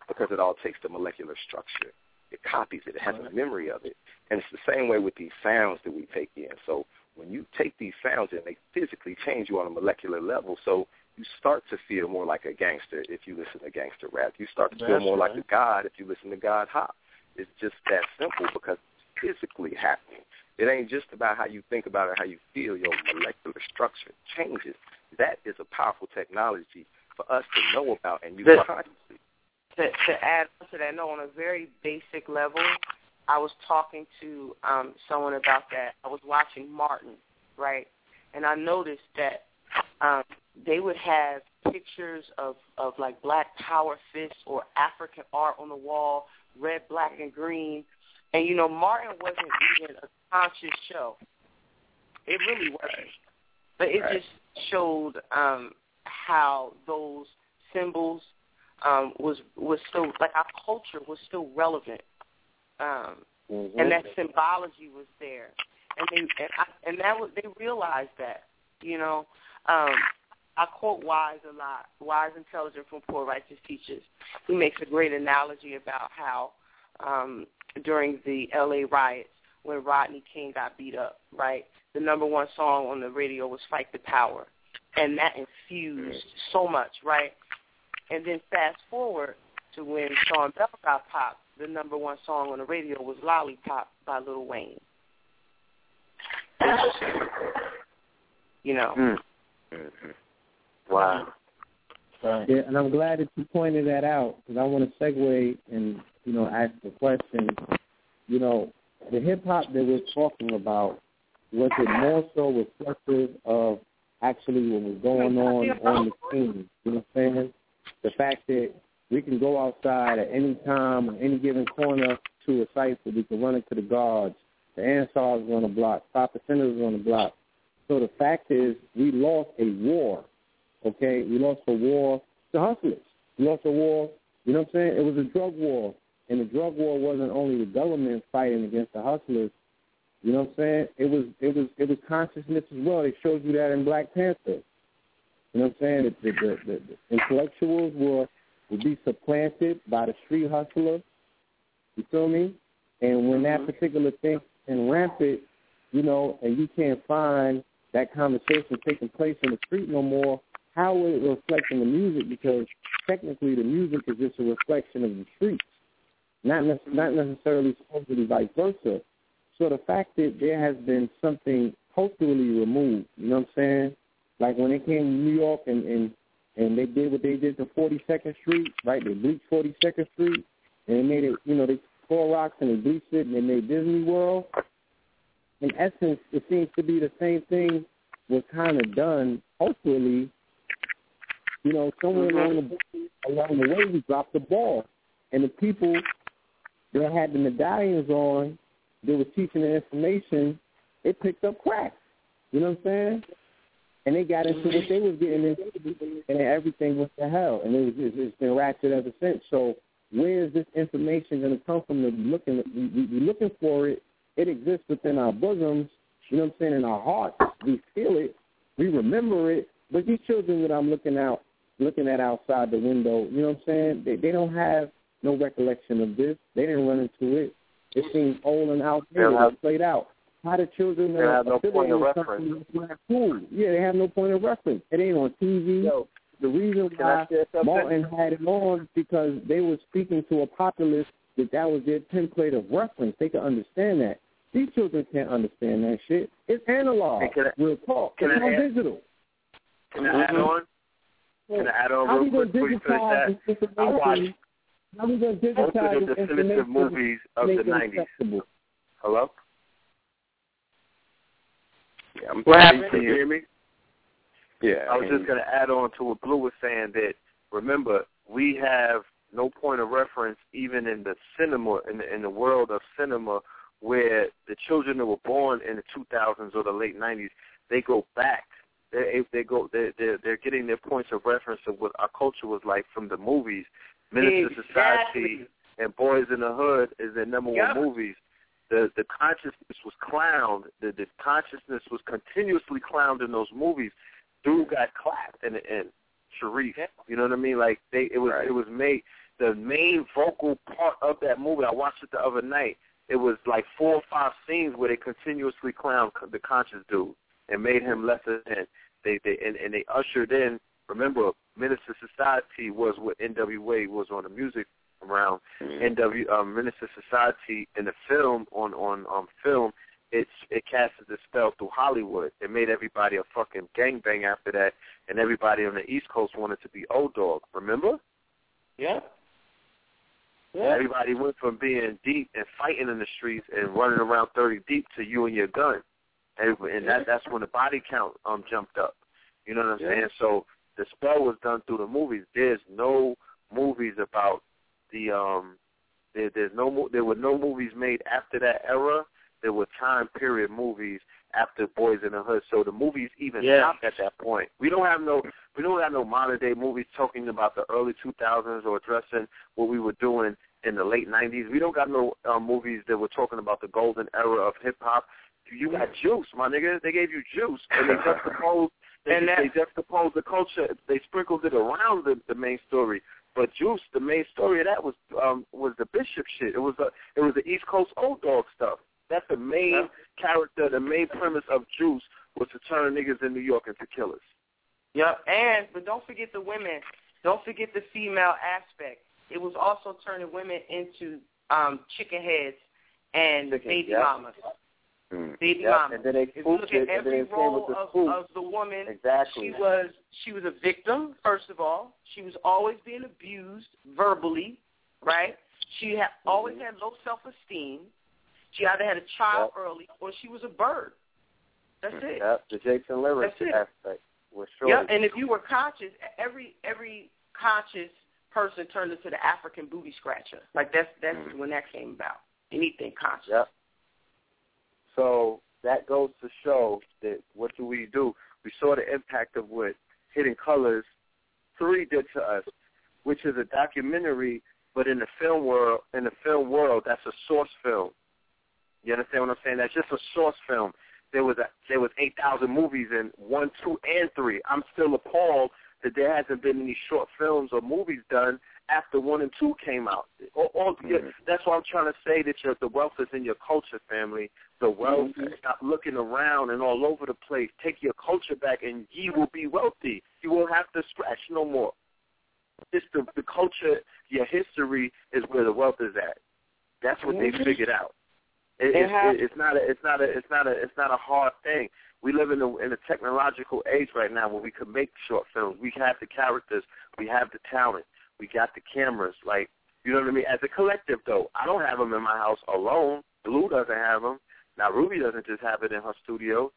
because it all takes the molecular structure it copies it. It has a memory of it. And it's the same way with these sounds that we take in. So when you take these sounds in, they physically change you on a molecular level. So you start to feel more like a gangster if you listen to gangster rap. You start to That's feel more right. like a god if you listen to God hop. It's just that simple because it's physically happening. It ain't just about how you think about it, how you feel. Your molecular structure changes. That is a powerful technology for us to know about and use consciously. To, to add on to that, no, on a very basic level, I was talking to um, someone about that. I was watching Martin, right, and I noticed that um, they would have pictures of of like Black Power fists or African art on the wall, red, black, and green. And you know, Martin wasn't even a conscious show. It really wasn't. But it Right. just showed um, how those symbols um, was was still like our culture was still relevant, um, Mm-hmm. and that symbology was there, and they and, I, and that was they realized that, you know. Um, I quote Wise a lot. Wise, intelligent from poor righteous teachers. He makes a great analogy about how um, during the L.A. riots, when Rodney King got beat up, right? The number one song on the radio was "Fight the Power," and that infused so much, right? And then fast forward to when Sean Bell got popped, the number one song on the radio was "Lollipop" by Lil Wayne. You know. Mm-hmm. Wow. Yeah, and I'm glad that you pointed that out because I want to segue and you know ask the question. You know, the hip hop that we're talking about was it more so reflective of actually what was going on on the scene? You know what I'm saying? The fact that we can go outside at any time any given corner to a site where we can run into the guards. The Ansars on the block, Papa Centers on the block. So the fact is, we lost a war Okay, we lost a war to hustlers. We lost a war. You know what I'm saying? It was a drug war, and the drug war wasn't only the government fighting against the hustlers. You know what I'm saying? It was it was it was consciousness as well. They showed you that in Black Panther. You know what I'm saying? The, the, the, the, the intellectuals were would be supplanted by the street hustler. You feel me? And when that mm-hmm. particular thing is rampant, you know, and you can't find that conversation taking place in the street no more, how will it reflect in the music? Because technically, the music is just a reflection of the streets, not nec- not necessarily supposedly vice versa. So the fact that there has been something culturally removed. You know what I'm saying? Like when they came to New York and and and they did what they did to 42nd Street, right? They bleached 42nd Street and they made it. You know, they tore rocks and they bleached it and they made Disney World. In essence, it seems to be the same thing was kind of done culturally. You know, somewhere along the along the way we dropped the ball, and the people that had the medallions on, that was teaching the information, it picked up crack. You know what I'm saying? And they got into what they was getting into, and everything went to hell. And it was it's, it's been ratchet ever since. So where is this information going to come from? The looking, we, we, we're looking for it. It exists within our bosoms. You know what I'm saying? In our hearts, we feel it, we remember it. But these children that I'm looking out, looking at outside the window, you know what I'm saying? They they don't have no recollection of this. They didn't run into it. It seems old and outdated. played out. How the children They have no point of reference. something that's not cool. Yeah, they have no point of reference. It ain't on TV. the reason why? Martin had it on because they were speaking to a populace that that was their template of reference. They could understand that. These children can't understand that shit. It's analog. Hey, I- Real talk. can it's I not add- digital. Can I add on? Can I add on How real quick before you finish that? I watched information? How we gonna most of the definitive movies of the 90s. acceptable? Hello? Yeah, I'm What sorry, happened? Can you hear me? Yeah. I was just going to add on to what Blue was saying that remember we have no point of reference even in the cinema in the in the world of cinema where the children that were born in the 2000s or the late 90s they go back they they go they they're, they're getting their points of reference of what our culture was like from the movies Menace II Society and Boyz n the Hood is their number Yep. one movies the the consciousness was clowned the the consciousness was continuously clowned in those movies dude got clapped in the end. Sharif. You know what I mean? Like they it was it was made the main vocal part of that movie. I watched it the other night. It was like four or five scenes where they continuously clowned the conscious dude and made him lesser than they they and, and they ushered in. Remember, Menace II Society was what NWA was on the music around. NW um, Menace II Society in the film on on um film it's it casted the spell through Hollywood. It made everybody a fucking gangbang after that, and everybody on the East Coast wanted to be O-Dog. Remember? Yeah. Everybody went from being deep and fighting in the streets and running around thirty deep to you and your gun, and, and that that's when the body count um jumped up. You know what I'm Yeah. saying? So the spell was done through the movies. There's no movies about the um. There, there's no there were no movies made after that era. There were time period movies after Boyz n the Hood. So the movies even Yeah. stopped at that point. We don't have no we don't have no modern day movies talking about the early 2000s or addressing what we were doing in the late 90s. We don't got no um, movies that were talking about the golden era of hip hop. You got Juice, my nigga. They gave you Juice, and they juxtaposed. They, And that- they juxtaposed the culture. They sprinkled it around the, the main story. But Juice, the main story of that was um, was the Bishop shit. It was a it was the East Coast O-Dog stuff. That's the main character. The main premise of Juice was to turn niggas in New York into killers. Yep, and but don't forget the women. Don't forget the female aspect. It was also turning women into um chicken heads and baby yep. mamas. Mm-hmm. Baby Yep, mamas. and then they if you look at every it came role the of, of the woman, Exactly. she was she was a victim. First of all, she was always being abused verbally, right? She had always Mm-hmm. had low self esteem. She either had a child early or she was a bird. That's mm, it. Yep, the Jason Lyric aspect was. Yeah, and if you were conscious, every every conscious person turned into the African booty scratcher. Like that's that's mm. when that came about. Anything conscious. Yep. So that goes to show that what do we do? We saw the impact of what Hidden Colors 3 did to us, which is a documentary, but in the film world, in the film world, that's a source film. You understand what I'm saying? That's just a source film. There was a, there was 8,000 movies in one, two, and three. I'm still appalled that there hasn't been any short films or movies done after one and two came out. All, all, yeah, that's why I'm trying to say that your, the wealth is in your culture, family. The wealth, stop looking around and all over the place. Take your culture back, and ye will be wealthy. You won't have to scratch no more. It's the, the culture, your history is where the wealth is at. That's what they Mhm. figured out. It, And it's, it, it's not a it's not a it's not a it's not a hard thing. We live in a in a technological age right now where we can make short films. We have the characters, we have the talent, we got the cameras. Like you know what I mean? As a collective, though, I don't have them in my house alone. Blue doesn't have them. Narubi doesn't just have it in her studio.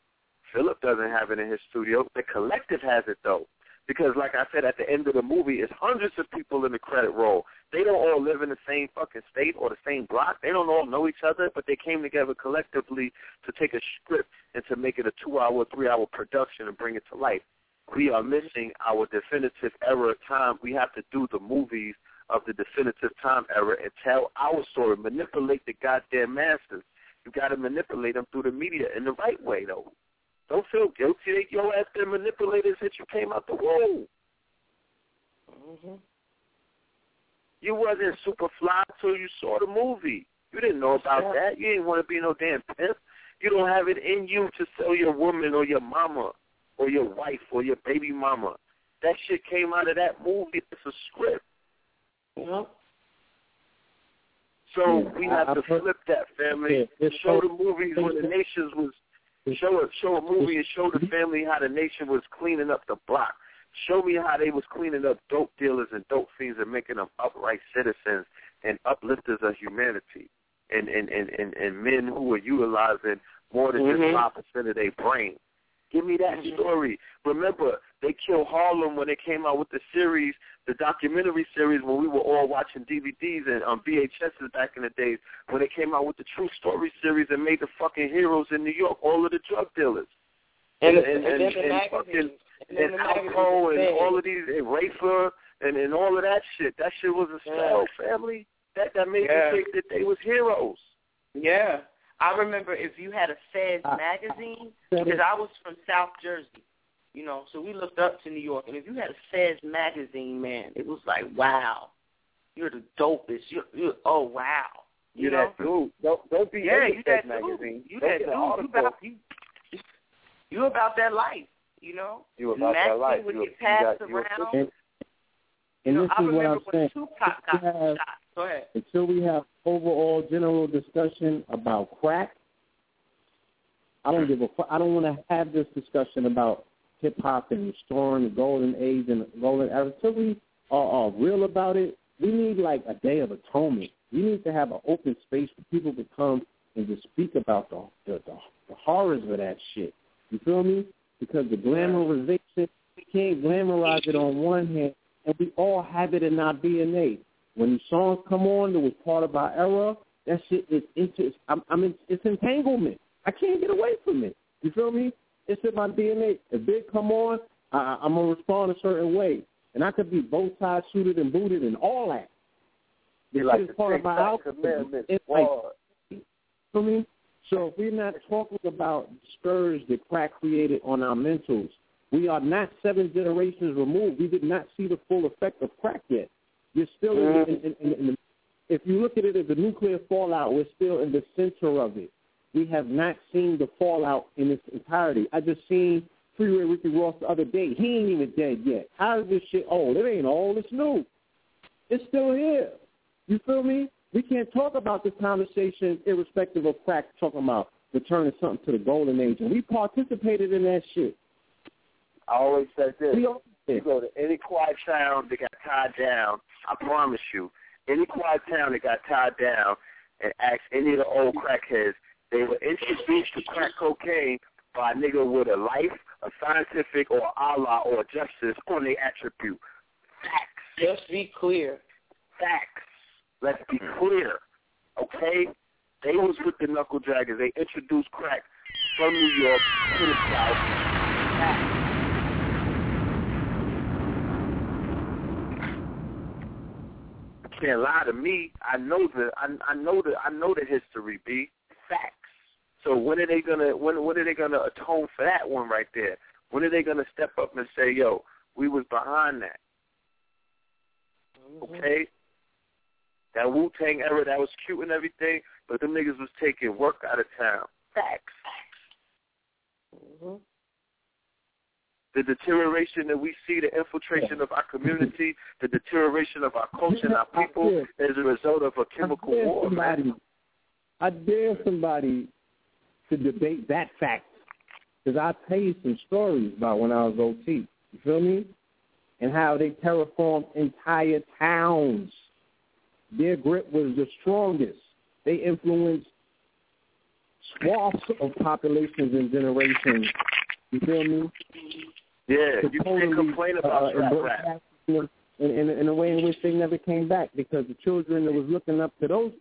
Philip doesn't have it in his studio. The collective has it though. Because like I said, at the end of the movie, it's hundreds of people in the credit roll. They don't all live in the same fucking state or the same block. They don't all know each other, but they came together collectively to take a script and to make it a two-hour, three-hour production and bring it to life. We are missing our definitive era of time. We have to do the movies of the definitive time era and tell our story, manipulate the goddamn masses. You got to manipulate them through the media in the right way, though. Don't feel guilty. They your ass been manipulators since you came out the womb. Mm-hmm. You wasn't super fly until you saw the movie. You didn't know about Yeah. that. You didn't want to be no damn pimp. You don't have it in you to sell your woman or your mama or your wife or your baby mama. That shit came out of that movie. It's a script. Yeah. So Yeah, we have I to put- flip that family. Yeah, show the movies when the nations was show a show a movie and show the family how the nation was cleaning up the block. Show me how they was cleaning up dope dealers and dope fiends and making them upright citizens and uplifters of humanity and and and and, and men who were utilizing more than Mhm. just five percent of their brain. Give me that story. Remember, they killed Harlem when they came out with the series, the documentary series, when we were all watching DVDs and um, VHSs back in the days. When they came out with the True Story series and made the fucking heroes in New York, all of the drug dealers, And, and and, and, the and magazines. fucking And and Alpo and all of these and Rafer and and all of that shit. That shit was a spell, family. That that made Yeah. me think that they was heroes. Yeah. I remember if you had a Feds uh, magazine, because. I was from South Jersey, you know, so we looked up to New York, and if you had a Feds magazine, man, it was like, wow, you're the dopest. You're, you're oh wow, you You know. that dude. Don't don't be Yeah, you the that Fed dude. magazine. You Don't that dude. You about you. You about that life, you know. You about that life. would You- get you passed you a around. And, You know, this I is what remember I'm when saying. Tupac got shot. Go ahead. until we have overall general discussion about crack, I don't give a. I don't want to have this discussion about hip hop and restoring the golden age and golden era. Until we are, are real about it, we need like a day of atonement. We need to have an open space where people can come and just speak about the the, the, the horrors of that shit. You feel me? Because the glamorization, we can't glamorize it on one hand, and we all have it in our DNA. When these songs come on that was part of our era, that shit is into. I'm, I'm in, it's entanglement. I can't get away from it. You feel me? It's in my DNA. If Big come on, I, I'm gonna respond a certain way, and I could be both sides suited and booted and all that. This like part of my outfit. It's like you feel me? So if we're not talking about the scourge that crack created on our mentals, we are not seven generations removed. We did not see the full effect of crack yet. You're still in, the, mm-hmm. in, in, in the. If you look at it as a nuclear fallout, we're still in the center of it. We have not seen the fallout in its entirety. I just seen Freeway Ricky Ross the other day. He ain't even dead yet. How is this shit old? It ain't old. It's new. It's still here. You feel me? We can't talk about this conversation irrespective of crack talking about returning something to the golden age. And we participated in that shit. I always said this. We all You go to any quiet town that got tied down, I promise you, any quiet town that got tied down and asked any of the old crackheads, they were introduced to crack cocaine by a nigga with a life, a scientific, or Allah or justice on their attribute. Facts. Just be clear. Facts. Let's be hmm. clear. Okay? They was with the knuckle draggers. They introduced crack from New York to the South. Facts. Can't lie to me. I know the I, I know the I know the history. B facts. So when are they gonna when when are they gonna atone for that one right there? When are they gonna step up and say, "Yo, we was behind that"? Okay. That Wu Tang era, that was cute and everything, but them niggas was taking work out of town. Facts. Mm-hmm. The deterioration that we see, the infiltration of our community, the deterioration of our culture and our people, as a result of a chemical I war, somebody, I dare somebody to debate that fact. Because I'll tell you some stories about when I was OT. You feel me? And how they terraformed entire towns. Their grip was the strongest. They influenced swaths of populations and generations. You feel me? Yeah, To you can't complain about uh, rap. in, in, in a way in which they never came back because the children that was looking up to those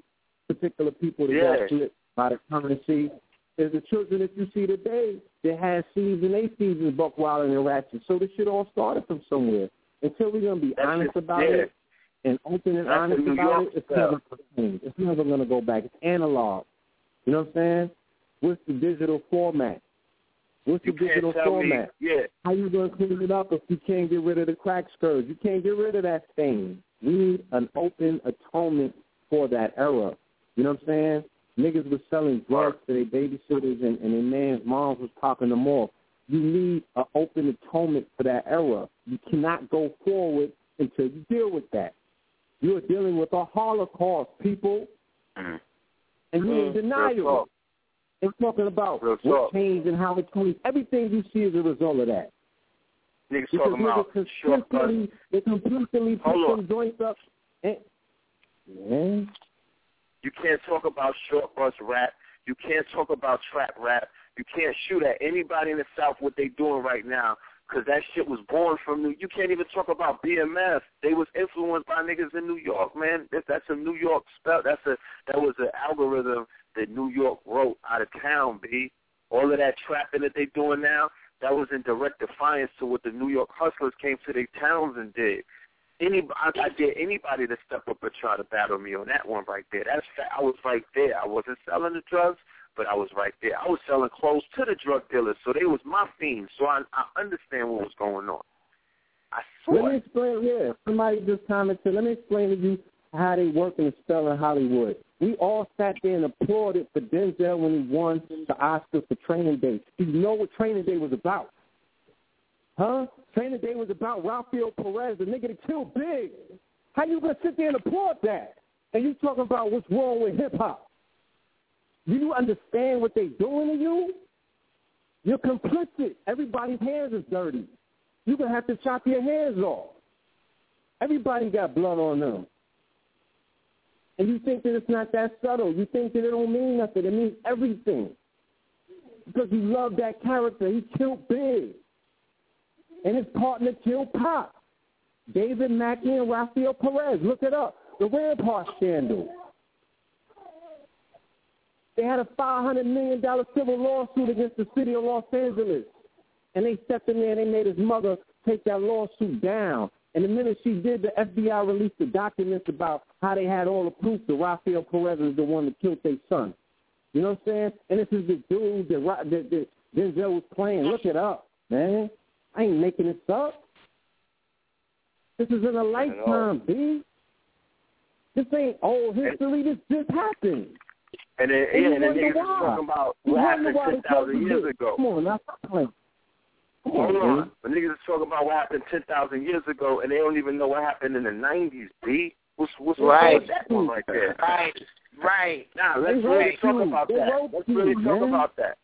particular people that Yeah. got flipped by the currency is the children that you see today that had seeds and they seeds in buck wild and ratchet. So this shit all started from somewhere. Until we're gonna be That's honest it, about yeah. it and open and That's honest about it, it's style. never gonna. It's never gonna go back. It's analog. You know what I'm saying? What's the digital format? What's You the digital tell me, format? yeah. How you gonna clean it up if you can't get rid of the crack scourge? You can't get rid of that stain. We need an open atonement for that era. You know what I'm saying? Niggas was selling drugs to their babysitters and, and their man's moms was popping them off. You need an open atonement for that era. You cannot go forward until you deal with that. You're dealing with a Holocaust, people, and you're in Mm, denial. And talking about Real what changed and how it changed. Everything you see is a result of that. Niggas Because talking about niggas consistently, they completely put joints up. And, man, You can't talk about short bus rap. You can't talk about trap rap. You can't shoot at anybody in the South what they doing right now because that shit was born from New. You can't even talk about BMF. They was influenced by niggas in New York, man. That, that's a New York spell. That's a that was an algorithm that New York wrote out of town, b. All of that trapping that they doing now, that was in direct defiance to what the New York hustlers came to their towns and did. Any, I, I dare anybody to step up and try to battle me on that one right there. That's I was right there. I wasn't selling the drugs, but I was right there. I was selling clothes to the drug dealers, so they was my fiends. So I, I understand what was going on. I let me it. explain. Yeah, somebody just commented. Let me explain to you how they work and spell in Hollywood. We all sat there and applauded for Denzel when he won the Oscar for Training Day. Do you know what Training Day was about? Huh? Training Day was about Rafael Perez, the nigga that killed Big. How you gonna sit there and applaud that? And you talking about what's wrong with hip hop? Do you understand what they doing to you? You're complicit. Everybody's hands is dirty. You're gonna have to chop your hands off. Everybody got blood on them. And you think that it's not that subtle. You think that it don't mean nothing. It means everything. Because you love that character. He killed Big. And his partner killed Pop. David Mackey and Rafael Perez. Look it up. The Rampart scandal. They had a $500 million civil lawsuit against the city of Los Angeles. And they stepped in there and they made his mother take that lawsuit down. And the minute she did, the FBI released the documents about how they had all the proof that Rafael Perez is the one that killed their son. You know what I'm saying? And this is the dude that, that, that Denzel was playing. Look it up, man. I ain't making this up. This is in a lifetime, B. This ain't old history. This just happened. And then, And yeah, and then niggas why. talking about what happened why they 10,000 years ago. Come on, now stop playing. Come Hold on, on. But niggas is talking about what happened 10,000 years ago, and they don't even know what happened in the 90s, B. What's, what's what's Right. wrong with that one right there? Right, right. Nah, let's They really talk you. about They that. Let's you, really talk man. about that.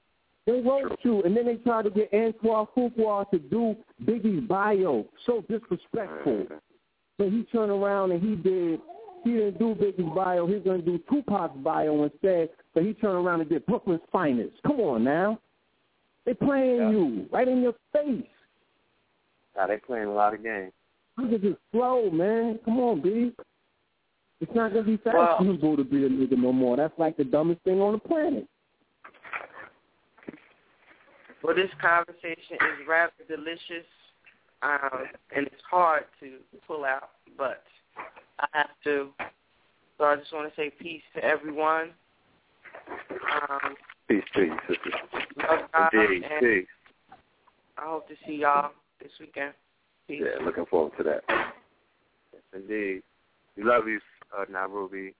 They wrote you, and then they tried to get Antoine Fuqua to do Biggie's bio. So disrespectful. But he turned around and he did. He didn't do Biggie's bio. He's going to do Tupac's bio instead. But he turned around and did Brooklyn's finest. Come on now. They playing you right in your face. Nah, they playing a lot of games. Look at this flow, man. Come on, B. It's not going to be Well- fashionable to be a nigga no more. That's like the dumbest thing on the planet. Well, this conversation is rather delicious, um, and it's hard to pull out, but I have to. So I just want to say peace to everyone. Um, Peace to you, sisters. love Indeed, peace. I hope to see y'all this weekend. Peace. Yeah, looking forward to that. Yes, indeed. We love you, uh, Narubi.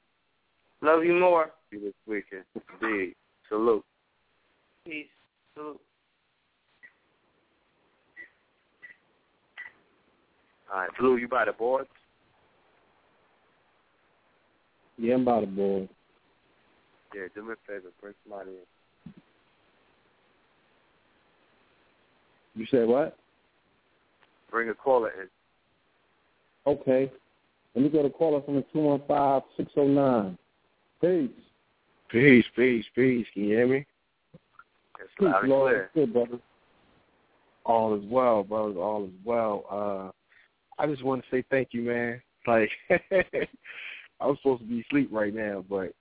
Love you more. See you this weekend. Indeed. Salute. Peace. Salute. All right, Blue, you by the boards? Yeah, I'm about the board. Yeah, do me a favor, bring somebody in. You said what? Bring a caller in. Okay. Let me go to caller from the two one five six oh nine. Peace. Peace, peace, peace. Can you hear me? It's Peace, Lord. clear. Good, brother. All is well, brother. All is well. Uh, I just want to say thank you, man. Like, I'm supposed to be asleep right now, but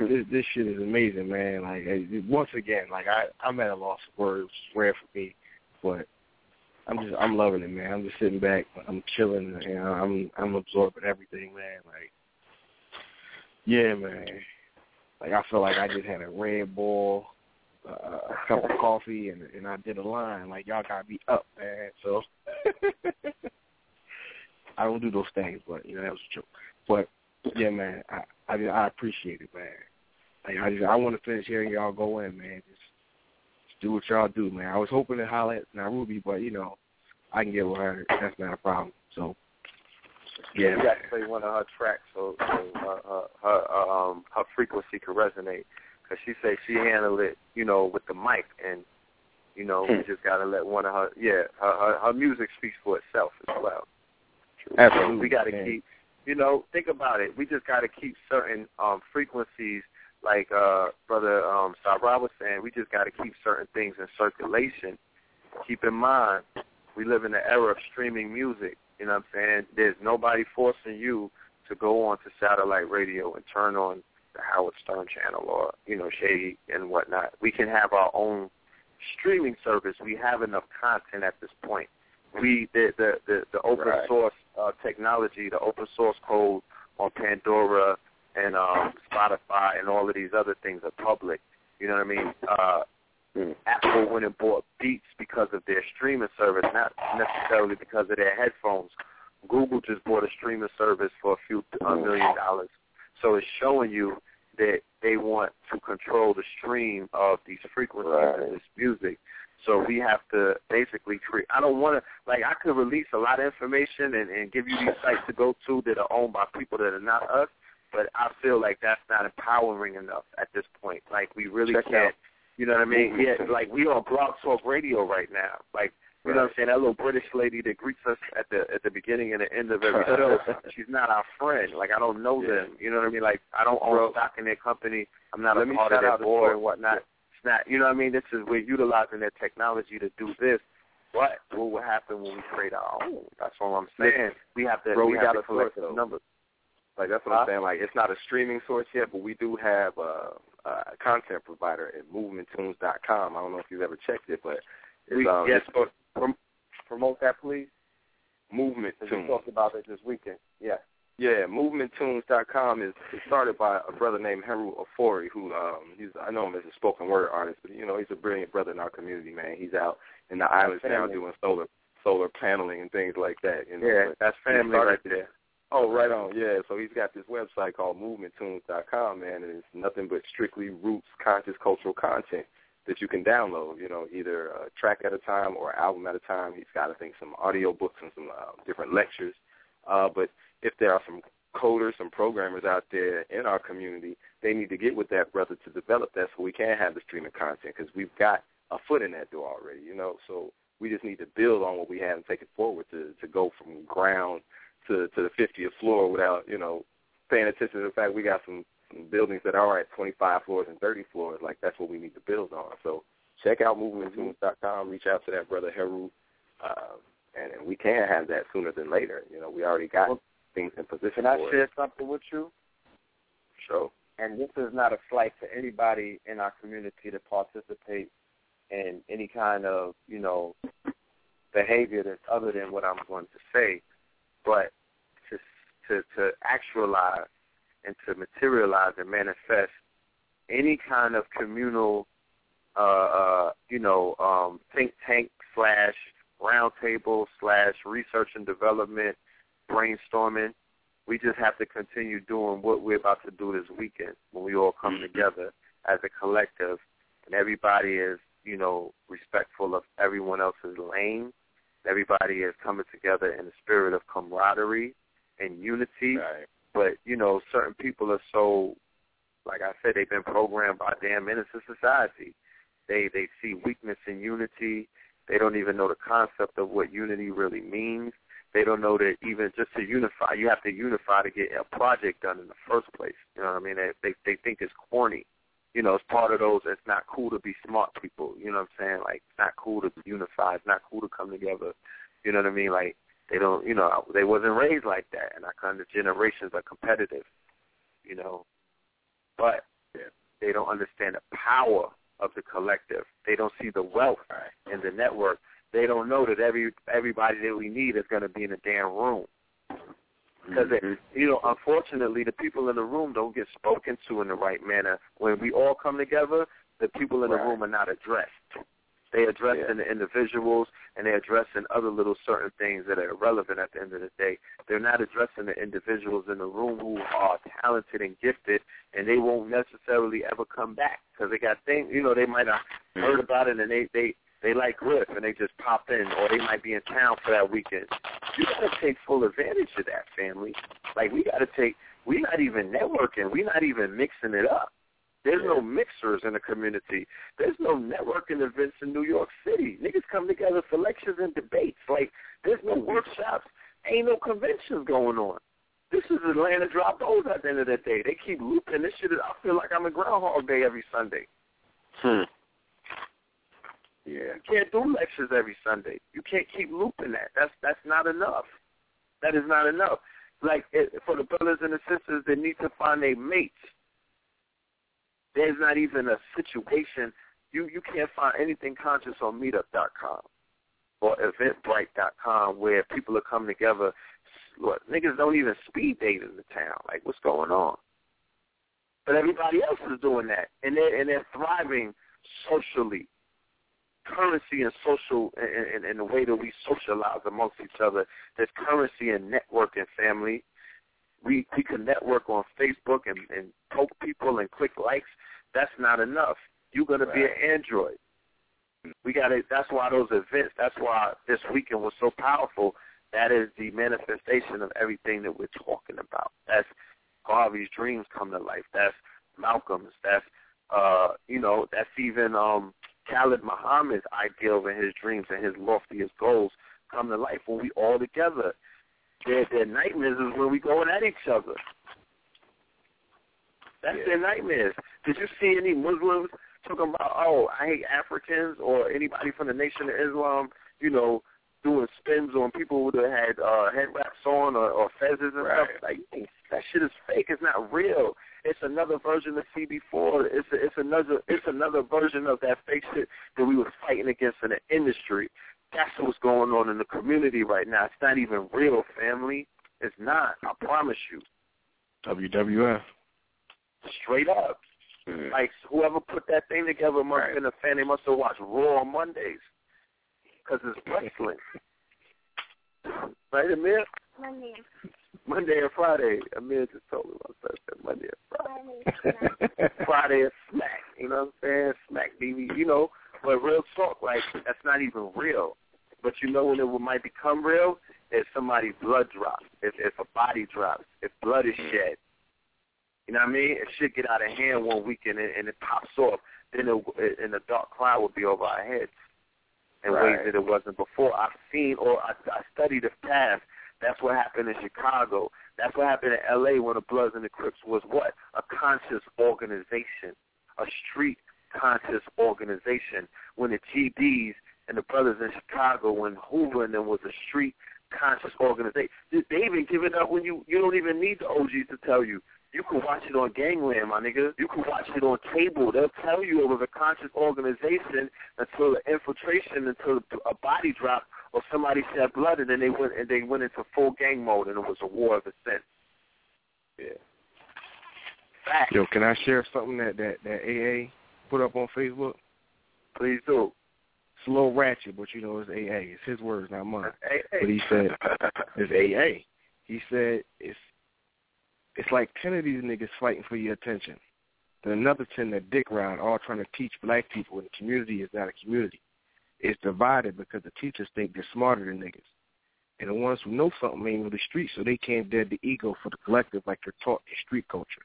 this this shit is amazing, man. Like, once again, like I I'm at a loss of words, which is rare for me, but I'm just I'm loving it, man. I'm just sitting back, I'm chilling, and I'm I'm absorbing everything, man. Like, yeah, man. Like I feel like I just had a Red Bull, uh, a cup of coffee, and and I did a line. Like y'all gotta be up, man. So I don't do those things, but you know that was a joke. But yeah, man, I I, I appreciate it, man. Like I just I want to finish hearing y'all go in, man. Just, do what y'all do, man. I was hoping to holler at Narubi, but you know I can get with her. That's not a problem. So yeah, you got to play one of her tracks so, so her, her, her, uh, um, her frequency can resonate. Because she say she handled it, you know, with the mic, and you know, we just got to let one of her, yeah, her, her her music speaks for itself as well. Absolutely, we got to man. keep, you know, think about it. We just got to keep certain um frequencies, like uh brother um Sa Ra was saying. We just got to keep certain things in circulation. Keep in mind, we live in the era of streaming music. You know what I'm saying? There's nobody forcing you to go on to satellite radio and turn on the Howard Stern channel or, you know, Shady and whatnot. We can have our own streaming service. We have enough content at this point. We the the the, the open Right. source uh, technology, the open source code on Pandora and um, Spotify and all of these other things are public. You know what I mean? Uh, Apple went and bought Beats because of their streaming service, not necessarily because of their headphones. Google just bought a streaming service for a few uh, million dollars. So it's showing you that they want to control the stream of these frequencies of this music. So we have to basically create. I don't want to like I could release a lot of information and, and give you these sites to go to that are owned by people that are not us, but I feel like that's not empowering enough at this point. Like we really Check can't. out You know what I mean? Yeah, like we on Blog Talk Radio right now. Like you know what I'm saying? That little British lady that greets us at the at the beginning and the end of every show, she's not our friend. Like I don't know Yeah. them. You know what I mean? Like I don't own Bro. stock in their company. I'm not Let a part of their board and whatnot. It's not. You know what I mean? This is we're utilizing their technology to do this. But what will happen when we create our own? That's all I'm saying. We have to. Bro, we, we have got to collect though. numbers. Like that's what? I'm saying. Like it's not a streaming source yet, but we do have uh, a content provider at movementtunes.com. I don't know if you've ever checked it, but it's, We, um, yes, it's prom- promote that, please. Movement Because we talked about it this weekend. Yeah. Yeah, movementtunes.com is is started by a brother named Heru Afori, who um he's I know him as a spoken word artist, but you know he's a brilliant brother in our community, man. He's out in the islands now doing solar solar paneling and things like that. You know, Yeah, but that's family started right there. Oh, right on. Yeah, so he's got this website called movementtunes.com, man, and it's nothing but strictly roots, conscious cultural content that you can download, you know, either a track at a time or album at a time. He's got, I think, some audio books and some uh, different lectures. Uh, but if there are some coders, some programmers out there in our community, they need to get with that brother to develop that so we can have the streaming content because we've got a foot in that door already, you know. So we just need to build on what we have and take it forward to to go from ground to to the 50th floor without you know paying attention to the fact we got some, some buildings that are at 25 floors and 30 floors. Like that's what we need to build on. So check out movementtunes.com. Reach out to that brother Heru, uh, and, and we can have that sooner than later. You know, we already got things in position Can I for share it. something with you? So And this is not a slight to anybody in our community to participate in any kind of, you know, behavior that's other than what I'm going to say, but to to to actualize and to materialize and manifest any kind of communal, uh, uh, you know, um, think tank slash roundtable slash research and development brainstorming. We just have to continue doing what we're about to do this weekend when we all come together as a collective and everybody is, you know, respectful of everyone else's lane. Everybody is coming together in the spirit of camaraderie and unity. But, you know, certain people are so, like I said, they've been programmed by damn innocent society. They they see weakness in unity. They don't even know the concept of what unity really means. They don't know that even just to unify, you have to unify to get a project done in the first place. You know what I mean? They they, they think it's corny. You know, it's part of those. It's not cool to be smart people. You know what I'm saying? Like, it's not cool to unify. It's not cool to come together. You know what I mean? Like, they don't. You know, they wasn't raised like that, and our kind of generations are competitive. You know, but they don't understand the power of the collective. They don't see the wealth in the network. They don't know that every everybody that we need is going to be in a damn room. Because mm-hmm. you know, unfortunately, the people in the room don't get spoken to in the right manner. When we all come together, the people in the room are not addressed. They address yeah. in the individuals, and they address in other little certain things that are irrelevant at the end of the day. They're not addressing the individuals in the room who are talented and gifted, and they won't necessarily ever come back because they got things. You know, they might have heard about it, and they they they like Griff, and they just pop in, or they might be in town for that weekend. You got to take full advantage of that, family. Like we got to take. We're not even networking. We're not even mixing it up. There's no mixers in the community. There's no networking events in New York City. Niggas come together for lectures and debates. Like, there's no workshops. Ain't no conventions going on. This is Atlanta drop O's at the end of the day. They keep looping this shit. I feel like I'm in Groundhog Day every Sunday. Hmm. Yeah. You can't do lectures every Sunday. You can't keep looping that. That's that's not enough. That is not enough. Like it, for the brothers and the sisters that need to find their mates, there's not even a situation. You you can't find anything conscious on Meetup.com or Eventbrite.com where people are coming together. Look, niggas don't even speed date in the town. Like, what's going on? But everybody else is doing that, and they're and they're thriving socially. Currency and social, and, and, the way that we socialize amongst each other. There's currency in networking, family we we can network on Facebook and, and poke people and click likes. That's not enough. You're gonna right. be an android. We got to. That's why those events. That's why this weekend was so powerful. That is the manifestation of everything that we're talking about. That's Garvey's dreams come to life. That's Malcolm's. That's uh, you know, that's even um Khalid Muhammad's ideals and his dreams and his loftiest goals come to life when we all together their their nightmares is when we going at each other. That's yeah. their nightmares. Did you see any Muslims talking about, oh, I hate Africans or anybody from the Nation of Islam, you know, doing spins on people that had uh, head wraps on or, or fezzes and right. stuff? Like, that shit is fake. It's not real. It's another version of CB4. It's a, it's another it's another version of that fake shit that we were fighting against in the industry. That's what's going on in the community right now. It's not even real, family. It's not. I promise you. WWF. Straight up. Mm. Like whoever put that thing together must right. have been a fan. They must have watched Raw on Mondays because it's wrestling. right, Amir? Monday. Monday and Friday. Amir just told me about Thursday, Monday and Friday. Friday is Smack. You know what I'm saying? Smack BB. You know, but real talk, like that's not even real. But you know when it might become real if somebody's blood drops, if if a body drops, if blood is mm. shed. You know what I mean? If shit get out of hand one weekend and, and it pops off, then it, and the dark cloud will be over our heads in right. ways that it wasn't before. I've seen or I, I studied the past. That's what happened in Chicago. That's what happened in L.A. when the Bloods and the Crips was what? A conscious organization, a street conscious organization. When the GDs and the brothers in Chicago, when Hoover and them was a street conscious organization, they even give it up when you you don't even need the OGs to tell you. You can watch it on Gangland, my nigga. You can watch it on cable. They'll tell you it was a conscious organization until the infiltration, until a body drop or somebody shed blood, and then they went and they went into full gang mode, and it was a war of a sense. Yeah. Fact. Yo, can I share something that that that AA put up on Facebook? Please do. It's a little ratchet, but you know it's AA. It's his words, not mine. AA. But he said it's AA. He said it's it's like ten of these niggas fighting for your attention. Then another ten that dick ride, all trying to teach black people in the community is not a community. It's divided because the teachers think they're smarter than niggas. And the ones who know something ain't with the street, so they can't dead the ego for the collective like they're taught in street culture.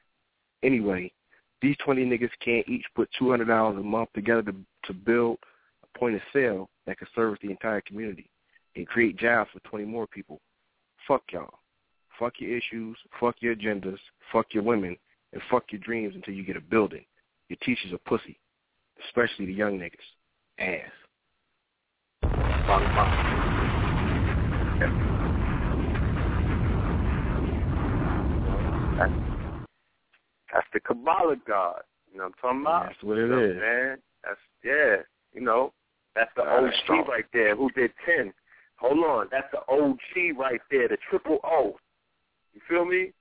Anyway, These 20 niggas can't each put $200 a month together to, to build a point of sale that can service the entire community and create jobs for 20 more people. Fuck y'all. Fuck your issues, fuck your agendas, fuck your women, and fuck your dreams until you get a building. Your teachers are pussy, especially the young niggas. Ass. That's, that's the Kabbalah God. You know what I'm talking about? That's what it is. Man, that's yeah. You know, that's the OG strong. right there. Who did ten? Hold on, that's the OG right there, the triple O. You feel me?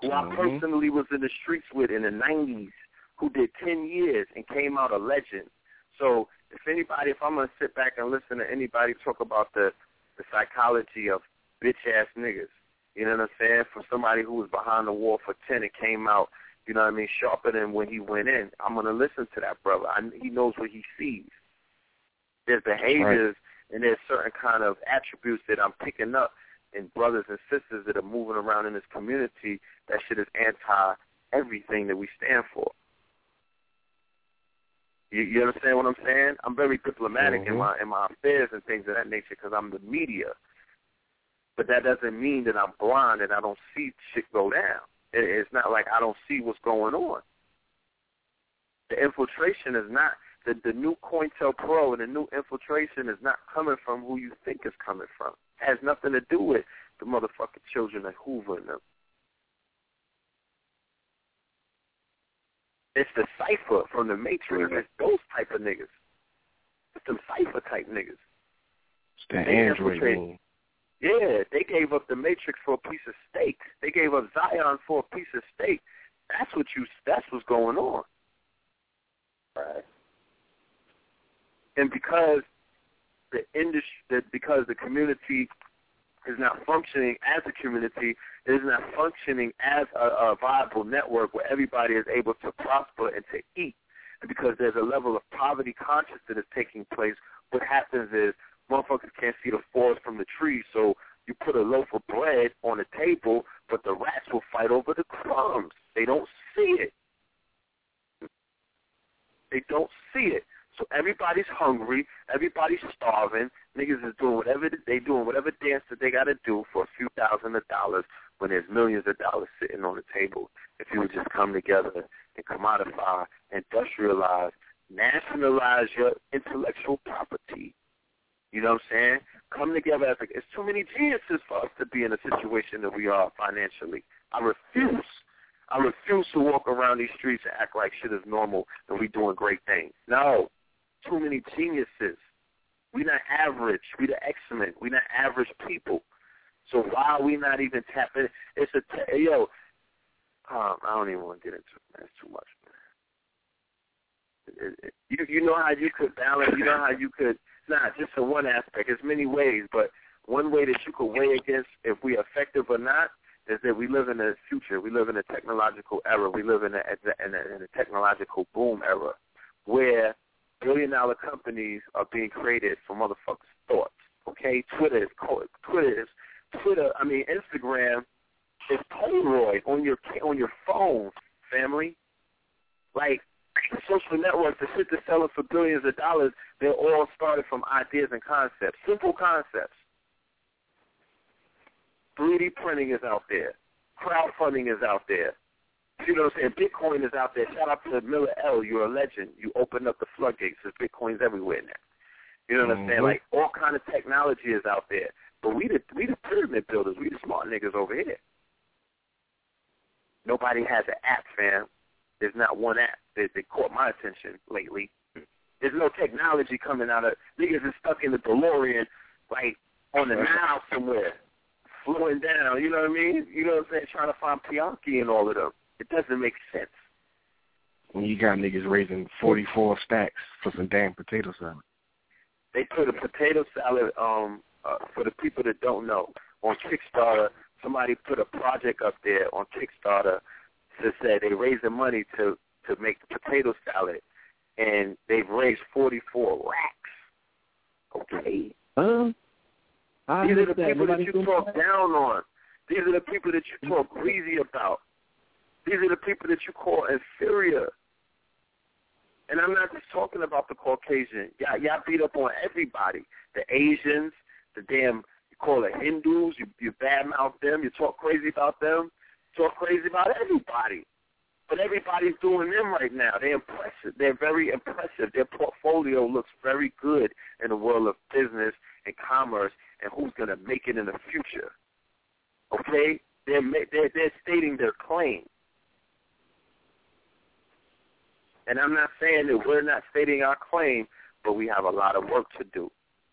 Who I Mhm. personally was in the streets with in the '90s, who did ten years and came out a legend. So if anybody, if I'm gonna sit back and listen to anybody talk about the the psychology of bitch ass niggas, you know what I'm saying? For somebody who was behind the wall for ten and came out, you know what I mean, sharper than when he went in. I'm gonna listen to that brother. I, he knows what he sees. There's behaviors and there's certain kind of attributes that I'm picking up in brothers and sisters that are moving around in this community. That shit is anti everything that we stand for. You, you understand what I'm saying? I'm very diplomatic in Mhm. my in my affairs and things of that nature because I'm the media. But that doesn't mean that I'm blind and I don't see shit go down. It, it's not like I don't see what's going on. The infiltration is not the the new COINTELPRO and the new infiltration is not coming from who you think it's coming from. It has nothing to do with the motherfucking children of Hoover and them. It's the Cypher from the Matrix. It's those type of niggas. It's them cipher type niggas. It's that They Android Yeah, they gave up the Matrix for a piece of steak. They gave up Zion for a piece of steak. That's what you. That's what's going on. Right. And because the industry, because the community is not functioning as a community, it is not functioning as a, a viable network where everybody is able to prosper and to eat. And because there's a level of poverty conscious that is taking place, what happens is motherfuckers can't see the forest from the trees, so you put a loaf of bread on the table, but the rats will fight over the crumbs. They don't see it. They don't see it. So everybody's hungry, everybody's starving. Niggas is doing whatever they doing, whatever dance that they got to do for a few thousand of dollars when there's millions of dollars sitting on the table. If you would just come together and commodify, industrialize, nationalize your intellectual property. You know what I'm saying? Come together as a, it's too many geniuses for us to be in a situation that we are financially. I refuse. I refuse to walk around these streets and act like shit is normal and we doing great things. No. Too many geniuses. We're not average. We're the excellent. We're not average people. So why are we not even tapping? It's a yo. Um, I don't even want to get into it. That's too much. It, it, you you know how you could balance. You know how you could not just in one aspect. There's many ways, but one way that you could weigh against if we effective or not is that we live in a future. We live in a technological era. We live in a, in a, in a technological boom era where billion dollar companies are being created for motherfuckers' thoughts. Okay, Twitter is Twitter is Twitter. I mean Instagram is Polaroid on your on your phone, family. Like social networks, the shit that's selling for billions of dollars, they're all started from ideas and concepts, simple concepts. 3D printing is out there. Crowdfunding is out there. You know what I'm saying? Bitcoin is out there. Shout out to Miller L. You're a legend. You opened up the floodgates. There's Bitcoins everywhere now. You know what I'm saying? Mhm. Like all kind of technology is out there. But we the we the pyramid builders. We the smart niggas over here. Nobody has an app, fam. There's not one app that, that caught my attention lately. There's no technology coming out of niggas is stuck in the DeLorean, like on the Nile somewhere, flowing down. You know what I mean? You know what I'm saying? Trying to find Pianki and all of them. It doesn't make sense. When you got niggas raising 44 stacks for some damn potato salad. They put a potato salad. Um, uh, for the people that don't know, on Kickstarter, somebody put a project up there on Kickstarter to say they raising money to to make the potato salad, and they've raised 44 racks. Okay. Um, I These are the that. people that Nobody you talk that? down on. These are the people that you talk greasy about. These are the people that you call inferior. And I'm not just talking about the Caucasian. Y'all, y'all beat up on everybody. The Asians, the damn, you call it Hindus, you, you badmouth them, you talk crazy about them, talk crazy about everybody. But everybody's doing them right now. They're impressive. They're very impressive. Their portfolio looks very good in the world of business and commerce and who's going to make it in the future. Okay? They're, they're, they're stating their claim. And I'm not saying that we're not stating our claim, but we have a lot of work to do.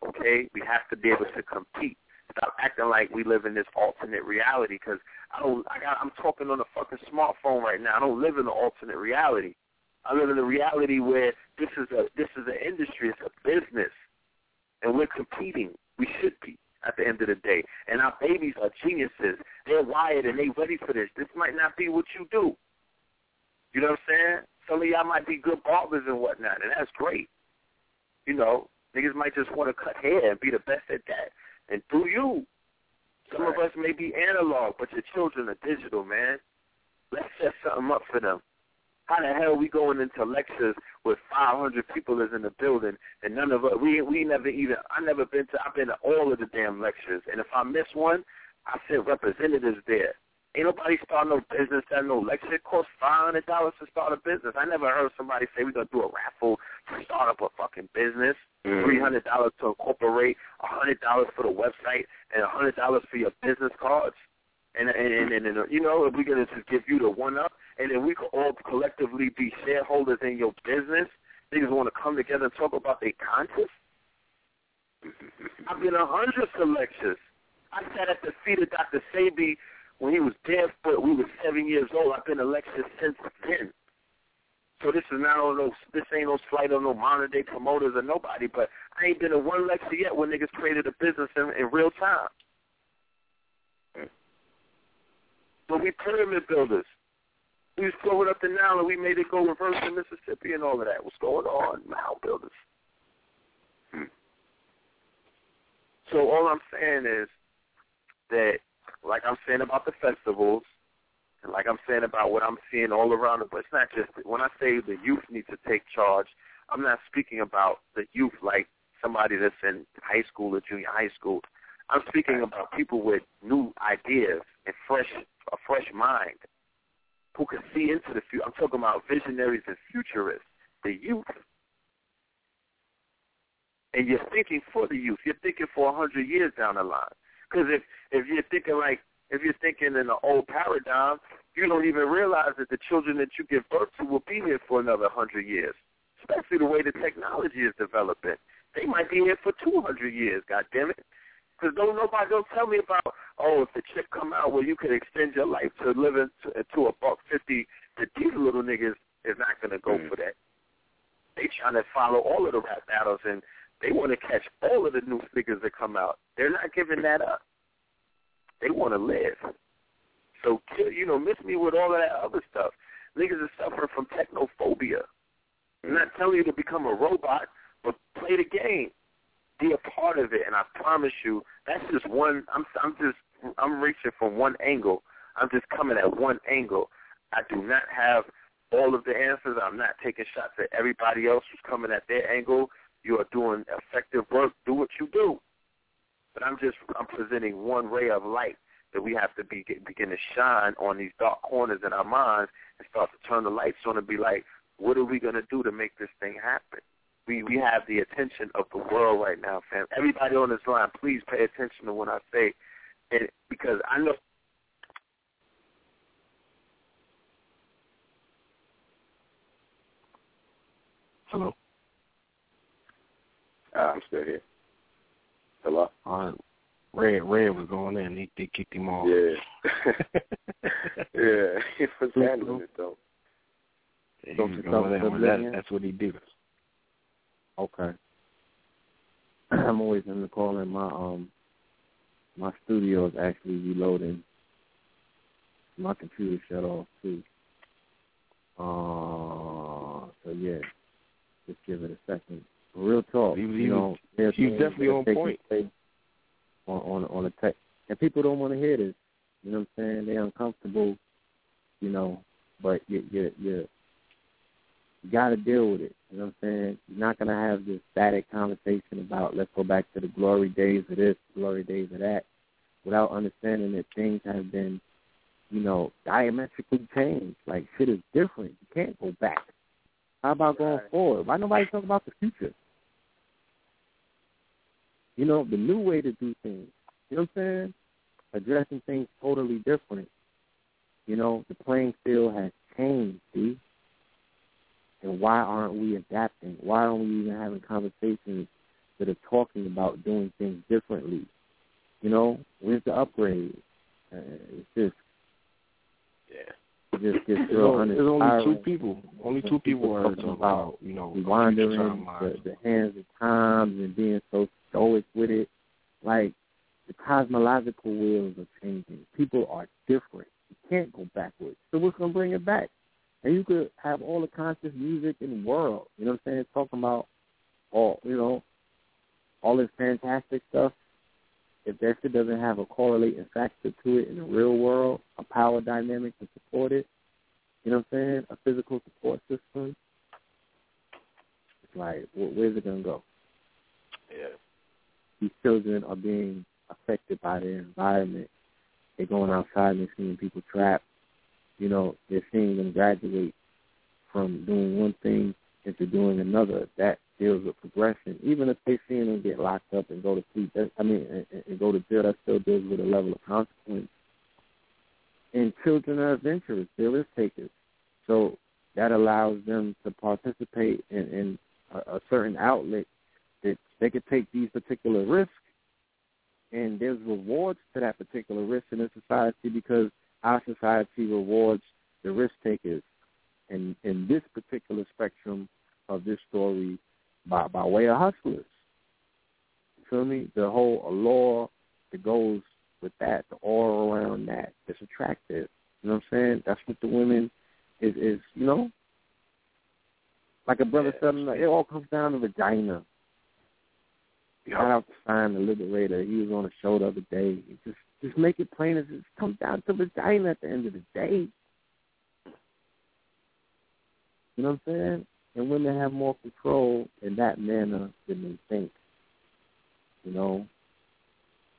Okay? We have to be able to compete. Stop acting like we live in this alternate reality because I don't. I got. I'm talking on a fucking smartphone right now. I don't live in an alternate reality. I live in a reality where this is a this is an industry. It's a business, and we're competing. We should be at the end of the day. And our babies are geniuses. They're wired and they're ready for this. This might not be what you do. You know what I'm saying? Some of y'all might be good barbers and whatnot, and that's great. You know, niggas might just want to cut hair and be the best at that. And do you. Some right. of us may be analog, but your children are digital, man. Let's set something up for them. How the hell we going into lectures with 500 people is in the building and none of us, we we never even, I never been to, I've been to all of the damn lectures. And if I miss one, I sent representatives there. Ain't nobody start no business at no lecture. It costs five hundred dollars to start a business. I never heard somebody say we're gonna do a raffle to start up a fucking business. Mm-hmm. Three hundred dollars to incorporate, a hundred dollars for the website, and a hundred dollars for your business cards. And and, and and and you know, if we're gonna just give you the one up, and then we could all collectively be shareholders in your business. Niggas want to come together and talk about their conscience. I've been a hundred of lectures. I sat at the feet of Dr. Sebi when he was barefoot. We were seven years old. I've been a lecturer since then. So this is not on no, this ain't no slight on no modern day promoters or nobody, but I ain't been to one lecture yet when niggas created a business in, in real time. But we pyramid builders. We was flowing up the Nile and we made it go reverse in Mississippi and all of that. What's going on? Mound builders. Hmm. So all I'm saying is that, like I'm saying about the festivals, and like I'm saying about what I'm seeing all around it, but it's not just when I say the youth need to take charge, I'm not speaking about the youth like somebody that's in high school or junior high school. I'm speaking about people with new ideas and fresh a fresh mind who can see into the future. I'm talking about visionaries and futurists, the youth. And you're thinking for the youth. You're thinking for a hundred years down the line. Because if if you're thinking like if you're thinking in the old paradigm, you don't even realize that the children that you give birth to will be here for another hundred years. Especially the way the technology is developing. They might be here for two hundred years. God damn it! Because don't nobody don't tell me about oh if the chip come out where you can extend your life to living to, to a buck fifty. That these little niggas is not gonna go mm. for that. They trying to follow all of the rap battles and they want to catch all of the new figures that come out. They're not giving that up. They want to live. So, you know, miss me with all of that other stuff. Niggas are suffering from technophobia. I'm not telling you to become a robot, but play the game. Be a part of it, and I promise you, that's just one. I'm, I'm just, I'm reaching from one angle. I'm just coming at one angle. I do not have all of the answers. I'm not taking shots at everybody else who's coming at their angle. You are doing effective work. Do what you do. But I'm just I'm presenting one ray of light that we have to be begin to shine on these dark corners in our minds and start to turn the lights on and be like, what are we going to do to make this thing happen? We we have the attention of the world right now, fam. Everybody on this line, please pay attention to what I say, and because I know. Hello. Uh, I'm still here. Hello. Uh, Red Red was going in. He, they kicked him off. Yeah. yeah. He was handling it though. Yeah, he was going in. That, that's what he did. Okay. I'm always in the call and my um my studio is actually reloading. My computer shut off too. Uh so yeah. Just give it a second. Real talk. He was, you know, he was definitely on point. On on on the tech, and people don't want to hear this. You know what I'm saying? They're uncomfortable. You know, but you you you, you got to deal with it. You know what I'm saying? You're not gonna have this static conversation about let's go back to the glory days of this, glory days of that, without understanding that things have been, you know, diametrically changed. Like shit is different. You can't go back. How about going forward? Why nobody talk about the future? You know, the new way to do things. You know what I'm saying? Addressing things totally different. You know, the playing field has changed, see? And why aren't we adapting? Why aren't we even having conversations that are talking about doing things differently? You know, where's the upgrade? Uh, it's just, yeah, just gets There's real only, there's only two people. Only two people are talking about, you know, wandering, the, the hands of times, and being so stoic with it. Like the cosmological wheels are changing. People are different. You can't go backwards. So what's gonna bring it back? And you could have all the conscious music in the world. You know what I'm saying? Talking about all you know, all this fantastic stuff. If that shit doesn't have a correlating factor to it in the real world, a power dynamic to support it, you know what I'm saying? A physical support system. It's like, where's it gonna go? Yeah. These children are being affected by their environment. They're going outside and seeing people trapped. You know, they're seeing them graduate from doing one thing into doing another. That deals with progression. Even if they're seeing them get locked up and go to sleep, that, I mean, and, and go to jail, that still deals with a level of consequence. And children are adventurous. They're risk takers. So that allows them to participate in, in a, a certain outlet that they could take these particular risks and there's rewards to that particular risk in a society because our society rewards the risk takers and in this particular spectrum of this story by by way of hustlers. You feel me? The whole allure that goes with that, the aura around that, it's attractive. You know what I'm saying? That's what the women is is, you know? Like a brother said, like, it all comes down to vagina. Shout out to Sign the Liberator. He was on a show the other day. It just just make it plain as it comes down to vagina at the end of the day. You know what I'm saying? And women have more control in that manner than they think. You know?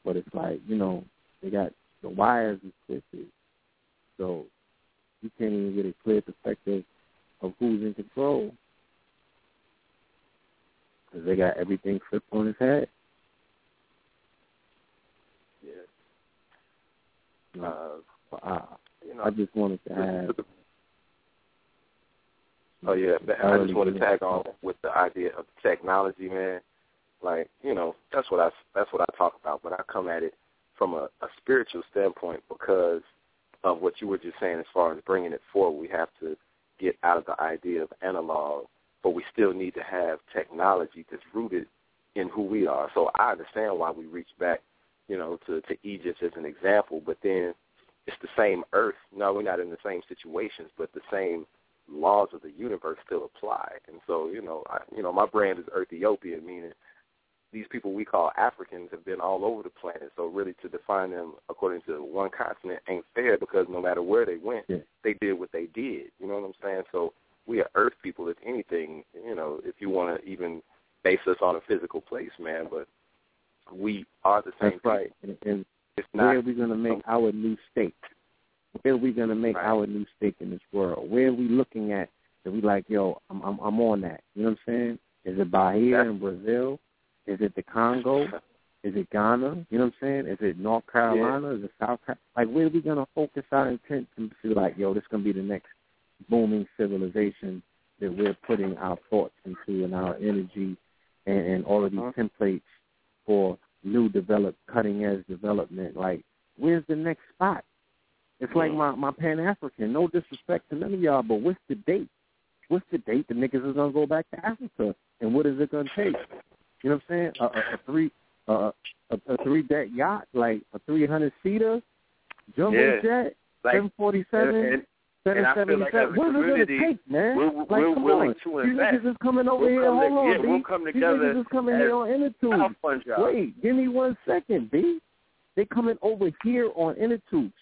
But it's like, you know, they got the wires is twisted. So you can't even get a clear perspective of who's in control. Because they got everything flipped on his head. Yeah. Uh, Uh, you know, I just wanted to add. Oh yeah, I just want to tag on with the idea of technology, man. Like you know, that's what I that's what I talk about, but I come at it from a, a spiritual standpoint because of what you were just saying as far as bringing it forward. We have to get out of the idea of analog, but we still need to have technology that's rooted in who we are. So I understand why we reach back, you know, to to Egypt as an example, but then it's the same earth. No, we're not in the same situations, but the same laws of the universe still apply. And so, you know, I, you know, my brand is Earthiopia, meaning these people we call Africans have been all over the planet. So really, to define them according to one continent ain't fair because no matter where they went, Yeah. they did what they did. You know what I'm saying? So we are Earth people, if anything. You know, if you want to even base us on a physical place, man. But we are the same That's right. And, and It's where not are we going to make our new state? Where are we going to make our new state in this world? Where are we looking at that we like, yo, I'm I'm, I'm on that. You know what I'm saying? Is it Bahia in Brazil? Is it the Congo? Is it Ghana? You know what I'm saying? Is it North Carolina? Is it South Carolina? Like, where are we going to focus our intent to feel like, yo, this going to be the next booming civilization that we're putting our thoughts into and our energy and, and all of these uh-huh. templates for new developed, cutting edge development. Like, where's the next spot? It's like my my Pan African. No disrespect to none of y'all, but what's the date? What's the date the niggas is gonna go back to Africa? And what is it gonna take? You know what I'm saying? A, a, a three uh, a, a three deck yacht, like a three hundred seater, jumbo Yeah. jet, Like- seven forty seven. and- and- Seven and I feel seventy like as seven. a What is it community, gonna take, man? we're- like, we're willing on. to These invest. niggas is coming over We'll here. come Hold to- on, yeah, B. we'll come together niggas is coming here on inner tubes. I'll fund y'all. Wait, give me one second, B. They coming over here on inner tubes.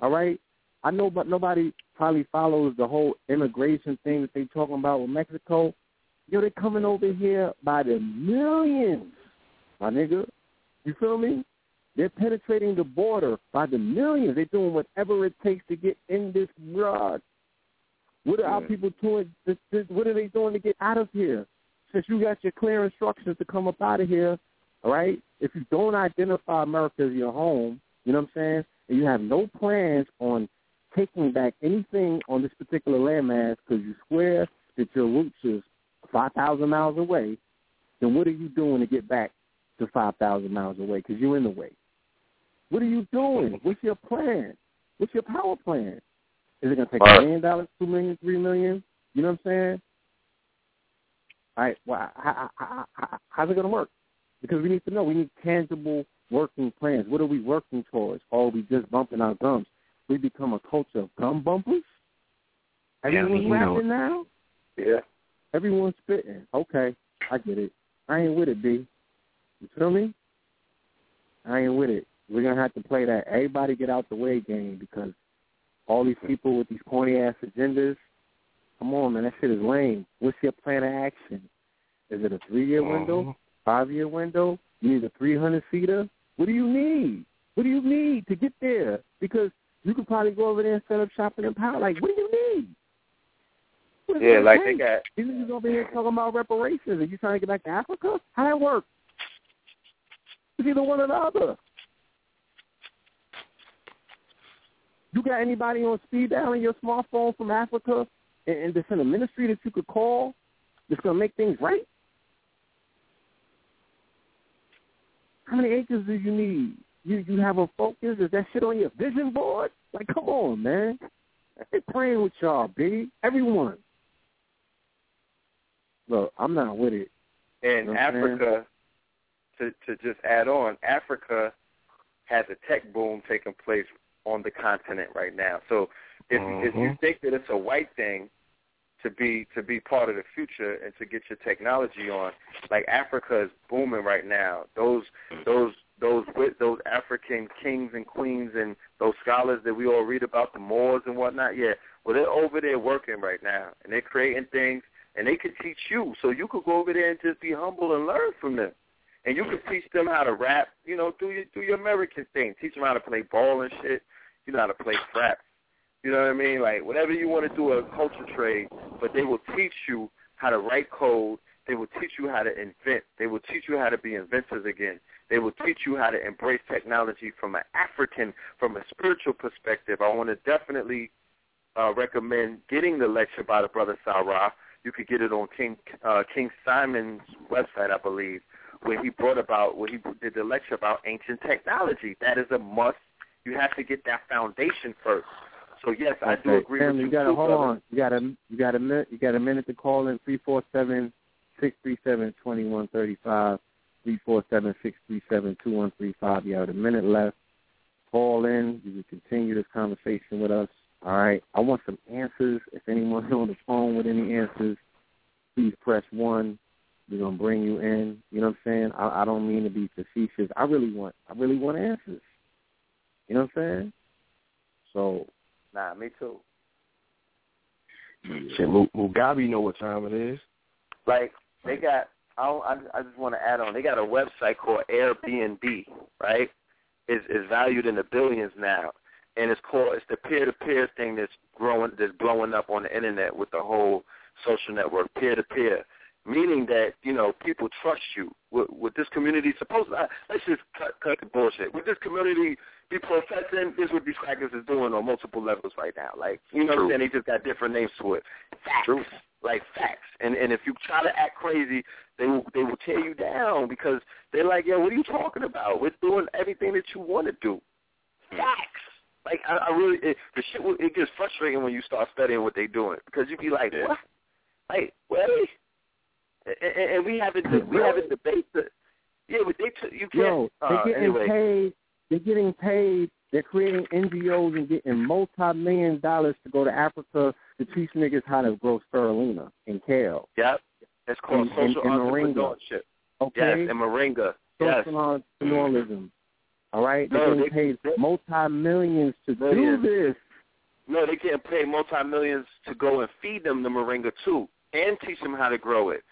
All right. I know, but nobody probably follows the whole immigration thing that they talking about with Mexico. Yo, they're coming over here by the millions, my nigga. You feel me? They're penetrating the border by the millions. They're doing whatever it takes to get in this rod. What are our people doing? What are they doing to get out of here? Since you got your clear instructions to come up out of here, all right? If you don't identify America as your home, you know what I'm saying, and you have no plans on taking back anything on this particular landmass because you swear that your roots is 5,000 miles away, then what are you doing to get back to 5,000 miles away because you're in the way? What are you doing? What's your plan? What's your power plan? Is it going to take a uh, million dollars, two million, three million? You know what I'm saying? All right. Well, how, how, how, how's it going to work? Because we need to know. We need tangible working plans. What are we working towards? Or are we just bumping our gums? We become a culture of gum bumpers? Everyone's Yeah, rapping now? Yeah. Everyone's spitting. Okay, I get it. I ain't with it, B. You feel me? I ain't with it. We're gonna have to play that everybody get out the way game because all these people with these corny ass agendas. Come on, man, that shit is lame. What's your plan of action? Is it a three year window? Uh-huh. Five year window? You need a three hundred seater? What do you need? What do you need to get there? Because you could probably go over there and set up shop in power. Like, what do you need? Yeah, like gonna they take? got These niggas over here talking about reparations. Are you trying to get back to Africa? How that work? It's either one or the other. You got anybody on speed dial in your smartphone from Africa and, and that's in a ministry that you could call that's going to make things right? How many acres do you need? You you have a focus? Is that shit on your vision board? Like, come on, man. They playing with y'all, B. Everyone. Look, I'm not with it. in You know saying? Africa, to to just add on, Africa has a tech boom taking place on the continent right now. So if if you Mhm. think that it's a white thing to be to be part of the future and to get your technology on, like Africa is booming right now. Those those those with those African kings and queens and those scholars that we all read about, the Moors and whatnot, yeah. Well they're over there working right now and they're creating things and they could teach you. So you could go over there and just be humble and learn from them. And you could teach them how to rap, you know, do your do your American thing. Teach them how to play ball and shit. You know how to play craps. You know what I mean? Like whatever you want to do a culture trade, but they will teach you how to write code. They will teach you how to invent. They will teach you how to be inventors again. They will teach you how to embrace technology from an African, from a spiritual perspective. I want to definitely uh, recommend getting the lecture by the brother Sarah. You could get it on King uh, King Simon's website, I believe, where he brought about where he did the lecture about ancient technology. That is a must. You have to get that foundation first. So yes, I do agree family, with you you. gotta too, hold brother. on. You got a you got a minute. You got a minute to call in three four seven six three seven twenty one thirty five. Three four seven six three seven two one three five. You have a minute left. Call in. You can continue this conversation with us. All right. I want some answers. If anyone on the phone with any answers, please press one. We're gonna bring you in. You know what I'm saying? I, I don't mean to be facetious. I really want I really want answers. You know what I'm saying? So Nah, me too. Hmm. Shit, Mugabe know what time it is. Like they got, I don't, I, I just want to add on. They got a website called Airbnb, right? Is is valued in the billions now, and it's called it's the peer to peer thing that's growing that's blowing up on the internet with the whole social network peer to peer. Meaning that you know people trust you. With, with this community, supposed uh, let's just cut, cut the bullshit. With this community be professing, this is what these crackers is doing on multiple levels right now. Like you know what I'm saying? They just got different names to it. Facts, like facts. And and if you try to act crazy, they will they will tear you down because they're like, yeah, what are you talking about? We're doing everything that you want to do. Facts. Like I, I really, it, the shit it gets frustrating when you start studying what they're doing because you be like, what? Like really? And, and, and we haven't we haven't debated. Yeah, but they t- you can't. Yo, uh, they're getting anyway, paid. They're getting paid. They're creating NGOs and getting multi-million dollars to go to Africa to teach niggas how to grow spirulina and kale. Yep. It's called And- and- social and moringa. entrepreneurship. Okay. Yes, and moringa. Yes. Social entrepreneurialism. All right, they're No, getting they- paid multi-millions to Millions. do this. No, they getting paid multi millions to go and feed them the moringa too, and teach them how to grow it.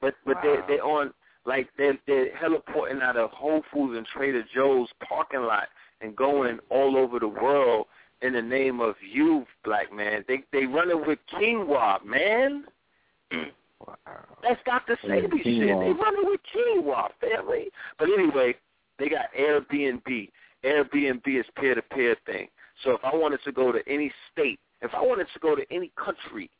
But but Wow. they they on like they they're heliporting out of Whole Foods and Trader Joe's parking lot and going all over the world in the name of youth, black man. They they running with quinoa, man. That's Dr. Sebi shit. They running with quinoa, family. But anyway, they got Airbnb. Airbnb is peer to peer thing. So if I wanted to go to any state, if I wanted to go to any country,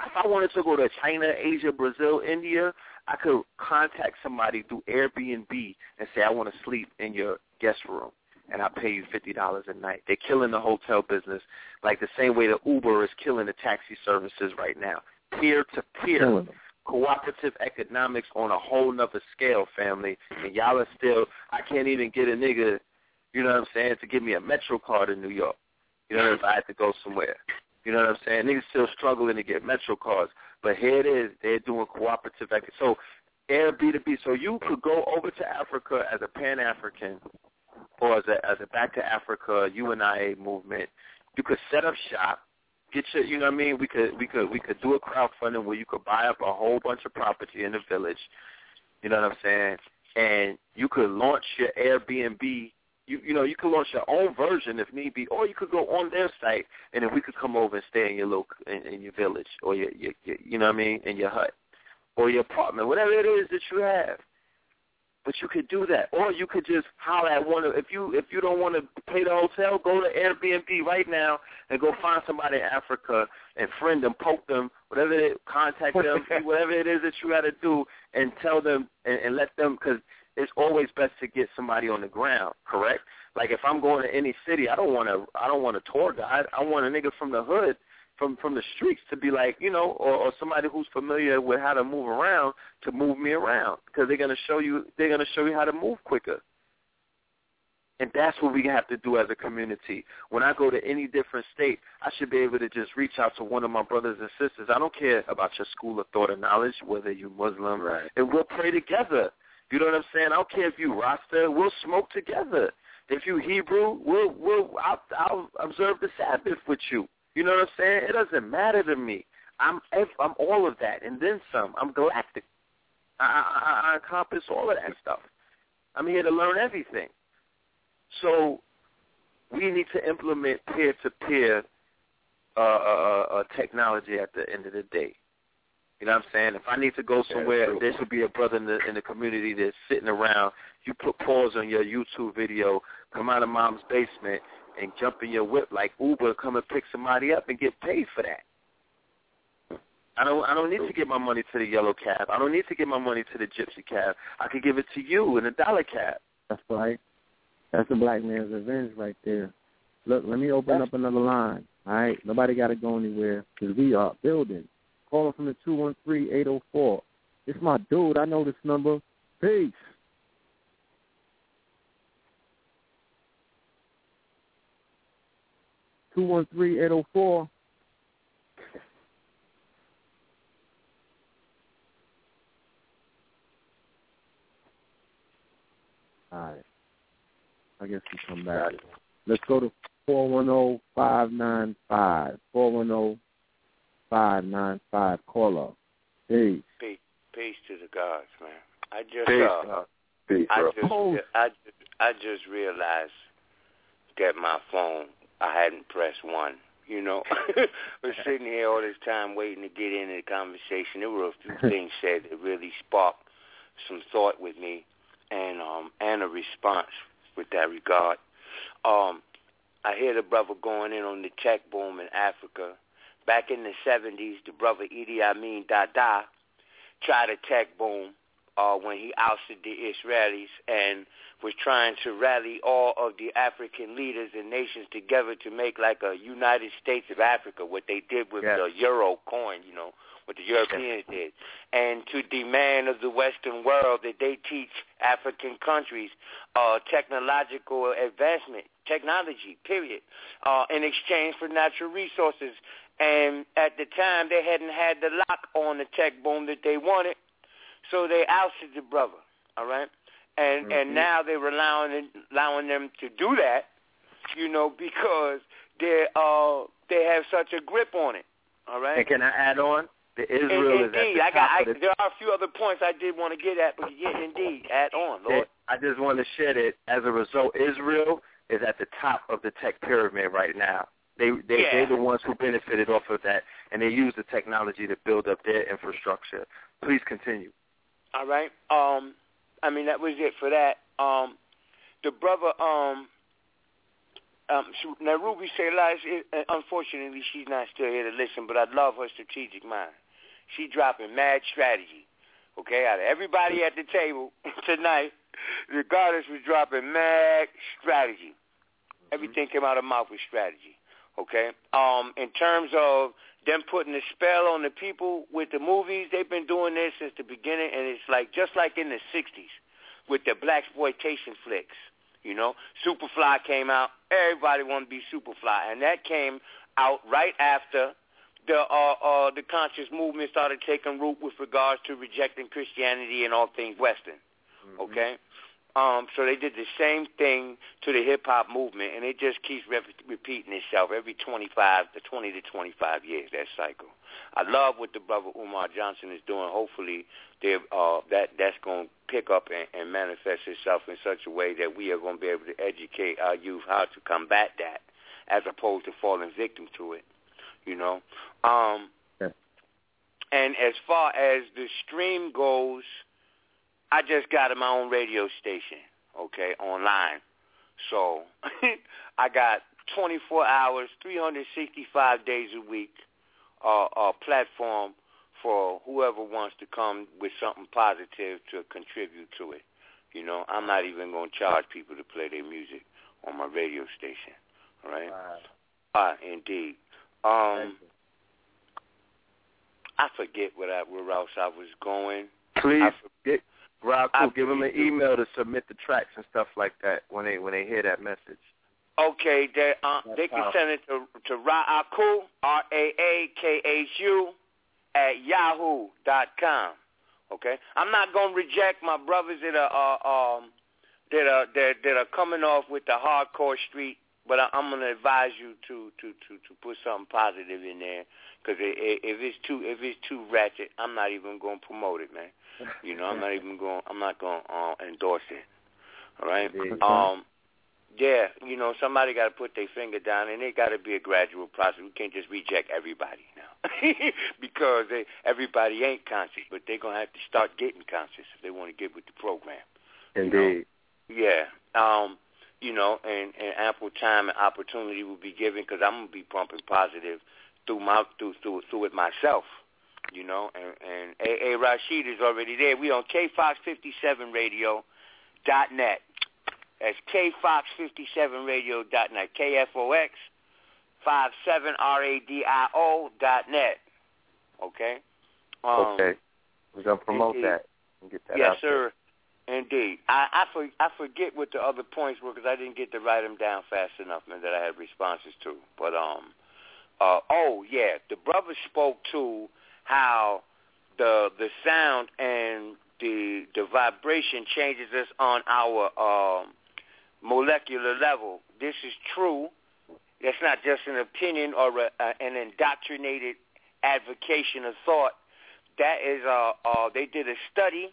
if I wanted to go to China, Asia, Brazil, India, I could contact somebody through Airbnb and say I want to sleep in your guest room and I'll pay you fifty dollars a night. They're killing the hotel business like the same way that Uber is killing the taxi services right now. Peer to peer cooperative economics on a whole nother scale, family. And y'all are still I can't even get a nigga, you know what I'm saying, to give me a Metro card in New York. You know if I had to go somewhere. You know what I'm saying? Niggas still struggling to get Metro cards. But here it is, they're doing cooperative so Airbnb. So you could go over to Africa as a Pan African or as a as a back to Africa UNIA movement. You could set up shop, get your you know what I mean? We could we could we could do a crowdfunding where you could buy up a whole bunch of property in the village. You know what I'm saying? And you could launch your Airbnb you you know, you could launch your own version if need be, or you could go on their site and then we could come over and stay in your local in, in your village or your, your, your you know what I mean, in your hut or your apartment, whatever it is that you have. But you could do that, or you could just holler at one of if you if you don't want to pay the hotel, go to Airbnb right now and go find somebody in Africa and friend them, poke them, whatever it, contact them, do whatever it is that you got to do, and tell them and, and let them because it's always best to get somebody on the ground, correct? Like if I'm going to any city, I don't want to I don't want a tour guide. I want a nigga from the hood, from from the streets to be like, you know, or, or somebody who's familiar with how to move around to move me around because they're gonna show you they're gonna show you how to move quicker. And that's what we have to do as a community. When I go to any different state, I should be able to just reach out to one of my brothers and sisters. I don't care about your school of thought or knowledge, whether you're Muslim, Right. and we'll pray together. You know what I'm saying? I don't care if you Rasta, we'll smoke together. If you Hebrew, we'll we'll I'll, I'll observe the Sabbath with you. You know what I'm saying? It doesn't matter to me. I'm I'm all of that and then some. I'm galactic. I, I, I encompass all of that stuff. I'm here to learn everything. So we need to implement peer-to-peer uh, uh, uh, technology at the end of the day. You know what I'm saying? If I need to go somewhere, there should be a brother in the in the community that's sitting around. You put pause on your YouTube video, come out of mom's basement, and jump in your whip like Uber, come and pick somebody up and get paid for that. I don't I don't need to give my money to the yellow cab. I don't need to give my money to the gypsy cab. I can give it to you in a dollar cab. That's right. That's the black man's revenge right there. Look, let me open up another line. All right, nobody got to go anywhere because we are building. Calling from the two one three eight zero four. It's my dude. I know this number. Peace. Two one three eight zero four. All right. I guess we come back. Let's go to four one zero five nine five. Four one zero five nine five. Caller. Peace. Peace, peace to the gods, man. I just, Peace, uh, Peace, I just, Oh. I just, I just realized that my phone, I hadn't pressed one. You know, we're sitting here all this time waiting to get into the conversation. There were a few things said that really sparked some thought with me, and um, and a response with that regard. Um, I hear the brother going in on the tech boom in Africa. Back in the 70s, the brother Idi Amin Dada tried a tech boom uh, when he ousted the Israelis and was trying to rally all of the African leaders and nations together to make like a United States of Africa, what they did with Yes. the euro coin, you know, what the Europeans did, and to demand of the Western world that they teach African countries uh, technological advancement, technology, period, uh, in exchange for natural resources. And at the time, they hadn't had the lock on the tech boom that they wanted, so they ousted the brother. All right, and Mm-hmm. and now they're allowing allowing them to do that, you know, because they're uh they have such a grip on it. All right. And can I add on? The Israel and, is at the I top got. I, of the there are a few other points I did want to get at, but yeah, indeed, add on, Lord. I just want to share that as a result, Israel is at the top of the tech pyramid right now. They they Yeah. they're the ones who benefited off of that, and they use the technology to build up their infrastructure. Please continue. All right. Um, I mean that was it for that. Um, the brother, um, um, she- Narubi Selah's. uh, Unfortunately, she's not still here to listen, but I love her strategic mind. She dropping mad strategy. Okay, out of everybody at the table tonight, the goddess was dropping mad strategy. Everything came out of mouth with strategy. Okay. Um, in terms of them putting a spell on the people with the movies, they've been doing this since the beginning, and it's like just like in the '60s with the black exploitation flicks. You know, Superfly came out. Everybody wanted to be Superfly, and that came out right after the uh, uh, the conscious movement started taking root with regards to rejecting Christianity and all things Western. Okay, um, so they did the same thing to the hip hop movement, and it just keeps re- repeating itself every 25 to 20 to 25 years. That cycle. I love what the brother Umar Johnson is doing. Hopefully, they uh, that that's going to pick up and, and manifest itself in such a way that we are going to be able to educate our youth how to combat that, as opposed to falling victim to it. You know. Um, and as far as the stream goes, I just got my own radio station, okay, online. So I got 24 hours, 365 days a week, uh, uh, platform for whoever wants to come with something positive to contribute to it. You know, I'm not even going to charge people to play their music on my radio station. All right. Ah, indeed. Um, I forget what I, where else I was going. Please I get Raku, give them an email to submit the tracks and stuff like that when they when they hear that message. Okay, they uh, they can send it to to Raaku R A A K H U at yahoo dot com. Okay, I'm not gonna reject my brothers that are uh, um that are that that are coming off with the hardcore street, but I, I'm gonna advise you to to to to put something positive in there because if it's too if it's too ratchet, I'm not even gonna promote it, man. You know, I'm not even going. I'm not going to uh, endorse it. All right. Um. Yeah, you know, somebody got to put their finger down, and it got to be a gradual process. We can't just reject everybody now, because they, everybody ain't conscious, but they're gonna have to start getting conscious if they want to get with the program. Indeed. Yeah. Um. You know, and, and ample time and opportunity will be given because I'm gonna be pumping positive through my through through through it myself you know, and, and A. A. Rashid is already there. We on KFox57 Radio dot net. That's KFox57 Radio dot net. KFOX five seven R-A-D-I-O dot net. Okay? Um, okay. We're gonna promote indeed. that and get that yes, out there. sir. Indeed. I I, for, I forget what the other points were because I didn't get to write them down fast enough, man, that I had responses to. But um, uh, oh yeah, the brother spoke to how the the sound and the the vibration changes us on our um, molecular level. This is true. That's not just an opinion or a, uh, an indoctrinated advocation of thought. That is, uh, uh, they did a study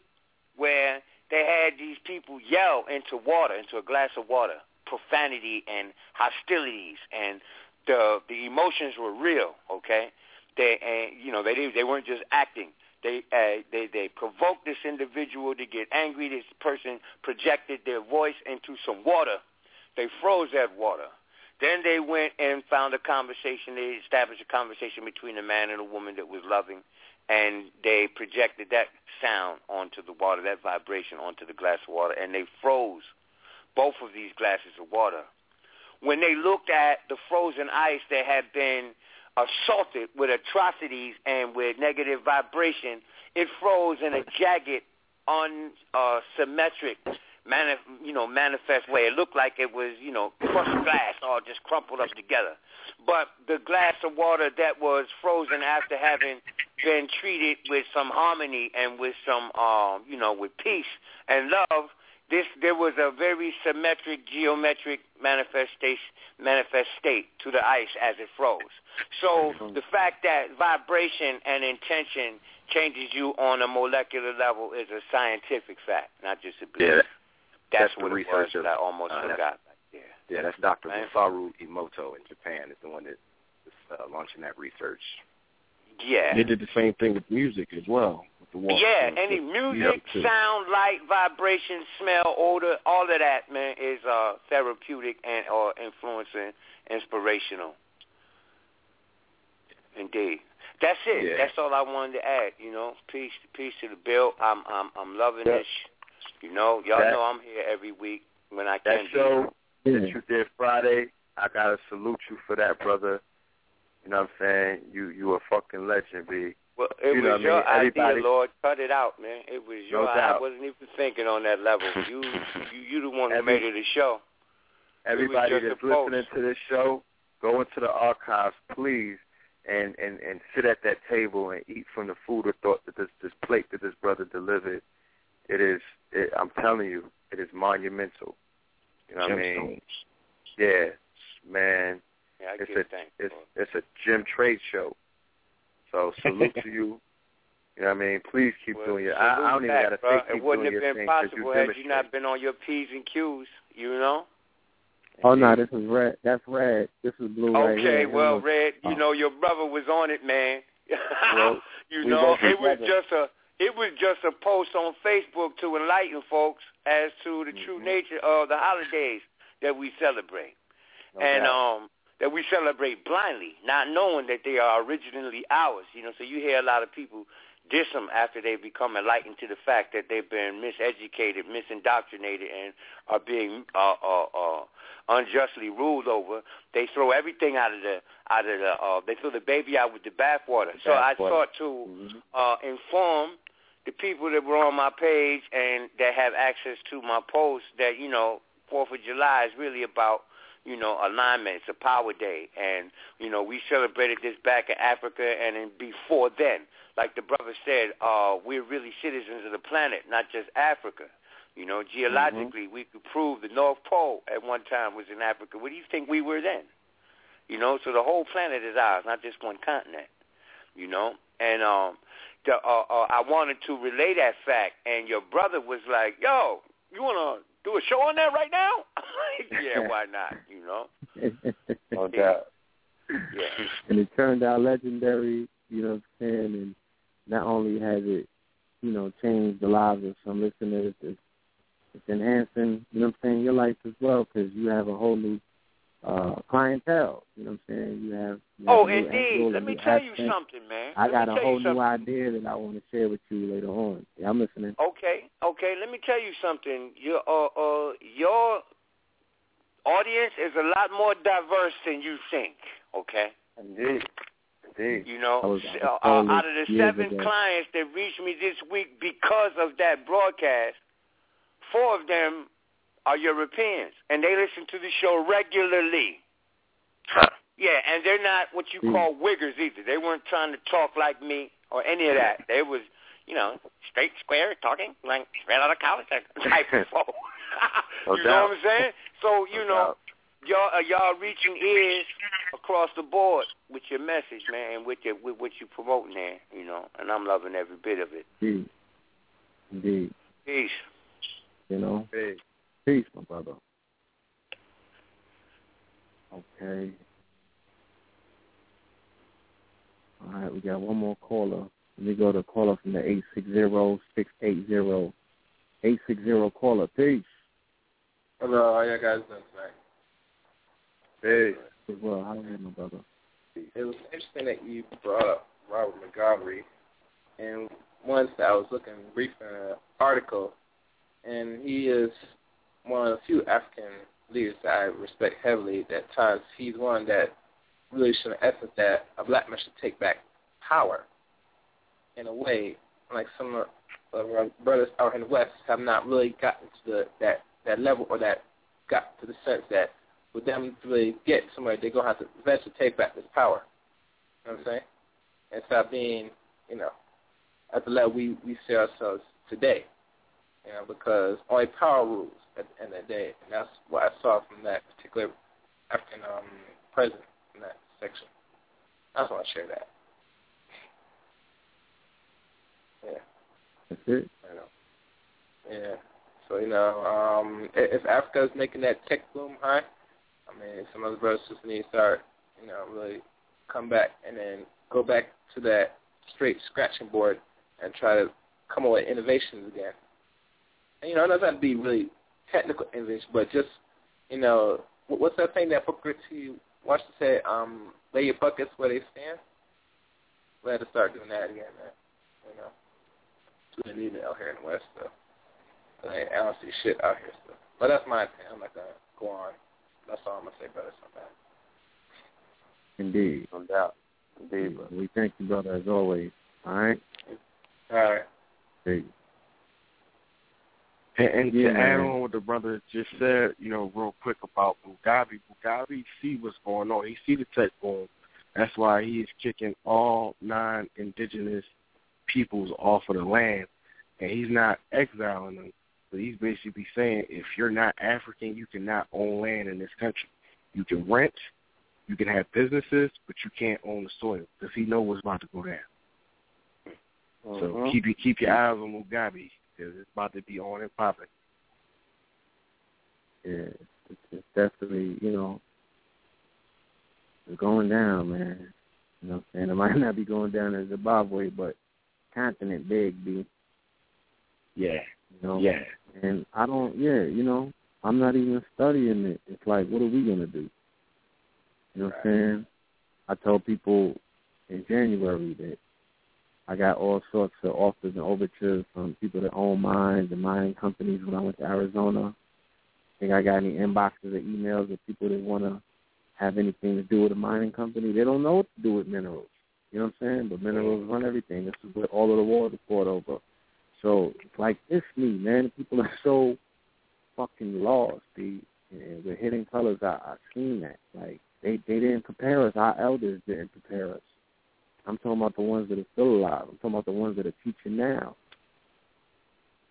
where they had these people yell into water, into a glass of water, profanity and hostilities, and the the emotions were real. Okay, they and you know they they weren't just acting. They uh, they they provoked this individual to get angry. This person projected their voice into some water. They froze that water. Then they went and found a conversation. They established a conversation between a man and a woman that was loving, and they projected that sound onto the water, that vibration onto the glass of water, and they froze both of these glasses of water. When they looked at the frozen ice that had been assaulted with atrocities and with negative vibration, it froze in a jagged, unsymmetric, mani- you know, manifest way. It looked like it was, you know, crushed glass all just crumpled up together. But the glass of water that was frozen after having been treated with some harmony and with some, um, you know, with peace and love, this there was a very symmetric geometric manifestation manifest state to the ice as it froze. So the fact that vibration and intention changes you on a molecular level is a scientific fact, not just a belief. Yeah, that's, that's the what it was research that I almost uh, forgot. Yeah, that's Dr. Man. Masaru Emoto in Japan is the one that is uh, launching that research. Yeah. They did the same thing with music as well. With the water. Yeah, So, any music, yeah, too. sound, light, vibration, smell, odor, all of that, man, is uh, therapeutic and or influencing, inspirational. Indeed. That's it. Yeah. That's all I wanted to add. You know, peace, peace to the bill. I'm, I'm, I'm loving Yeah. this. You know, y'all That- know I'm here every week when I That can. be. show Yeah. that you did Friday, I gotta salute you for that, brother. You know what I'm saying? You you a fucking legend, B. Well, it you know was what I your mean? Everybody- idea, Lord. Cut it out, man. It was your. No your. I wasn't even thinking on that level. You, you, you the one who Every- made it a show. Everybody that's a listening to this show, go into the archives, please, and and and sit at that table and eat from the food or thought that this this plate that this brother delivered. It is. It, I'm telling you, it is monumental. You know what I mean? Gemstones. Yeah, man. Yeah, I it's give a it's it's a gym trade show. So salute to you. You know what I mean? Please keep Well, doing it. I, I salute don't even back, got to think keep It wouldn't doing have your been thing 'cause possible you had you not been on your P's and Q's, you know? Oh no, this is red. That's red. This is blue right Okay, here. well, Red, Oh. you know your brother was on it, man. Well, you know, it was together. just a it was just a post on Facebook to enlighten folks as to the Mm-hmm. true nature of the holidays that we celebrate. No and doubt. um that we celebrate blindly, not knowing that they are originally ours. You know, so you hear a lot of people diss them after they become enlightened to the fact that they've been miseducated, misindoctrinated, and are being uh, uh, uh, unjustly ruled over. They throw everything out of the out of the. Uh, they throw the baby out with the bathwater. So I sought to uh, inform the people that were on my page and that have access to my posts that you know Fourth of July is really about you know alignment. It's a power day, and you know we celebrated this back in Africa and in before then. Like the brother said, uh, we're really citizens of the planet, not just Africa. You know, geologically, we could prove the North Pole at one time was in Africa. What do you think we were then? You know, so the whole planet is ours, not just one continent. You know, and um, the, uh, uh, I wanted to relay that fact, and your brother was like, "Yo, you want to do a show on that right now?" yeah, why not? You know. No doubt. Yeah. and it turned out legendary, you know what I'm saying? And not only has it, you know, changed the lives of some listeners, it's, it's enhancing, you know what I'm saying, your life as well because you have a whole new uh clientele, you know what I'm saying? You have, you have Oh, indeed. Let me new tell you something, man. I got a whole new idea that I want to share with you later on. Yeah, I'm listening. Okay, okay. Let me tell you something. Your uh, uh, your audience is a lot more diverse than you think. Okay. Indeed. Indeed. You know, was- uh, out of the seven ago. clients that reached me this week because of that broadcast, four of them are Europeans, and they listen to the show regularly. Huh. Yeah, and they're not what you Hmm. call wiggers either. They weren't trying to talk like me or any of that. They was, you know, straight, square, talking like straight out of college type of folk. No you doubt. know what I'm saying? So you No know, doubt. y'all uh, y'all reaching ears across the board with your message, man, and with your with what you promoting there, you know. And I'm loving every bit of it. Indeed. Indeed. Peace. You know? Big. Peace, my brother. Okay. All right, we got one more caller. Let me go to caller from the eight six zero six eight zero eight six zero caller. Peace. Hello, how y'all guys doing tonight? Big. As well. How are you, my brother? It was interesting that you brought up Robert Mugabe, and once I was looking brief in an article, and he is one of the few African leaders that I respect heavily. That times he's one that really should, in essence, that a black man should take back power. In a way, like some of our brothers out in the West have not really gotten to the, that that level or that got to the sense that with them to really get somewhere, they're gonna have to eventually take back this power. You know what I'm saying? And stop being, you know, at the level we we see ourselves today. You know, because only power rules at the end of the day, and that's what I saw from that particular African um, president in that section. I just want to share that. Yeah. That's it. I know. Yeah. So you know, um, if Africa is making that tech boom high, I mean, some other brothers just need to start, you know, really come back and then go back to that straight scratching board and try to come up with innovations again. And, you know, it doesn't have to be really technical English, but just, you know, what's that thing that Booker T. Washington said, um, lay your buckets where they stand? We had to start doing that again, man. You know, we need it out here in the West, though. I don't see shit out here still. But that's my opinion. I'm not going to go on. That's all I'm going to say, brother. Something. Indeed. No doubt. Indeed, brother. We thank you, brother, as always. All right? All right. Hey. And, and Yeah, to add on what the brother just said, you know, real quick about Mugabe, Mugabe see what's going on. He see the tech boom. That's why he is kicking all non-indigenous peoples off of the land, and he's not exiling them. But he's basically saying, if you're not African, you cannot own land in this country. You can rent, you can have businesses, but you can't own the soil because he know what's about to go down. So Mhm. keep keep your eyes on Mugabe because it's about to be on and popping. Yeah, it's, it's definitely, you know, it's going down, man. You know what I'm saying? It might not be going down in Zimbabwe, but continent big, B. Yeah. You know? Yeah. And I don't, yeah, you know, I'm not even studying it. It's like, what are we going to do? You know what I'm saying? I told people in January that I got all sorts of offers and overtures from people that own mines and mining companies when I went to Arizona. think I got any inboxes or emails of people that want to have anything to do with a mining company. They don't know what to do with minerals. You know what I'm saying? But minerals run everything. This is what all of the water poured over. So it's like it's me, man. People are so fucking lost. The with hidden colors, I I seen that. Like they they didn't prepare us. Our elders didn't prepare us. I'm talking about the ones that are still alive. I'm talking about the ones that are teaching now.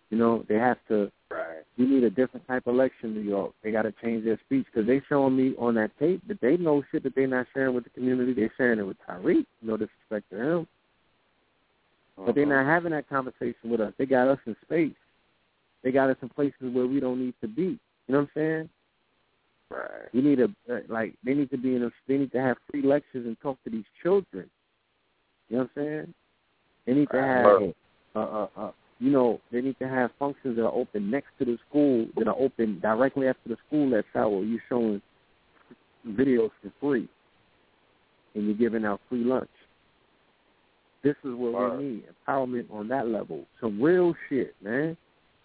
You know, they have to. Right. We need a different type of election, in New York. They got to change their speech because they showing me on that tape that they know shit that they're not sharing with the community. They're sharing it with Tyreek. No disrespect to him, but they're not having that conversation with us. They got us in space. They got us in places where we don't need to be. You know what I'm saying? Right. We need a uh, like they need to be in a they need to have free lectures and talk to these children. You know what I'm saying? They need to have uh, uh, uh, you know, they need to have functions that are open next to the school, that are open directly after the school that's out where you're showing videos for free and you're giving out free lunch. This is what we need. Empowerment on that level. Some real shit, man.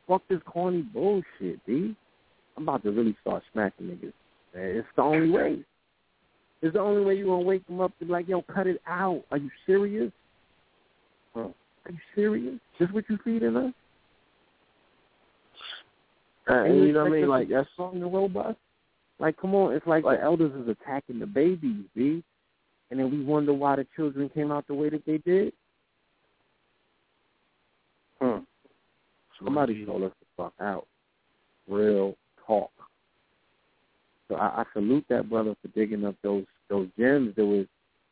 Fuck this corny bullshit, B. I'm about to really start smacking niggas. Man, it's the only way. It's the only way you're going to wake them up to be like, yo, cut it out. Are you serious? Huh. Are you serious? This what you feeding us? Uh, And you know what I mean? Like that's strong and robust. Like, come on, it's like, the elders is attacking the babies, B. And then we wonder why the children came out the way that they did. Hmm. Somebody told us to fuck out. Real talk. So I, I salute that brother for digging up those those gems that was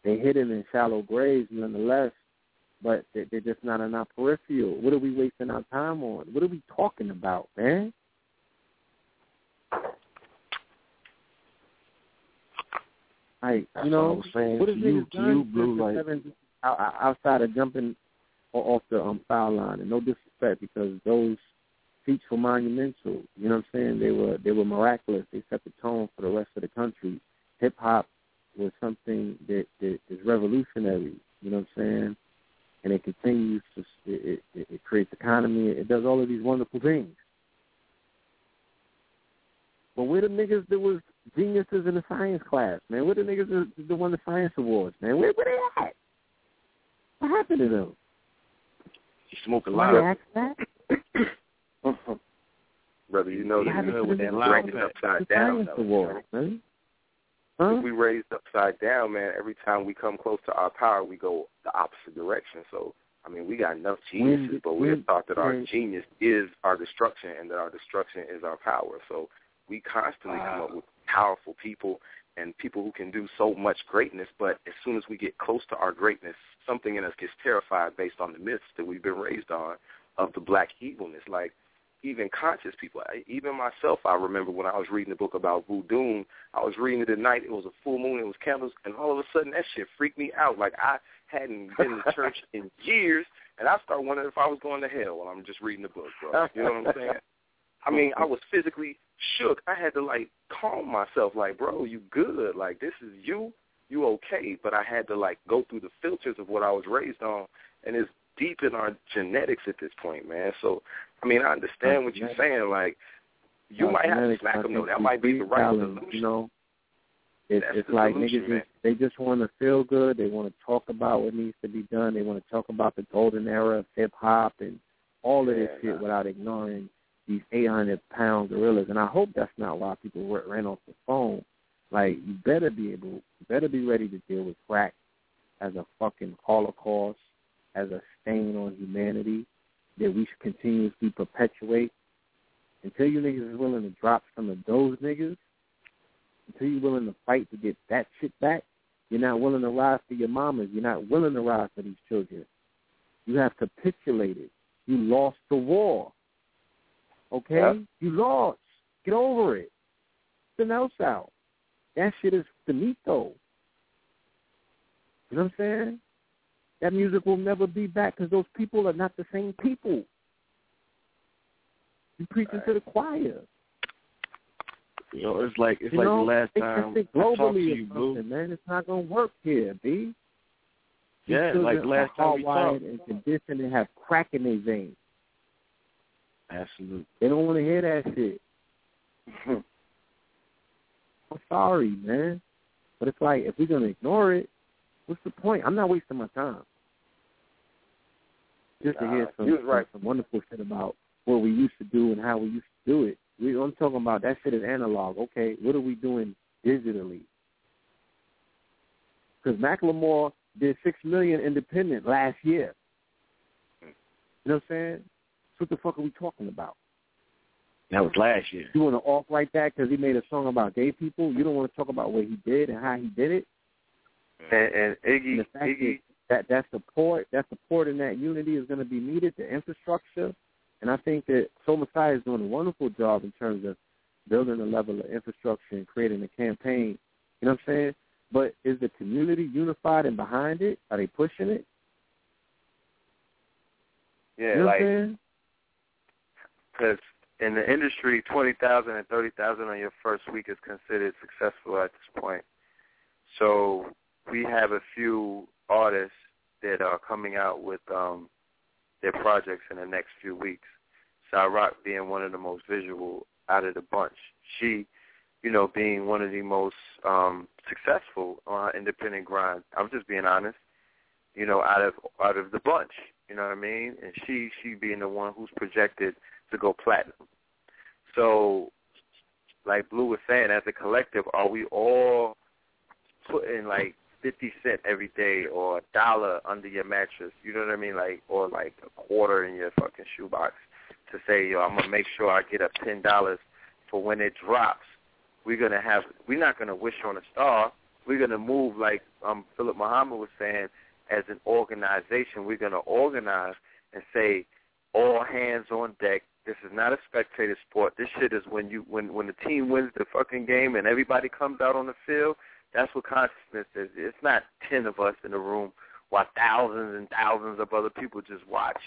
they hidden in shallow graves nonetheless, but they, they're just not in our peripheral. What are we wasting our time on? What are we talking about, man? Like, you know, what is You- you the like- seven- out- out- outside of jumping off the um, foul line? And no disrespect, because those feats were monumental. You know what I'm saying? They were they were miraculous. They set the tone for the rest of the country. Hip hop was something that, that is revolutionary. You know what I'm saying? And it continues to it, it, it creates economy. It does all of these wonderful things. But where the niggas that was geniuses in the science class, man? Where the niggas that, that won the science awards, man? Where where they at? What happened to them? you smoke a Somebody lot. asked that? Brother, you know that happened we to with the that niggas raised upside down. though, man? If we raised upside down, man, every time we come close to our power, we go the opposite direction. So I mean, we got enough geniuses, but we're taught that our when- genius is our destruction and that our destruction is our power. So we constantly come up with powerful people and people who can do so much greatness, but as soon as we get close to our greatness, something in us gets terrified based on the myths that we've been raised on of the black evilness. Like even conscious people, I, even myself, I remember when I was reading the book about voodoo, I was reading it at night. It was a full moon, it was candles, and all of a sudden that shit freaked me out. Like I hadn't been to church in years, and I started wondering if I was going to hell while I'm just reading the book, bro. You know what I'm saying? I mean, I was physically shook. I had to like calm myself, like, bro, you good? Like this is you, you okay? But I had to like go through the filters of what I was raised on, and it's deep in our genetics at this point, man. So, I mean, I understand what you're saying. Like, you Uh, might have to smack them though. That might be the right solution. You know, it's That's it's like solution, niggas man. just they just want to feel good. They want to talk about what needs to be done. They want to talk about the golden era of hip hop and all of this Yeah, shit without ignoring these 800 pound gorillas. And I hope that's not why people ran off the phone. Like you better be able, better be ready to deal with crack as a fucking holocaust, as a stain on humanity that we should continuously perpetuate. Until you niggas is willing to drop some of those niggas, until you're willing to fight to get that shit back, you're not willing to rise for your mamas. You're not willing to rise for these children. You have capitulated. You lost the war. Okay? You lost. Get over it. Something else out. That shit is finito. You know what I'm saying? That music will never be back because those people are not the same people. You preaching to the choir. You know, it's like it's you like know, the last time I talked to globally you, Blue. man. It's not gonna work here, B. These Yeah, like the last time we talked. and conditioned and have crack in their veins. Absolutely. They don't want to hear that shit. I'm sorry, man, but it's like if we're gonna ignore it, what's the point? I'm not wasting my time just to hear some, you right. some some wonderful shit about what we used to do and how we used to do it. We, I'm talking about that shit is analog. Okay, what are we doing digitally? Because Macklemore did six million independent last year. You know what I'm saying? So what the fuck are we talking about? That was last year. You want to off like that because he made a song about gay people? You don't want to talk about what he did and how he did it? And, and Iggy, And the fact Iggy, that that support, that support and that unity is going to be needed, the infrastructure. And I think that Soul Messiah is doing a wonderful job in terms of building a level of infrastructure and creating a campaign. You know what I'm saying? But is the community unified and behind it? Are they pushing it? yeah, you know like what I'm saying? because in the industry, twenty thousand and thirty thousand on your first week is considered successful at this point. So we have a few artists that are coming out with um, their projects in the next few weeks. Rock being one of the most visual out of the bunch. She, you know, being one of the most um, successful on her independent grind. I'm just being honest. You know, out of out of the bunch. You know what I mean? And she she being the one who's projected to go platinum. So, like Blue was saying, as a collective, are we all putting like fifty cent every day or a dollar under your mattress? You know what I mean? Like or like a quarter in your fucking shoebox to say, yo, I'm gonna make sure I get up ten dollars for when it drops. We're gonna have. We're not gonna wish on a star. We're gonna move like um Philip Muhammad was saying. As an organization, we're gonna organize and say, all hands on deck. This is not a spectator sport. This shit is when you when when the team wins the fucking game and everybody comes out on the field. That's what consciousness is. It's not ten of us in a room while thousands and thousands of other people just watch.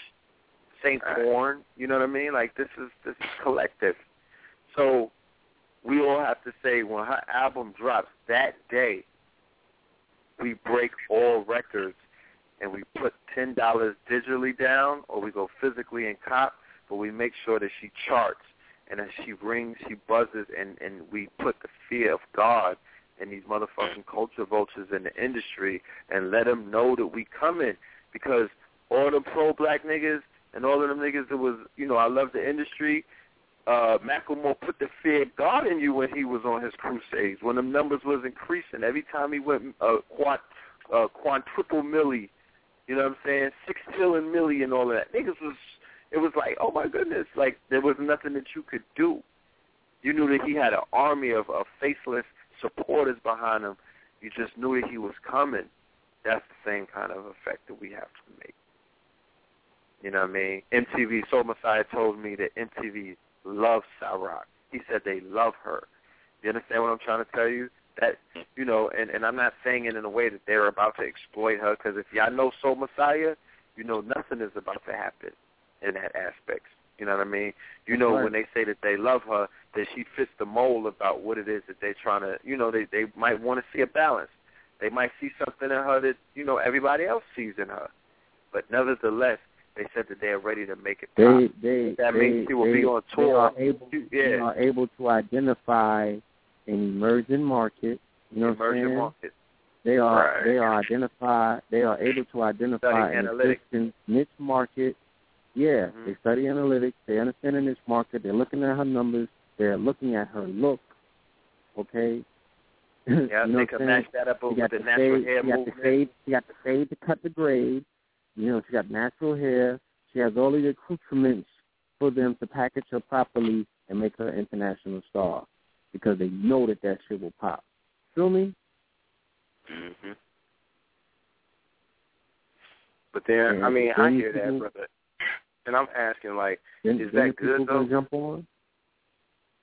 Saint Porn, you know what I mean? Like this is this is collective. So we all have to say when her album drops that day, we break all records and we put ten dollars digitally down or we go physically and cop, but we make sure that she charts and as she rings, she buzzes and, and we put the fear of God in these motherfucking culture vultures in the industry and let them know that we coming because all the pro black niggas and all of them niggas that was, you know, I love the industry, uh, Macklemore put the fear of God in you when he was on his crusades, when the numbers was increasing. Every time he went uh, quad, uh, quadruple milli You know what I'm saying? Six million million, all of that. Niggas was it was like, oh my goodness, like there was nothing that you could do. You knew that he had an army of, of faceless supporters behind him. You just knew that he was coming. That's the same kind of effect that we have to make. You know what I mean? MTV, Soul Messiah told me that MTV loves Cyrock. He said they love her. You understand what I'm trying to tell you? That you know, and and I'm not saying it in a way that they're about to exploit her. Because if y'all know Soul Messiah, you know nothing is about to happen in that aspect. You know what I mean? You know Right. when they say that they love her, that she fits the mold about what it is that they're trying to. You know, they they might want to see a balance. They might see something in her that you know everybody else sees in her. But nevertheless, they said that they're ready to make it They pop. they that they, means she will they, be on tour. they are able You- they are able to identify an emerging market. You know what I'm Emerging saying? market. They are Right. they are identify they are able to identify an existing niche market. Yeah, Mhm. they study analytics. They understand the niche market. They're looking at her numbers. They're looking at her look. Okay. Yeah, you know they can match that up with the the natural fade, hair she got the movement. fade. She got the fade to cut the grade. You know, she got natural hair. She has all the accoutrements for them to package her properly and make her an international star because they know that that shit will pop. Feel me? hmm But then, I mean, I hear that, brother, and I'm asking, like, Then, is then that good gonna though? jump on.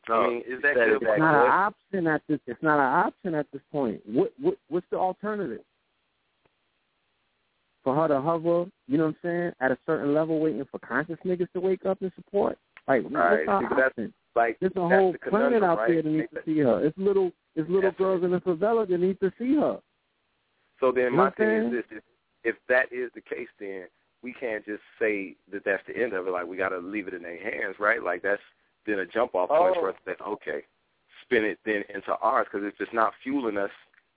I mean, is that said good? it's It's not us? an option at this. It's not an option at this point. What what what's the alternative? For her to hover, you know what I'm saying, at a certain level, waiting for conscious niggas to wake up and support. Like, Right. what's our See, that's option? like There's a that's whole the planet out right? there that needs to see her. It's little, it's little girls in the favela that need to see her. So then You know my thing is this: if, if that is the case, then we can't just say that that's the end of it. Like we got to leave it in their hands, right? Like that's then a jump off point for Oh. us to say, okay, spin it then into ours because if it's not fueling us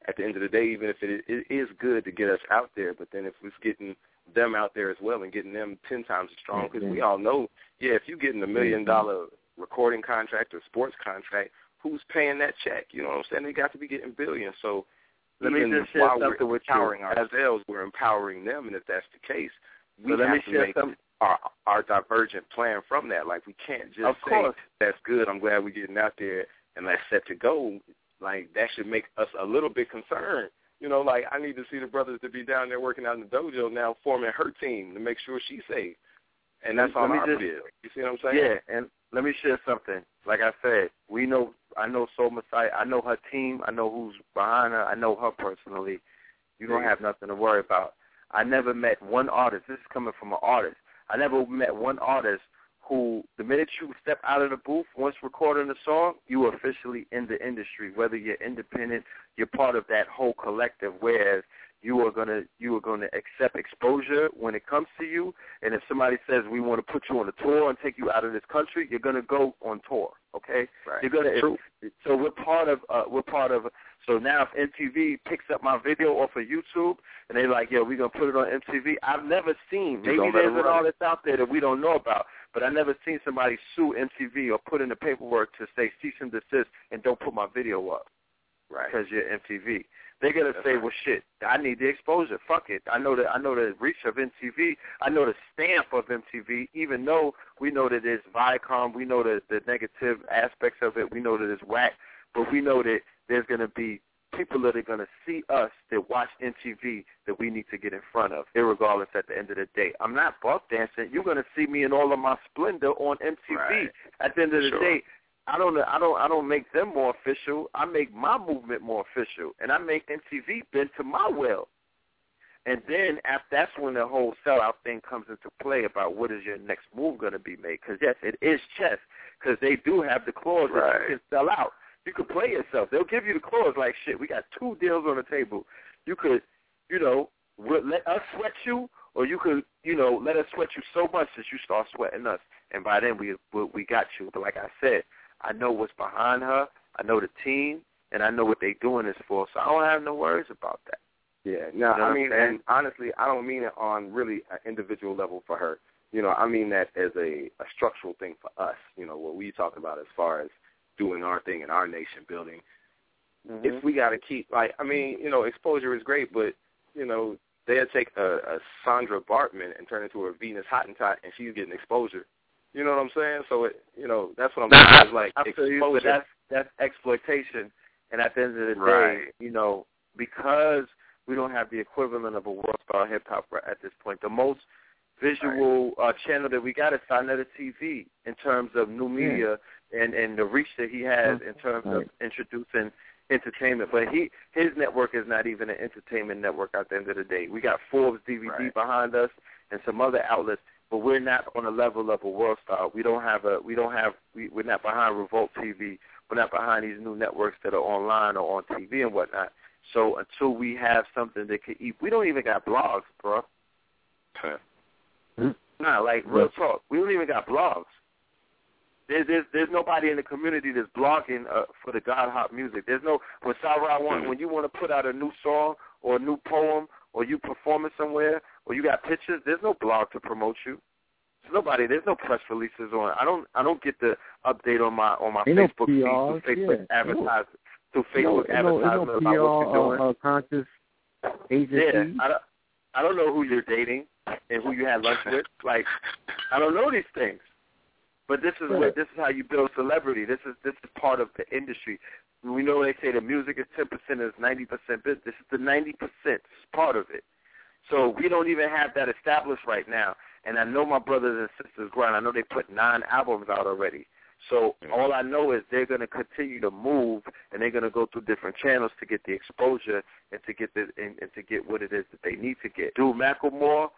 at the end of the day, even if it, it is good to get us out there, but then if it's getting them out there as well and getting them ten times as strong, because we mm-hmm. all know, yeah, if you're getting a million mm-hmm. dollar recording contract or sports contract, who's paying that check? You know what I'm saying? They got to be getting billions. So Let me just share while something we're with you. empowering ourselves, we're empowering them, and if that's the case, we So let have me to share make some- our our divergent plan from that. Like we can't just Of say course. that's good. I'm glad we're getting out there and that's set to go. Like that should make us a little bit concerned. You know, like I need to see the brothers to be down there working out in the dojo now, forming her team to make sure she's safe. And that's me our just- bill. You see what I'm saying? Yeah, and let me share something. Like I said, we know I know Soul Messiah. I know her team. I know who's behind her. I know her personally. You don't have nothing to worry about. I never met one artist. This is coming from an artist. I never met one artist who, the minute you step out of the booth, once recording a song, you are officially in the industry. Whether you're independent, you're part of that whole collective. Whereas you are gonna you are gonna accept exposure when it comes to you. And if somebody says we want to put you on a tour and take you out of this country, you're gonna go on tour. Okay, Right. you're gonna. True. So we're part of uh, we're part of. So now if MTV picks up my video off of YouTube and they're like, "Yo, we're gonna put it on MTV," I've never seen. Maybe there's an artist out there that we don't know about, but I've never seen somebody sue MTV or put in the paperwork to say cease and desist and don't put my video up Right. because you're MTV. They're gonna That's say, right. "Well, shit, I need the exposure. Fuck it. I know that I know the reach of MTV. I know the stamp of MTV. Even though we know that it's Viacom, we know the the negative aspects of it. We know that it's whack, but we know that there's gonna be people that are gonna see us that watch MTV that we need to get in front of, irregardless. At the end of the day, I'm not buck dancing. You're gonna see me in all of my splendor on MTV. Right. At the end of the Sure. day, I don't I don't I don't make them more official. I make my movement more official, and I make MTV bend to my will. And then after that's when the whole sellout thing comes into play about what is your next move going to be made. Because yes, it is chess. Because they do have the clause that Right. you can sell out. You can play yourself. They'll give you the clause like shit. We got two deals on the table. You could, you know, let us sweat you, or you could, you know, let us sweat you so much that you start sweating us. And by then we we, we got you. But like I said, I know what's behind her. I know the team, and I know what they doing this for. So I don't have no worries about that. Yeah, no, You know I mean, and honestly, I don't mean it on really an individual level for her. You know, I mean that as a, a structural thing for us. You know, what we talk about as far as doing our thing in our nation building. Mm-hmm. If we got to keep, like, I mean, you know, exposure is great, but you know, they'll take a, a Sandra Baartman and turn into a Venus Hottentot, and she's getting exposure. You know what I'm saying? So it, you know, that's what I'm saying. Is like I feel you, exposure. that's that's exploitation. And at the end of the Right. day, you know, because we don't have the equivalent of a world star hip hop at this point, the most visual uh, channel that we got is Sinetta TV in terms of new media and and the reach that he has in terms of introducing entertainment. But he his network is not even an entertainment network at the end of the day. We got Forbes DVD behind us and some other outlets, but we're not on the level of a world star. We don't have a we don't have we, we're not behind Revolt TV. We're not behind these new networks that are online or on TV and whatnot. So until we have something that could eat, we don't even got blogs, bro. Nah, like real talk. We don't even got blogs. There's there's there's nobody in the community that's blogging uh, for the God Hop music. There's no when Sarah want when you want to put out a new song or a new poem or you performing somewhere or you got pictures. There's no blog to promote you. There's nobody. There's no press releases on. I don't I don't get the update on my on my Ain't no Facebook feed PRs, through Facebook yeah. advertising through Facebook you know, you know, advertisement about what you're doing. Uh, uh, conscious agency. Yeah, I don't, I don't know who you're dating and who you had lunch with. Like, I don't know these things. But this is what this is how you build celebrity. This is this is part of the industry. We know they say the music is ten percent, is ninety percent business. This is the ninety percent part of it. So we don't even have that established right now. And I know my brothers and sisters grind. I know they put nine albums out already. So all I know is they're going to continue to move, and they're going to go through different channels to get the exposure and to get the and, and to get what it is that they need to get. Dude, Macklemore,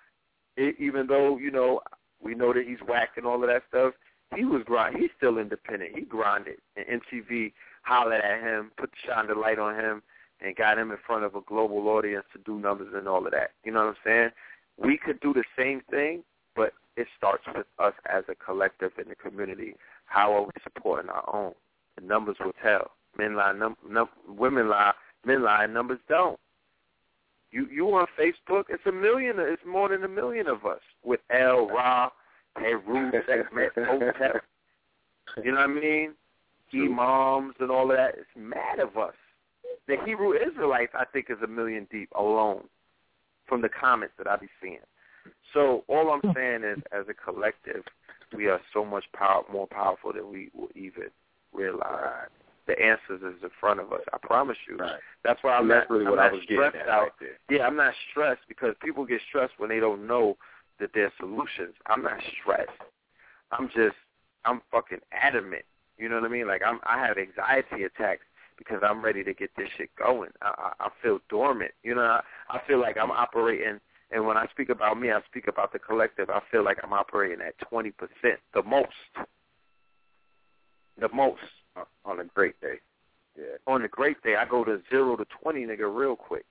even though you know we know that he's whack and all of that stuff, he was grind. He's still independent. He grinded, and MTV hollered at him, put shined the light on him, and got him in front of a global audience to do numbers and all of that. You know what I'm saying? We could do the same thing, but it starts with us as a collective in the community. How are we supporting our own? The numbers will tell. Men lie, num- num- women lie, men lie, numbers don't. You you on Facebook? It's a million. It's more than a million of us with L, Ra, Peru, Segment, Hotep. You know what I mean? Imams and all of that. It's mad of us. The Hebrew Israelites, I think, is a million deep alone from the comments that I be seeing. So all I'm hmm. saying is, as a collective, we are so much power, more powerful than we will even realize. The answers is in front of us. I promise you. That's why I'm And not. that's really I'm what I not was getting stressed at out. right there. Yeah, I'm not stressed because people get stressed when they don't know that there's solutions. I'm not stressed. I'm just I'm fucking adamant. You know what I mean? Like I'm I have anxiety attacks because I'm ready to get this shit going. I I, I feel dormant. You know, I, I feel like I'm operating and when I speak about me, I speak about the collective. I feel like I'm operating at 20%, the most. The most on a great day. Yeah. On a great day, I go to 0 to 20, nigga, real quick.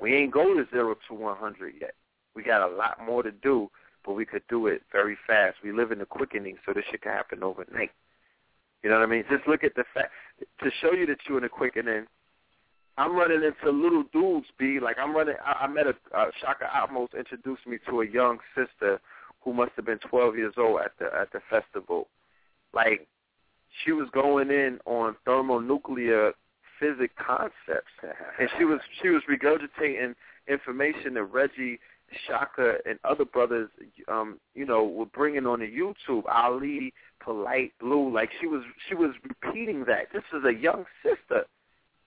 We ain't go to 0 to 100 yet. We got a lot more to do, but we could do it very fast. We live in the quickening, so this shit can happen overnight. You know what I mean? Just look at the fact to show you that you're in the quickening. I'm running into little dudes, B. Like I'm running. I, I met a uh, Shaka Atmos introduced me to a young sister who must have been 12 years old at the at the festival. Like she was going in on thermonuclear physics concepts, and she was she was regurgitating information that Reggie Shaka and other brothers, um, you know, were bringing on the YouTube. Ali, Polite, Blue, like she was she was repeating that. This is a young sister.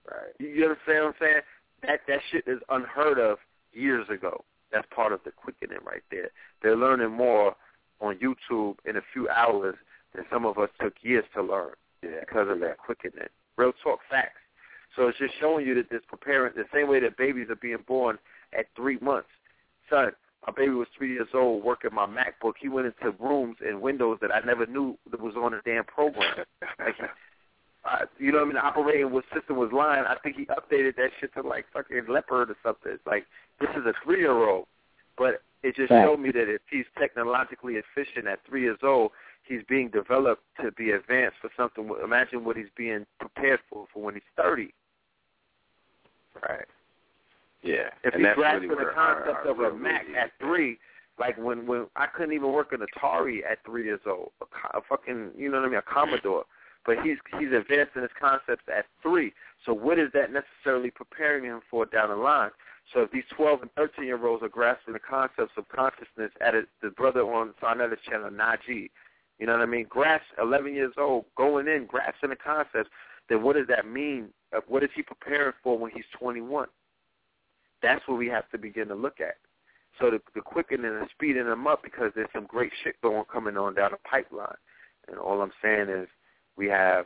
Right. You, you understand what I'm saying? That that shit is unheard of years ago. That's part of the quickening right there. They're learning more on YouTube in a few hours than some of us took years to learn Yeah. because of that quickening. Real talk facts. So it's just showing you that this preparing the same way that babies are being born at three months. Son, my baby was three years old working my MacBook. He went into rooms and windows that I never knew that was on the damn program. like, uh, you know what I mean? The operating was, system was lying. I think he updated that shit to like fucking leopard or something. It's like this is a three year old, but it just Fact. showed me that if he's technologically efficient at three years old, he's being developed to be advanced for something. Imagine what he's being prepared for for when he's thirty. Right. Yeah. If and he that's grasping really the where our- our of a Mac at three, like when when I couldn't even work an Atari at three years old, a, a fucking you know what I mean, a Commodore. But he's he's advancing his concepts at three. So what is that necessarily preparing him for down the line? So if these 12 and 13 year olds are grasping the concepts of consciousness at it, the brother on Sa Neter's channel, Najee, you know what I mean? Grasp, 11 years old, going in, grasping the concepts, then what does that mean? Uh, What is he preparing for when he's 21? That's what we have to begin to look at. So the, the quickening and speeding them up because there's some great shit going coming on down the pipeline. And all I'm saying is we have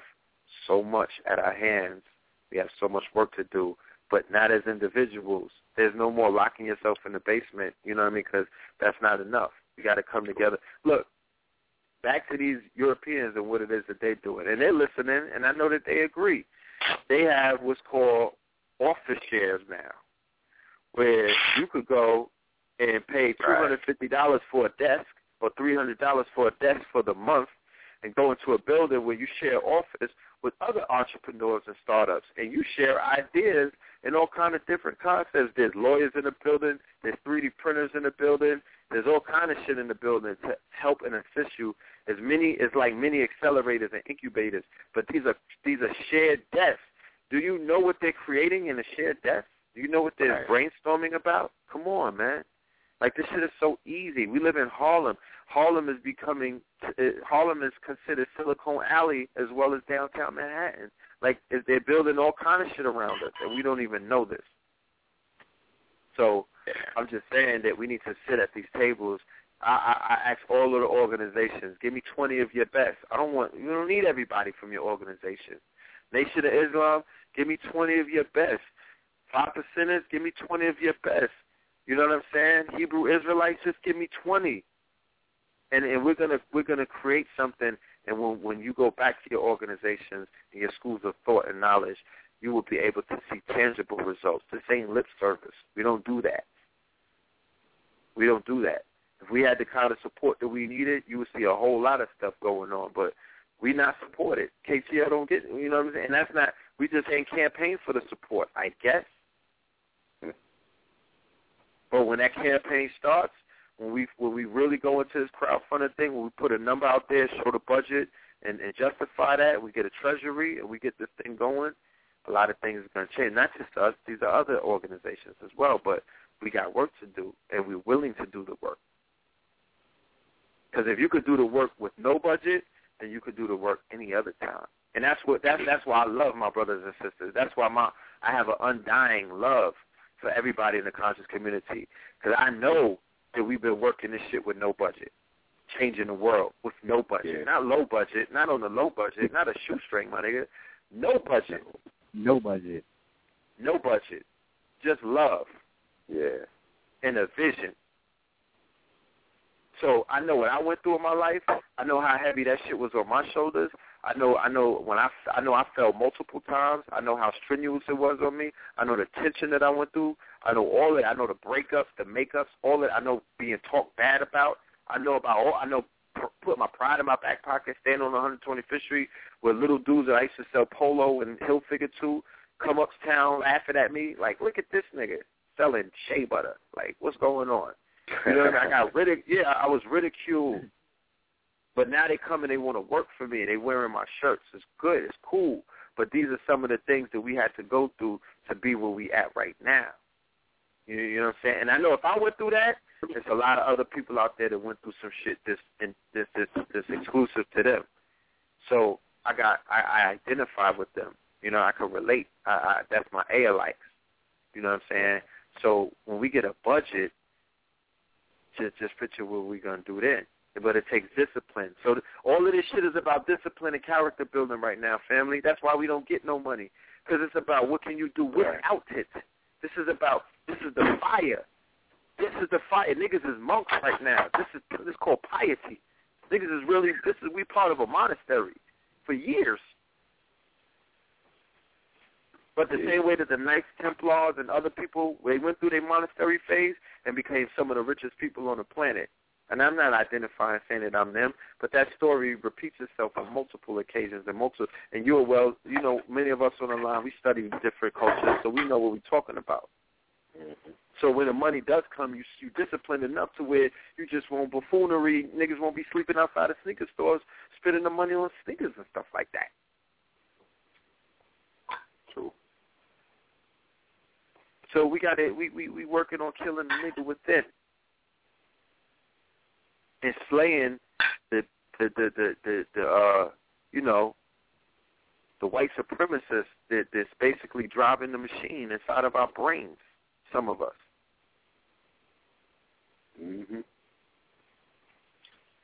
so much at our hands. We have so much work to do, but not as individuals. There's no more locking yourself in the basement, you know what I mean? Because that's not enough. We got to come together. Look, back to these Europeans and what it is that they're doing. And they're listening, and I know that they agree. They have what's called office shares now, where you could go and pay $250 for a desk or $300 for a desk for the month and go into a building where you share office with other entrepreneurs and startups, and you share ideas and all kind of different concepts. There's lawyers in the building. There's 3D printers in the building. There's all kind of shit in the building to help and assist you. As many as like many accelerators and incubators, but these are these are shared desks. Do you know what they're creating in a shared desk? Do you know what they're brainstorming about? Come on, man. Like this shit is so easy. We live in Harlem. Harlem is becoming uh, Harlem is considered Silicon Alley as well as downtown Manhattan. Like they're building all kind of shit around us, and we don't even know this. So I'm just saying that we need to sit at these tables. I, I, I ask all of the organizations, give me 20 of your best. I don't want you don't need everybody from your organization. Nation of Islam, give me 20 of your best. Five percenters, give me 20 of your best. You know what I'm saying? Hebrew Israelites, just give me 20. And and we're gonna we're gonna create something. And when when you go back to your organizations and your schools of thought and knowledge, you will be able to see tangible results. This ain't lip service. We don't do that. We don't do that. If we had the kind of support that we needed, you would see a whole lot of stuff going on. But we not supported. KTL don't get you know what I'm saying? And that's not we just ain't campaign for the support, I guess. But when that campaign starts, when we when we really go into this crowdfunding thing, when we put a number out there, show the budget, and, and justify that, we get a treasury, and we get this thing going, a lot of things are going to change. Not just us; these are other organizations as well. But we got work to do, and we're willing to do the work. Because if you could do the work with no budget, then you could do the work any other time. And that's what that's that's why I love my brothers and sisters. That's why my I have an undying love for everybody in the conscious community because I know that we've been working this shit with no budget, changing the world with no budget, Yeah. not low budget, not on the low budget, not a shoestring, my nigga, no budget, No budget. no budget, just love Yeah. and a vision. So I know what I went through in my life. I know how heavy that shit was on my shoulders. I know I know when I I know I fell multiple times. I know how strenuous it was on me. I know the tension that I went through. I know all that. I know the breakups, the makeups, all that. I know being talked bad about. I know about all. I know put my pride in my back pocket, stand on 125th Street with little dudes that I used to sell polo and Hilfiger to come uptown laughing at me like, look at this nigga selling shea butter. Like, what's going on? You know what I mean? I got ridic- Yeah, I was ridiculed. But now they come and they want to work for me. They wearing my shirts. It's good. It's cool. But these are some of the things that we had to go through to be where we at right now. You, you know what I'm saying? And I know if I went through that, there's a lot of other people out there that went through some shit this in, this this this exclusive to them. So I got I, I identify with them. You know, I can relate. I, I, that's my A likes. You know what I'm saying? So when we get a budget, just just picture what we're gonna do then. But it takes discipline. So th- all of this shit is about discipline and character building right now, family. That's why we don't get no money because it's about what can you do without it. This is about this is the fire. This is the fire. Niggas is monks right now. This is this is called piety. Niggas is really this is we part of a monastery for years. But the same way that the Knights Templars and other people, they went through their monastery phase and became some of the richest people on the planet. And I'm not identifying saying that I'm them, but that story repeats itself on multiple occasions and multiple. And you're well, you know, many of us on the line, we study different cultures, so we know what we're talking about. Mm-hmm. So when the money does come, you you disciplined enough to where you just won't buffoonery. Niggas won't be sleeping outside of sneaker stores, spending the money on sneakers and stuff like that. True. So we got to we we we working on killing the nigga within and slaying the the the the the, the uh you know the white supremacists that that's basically driving the machine inside of our brains. Some of us. Mm-hmm.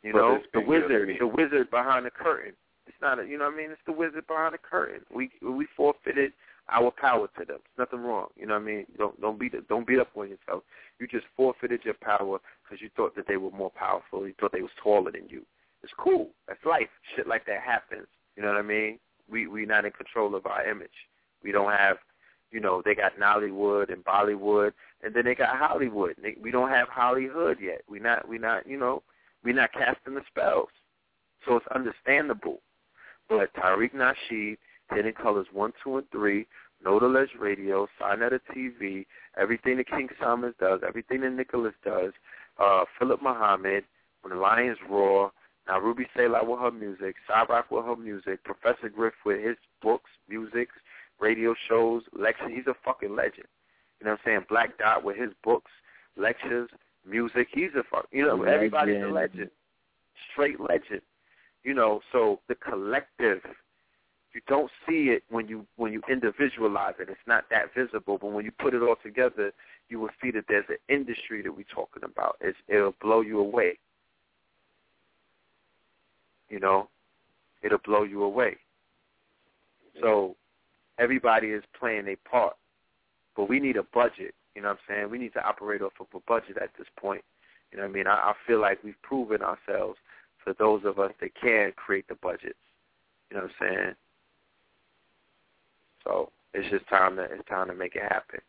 You But know, the wizard, the wizard behind the curtain. It's not a, you know what I mean? It's the wizard behind the curtain. We we forfeited our power to them. There's nothing wrong. You know what I mean? Don't don't beat don't beat up on yourself. You just forfeited your power because you thought that they were more powerful. You thought they was taller than you. It's cool. That's life. Shit like that happens. You know what I mean? We we not in control of our image. We don't have, you know, they got Nollywood and Bollywood, and then they got Hollywood. We don't have Hollywood yet. We not we not you know we not casting the spells. So it's understandable. But Tariq Nasheed, Hidden Colors 1, 2, and 3, Notaledge Radio, Sa Neter TV, everything that King Summers does, everything that Nicholas does, uh, Philip Muhammad, When the Lions Roar, Narubi Selah with her music, Cyrock with her music, Professor Griff with his books, music, radio shows, lectures. He's a fucking legend. You know what I'm saying? Black Dot with his books, lectures, music. He's a fuck. You know, everybody's a legend. Straight legend. You know, so the collective you don't see it when you when you individualize it. It's not that visible, but when you put it all together, you will see that there's an industry that we're talking about. It's, it'll blow you away. You know, it'll blow you away. So everybody is playing a part, but we need a budget. You know what I'm saying? We need to operate off of a budget at this point. You know what I mean? I, I feel like we've proven ourselves for those of us that can create the budgets. You know what I'm saying? So it's just time to it's time to make it happen.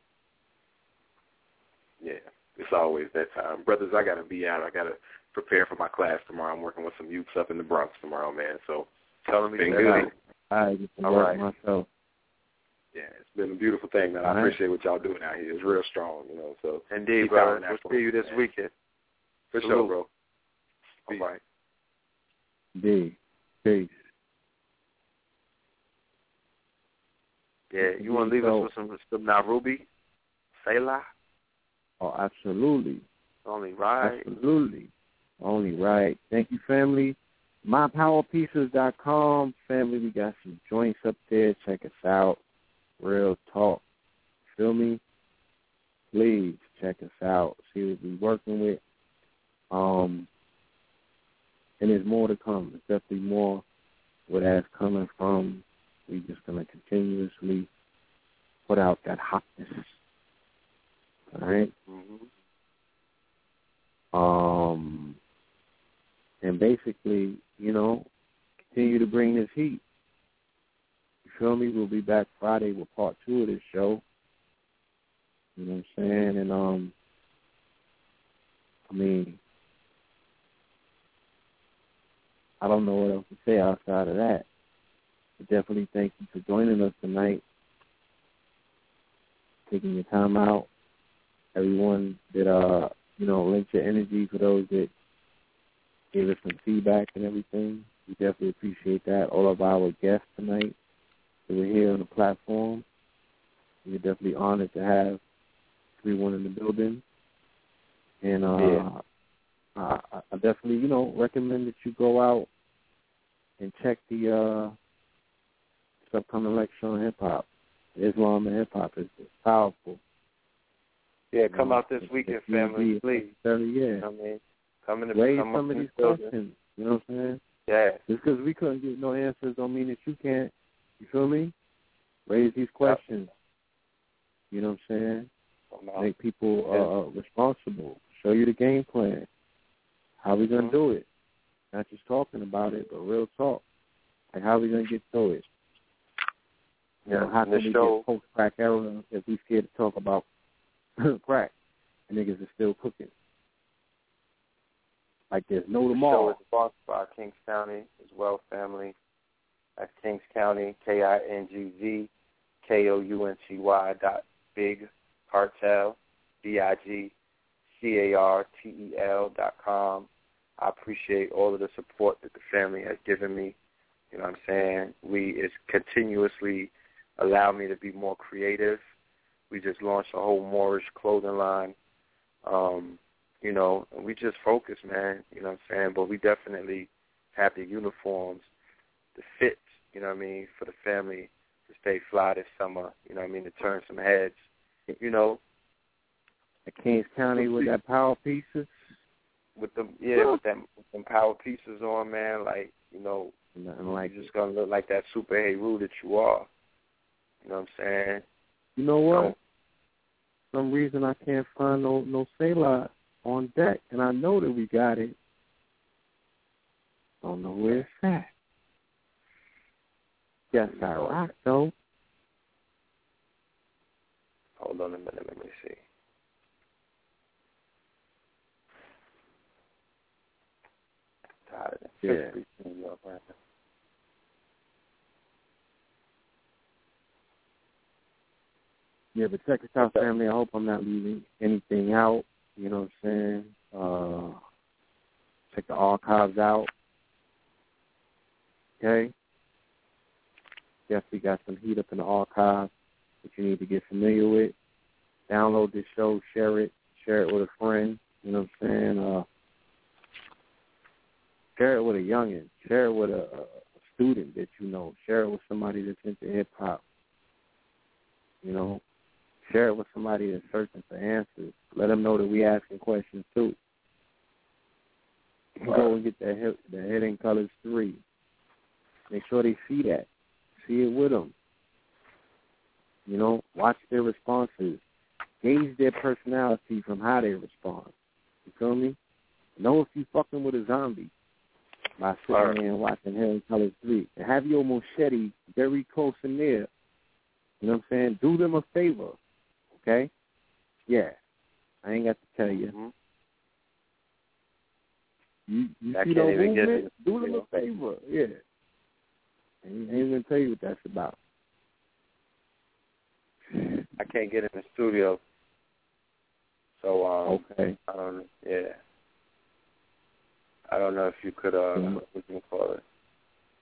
Yeah, it's always that time. Brothers, I got to be out. I got to prepare for my class tomorrow. I'm working with some youths up in the Bronx tomorrow, man. So telling me been good. I- I get to All work right. myself. Yeah, it's been a beautiful thing, man. I All right. appreciate what y'all doing out here. It's real strong, you know. So Indeed, keep brother. out on that We'll see you this man. weekend. For Salute. sure, bro. All right. D. Peace. Yeah, you want to leave us with some some Narubi? Selah? Oh, absolutely. Only right. Absolutely. Only right. Thank you, family. MyPowerPieces.com. Family, we got some joints up there. Check us out. Real talk. Feel me? Please check us out. See what we're working with. Um, and there's more to come. There's definitely more where that's coming from. We just going to continuously put out that hotness. All right? Mm-hmm. um, and basically, you know, continue to bring this heat. You feel me? We'll be back Friday with part two of this show. You know what I'm saying? And um, I mean, I don't know what else to say outside of that. Definitely thank you for joining us tonight, taking your time out. Everyone that uh, you know, lent your energy for those that gave us some feedback and everything. We definitely appreciate that. All of our guests tonight that were here on the platform. We're definitely honored to have everyone in the building. And uh Yeah. I, I I definitely, you know, recommend that you go out and check the uh this upcoming lecture on hip hop. Islam and hip hop is powerful. Yeah, come out this weekend, family, please. yeah. You know what I mean? Come in Raise come some of these questions. You know what I'm saying? Yeah. Just because we couldn't get no answers don't mean that you can't. You feel me? Raise these questions. You know what I'm saying? Make people uh, uh, responsible. Show you the game plan. How we gonna do it? Not just talking about it, but real talk. Like how we gonna get through it? You know, Yeah, how can this we show- get post crack era if we scared to talk about crack? And niggas is still cooking. Like there's no tomorrow. The show is sponsored by Kings County as well, family. That's Kings County, K I N G Z K O U N T Y dot big cartel B I G C A R T E L dot com. I appreciate all of the support that the family has given me. You know what I'm saying? We is continuously allow me to be more creative. We just launched a whole Moorish clothing line. Um, you know, and we just focus, man. You know what I'm saying? But we definitely have the uniforms, the fits. You know what I mean for the family to stay fly this summer. You know what I mean to turn some heads. You know, At Kings County with that power pieces. with them yeah with them with them power pieces on, man. Like you know, Nothing like you're just gonna look like that super Heru that you are. You know what I'm saying? You know what? some reason I can't find no no Selah on deck, and I know that we got it. Don't know where it's at. Yes, I rock though. Hold on a minute, let me see. Tired of that Yeah. fifth thing up right now. Yeah, but check this out, family. I hope I'm not leaving anything out. You know what I'm saying? Uh, check the archives out. Okay? Definitely got some heat up in the archives that you need to get familiar with. Download this show, share it, share it with a friend. You know what I'm saying? Uh, share it with a youngin. Share it with a, a student that you know. Share it with somebody that's into hip hop. You know, share it with somebody that's searching for answers. Let them know that we asking questions too. Go and get that head, the Hidden Colors three. Make sure they see that. See it with them. You know, watch their responses. Gauge their personality from how they respond. You feel me? Know if you fucking with a zombie by sitting Alright. there and watching Hidden Colors three. And have your machete very close and near. You know what I'm saying? Do them a favor. Okay? Yeah. I ain't got to tell you. You you I see can't those even get it. Do them a favor. Yeah. I ain't, ain't gonna tell you what that's about. I can't get in the studio. So um Okay. I don't yeah. I don't know if you could uh Mhm. what you call it.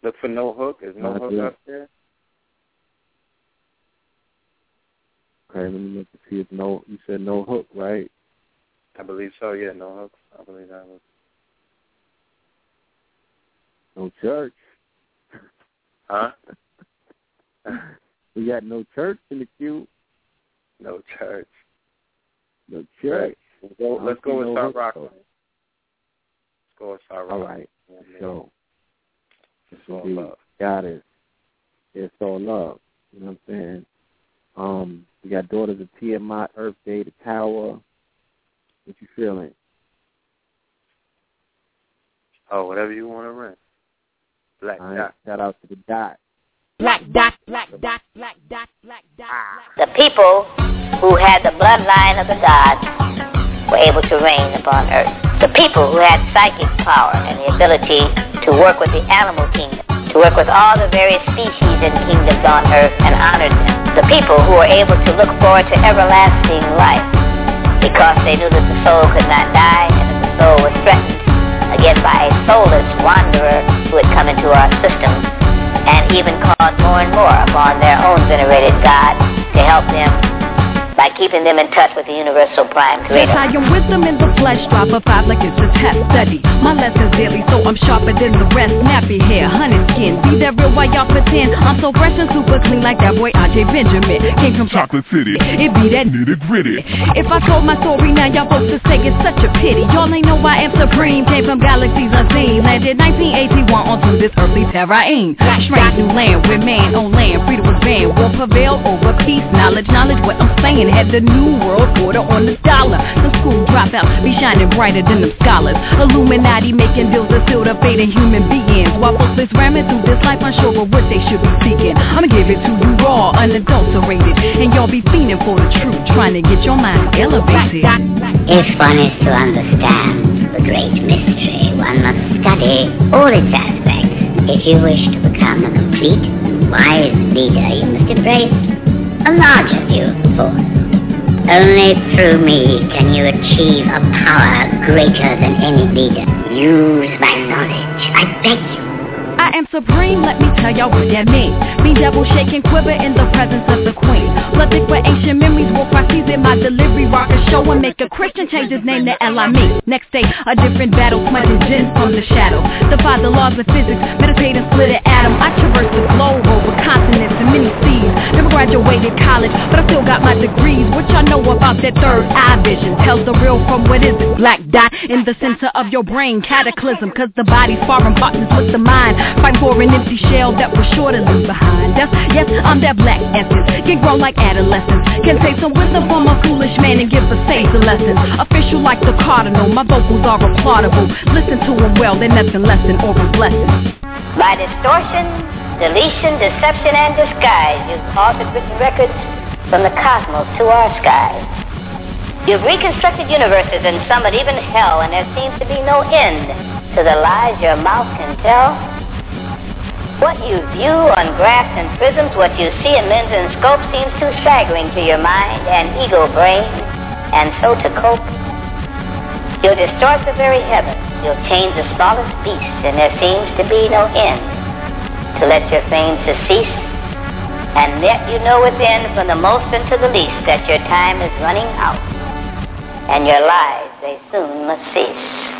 Look for no hook. Is no I hook do. up there? Okay, let me look to see if no you said no hook, right? I believe so, yeah, no hook. I believe that was No church. Huh? we got no church in the queue. No church. No church. Let's go, let's go with no Star hook, Rock. though. Let's go with Star Rock. All right. Yeah. So It's all love. Got it. It's all love. You know what I'm saying? Um, we got Daughters of Tiamat, Earth Day, The Tower. What you feeling? Oh, whatever you want to rent. Black All right. Dot. Shout out to the dot. Black dot, black dot, black dot, black dot. The people who had the bloodline of the gods were able to reign upon earth. The people who had psychic power and the ability to work with the animal kingdom, to work with all the various species and kingdoms on earth and honored them. The people who were able to look forward to everlasting life because they knew that the soul could not die and that the soul was threatened again by a soulless wanderer who had come into our system and even called more and more upon their own venerated God to help them by keeping them in touch with the universal prime Yes, creator. I am wisdom in the flesh, drop a five like it's a test study. My lessons daily, so I'm sharper than the rest. Nappy hair, honey skin, be that real while y'all pretend. I'm so fresh and super clean like that boy Aj Benjamin. Came from Chocolate City. It be that nitty gritty. If I told my story now, y'all folks would say it's such a pity. Y'all ain't know I am supreme. Came from galaxies unseen. Landed 1981 onto this earthly terrain. Strange new land where man on land. Freedom was banned. War prevail over peace. Knowledge, knowledge, what I'm saying. Had the new world order on the dollar. The school dropouts be shining brighter than the scholars. Illuminati making deals that seal the fate of human beings. While folks is ramming through this life unsure of what they should be seeking. I'ma give it to you raw, unadulterated. And y'all be fiending for the truth. Trying to get your mind elevated. If one is to understand the great mystery, one must study all its aspects. If you wish to become a complete, wise leader, you must embrace a larger view of force. Only through me can you achieve a power greater than any leader. Use my knowledge, I beg you. I am supreme, let me tell y'all what that means. Be devil shaking quiver in the presence of the queen. Blood with ancient memories, walk by season, my delivery rock a show and make a Christian change his name to L-I-Me. Next day, a different battle, smudging gin from the shadow. Defy the laws of physics, meditate and split an atom. I traverse the globe over continents and many seas. Never graduated college, but I still got my degrees. What y'all know about that third eye vision? Tells the real from what is it? Black dot in the center of your brain, cataclysm. Cause the body's foreign partners with the mind. Fight for an empty shell that was sure to leave behind. That's, yes, I'm that black essence. Can grow like adolescents Can take some wisdom from a foolish man and give a sage a lesson. Official like the cardinal, my vocals are applaudable. Listen to them well, they're nothing less than oral blessings. By distortion, deletion, deception, and disguise, you've altered written records from the cosmos to our skies. You've reconstructed universes and summoned even hell, and there seems to be no end to the lies your mouth can tell. What you view on graphs and prisms, what you see in lens and scope seems too staggering to your mind and ego brain, and so to cope, you'll distort the very heavens. You'll change the smallest beast, and there seems to be no end to let your fame cease. And yet you know within, from the most unto the least, that your time is running out, and your lives they soon must cease.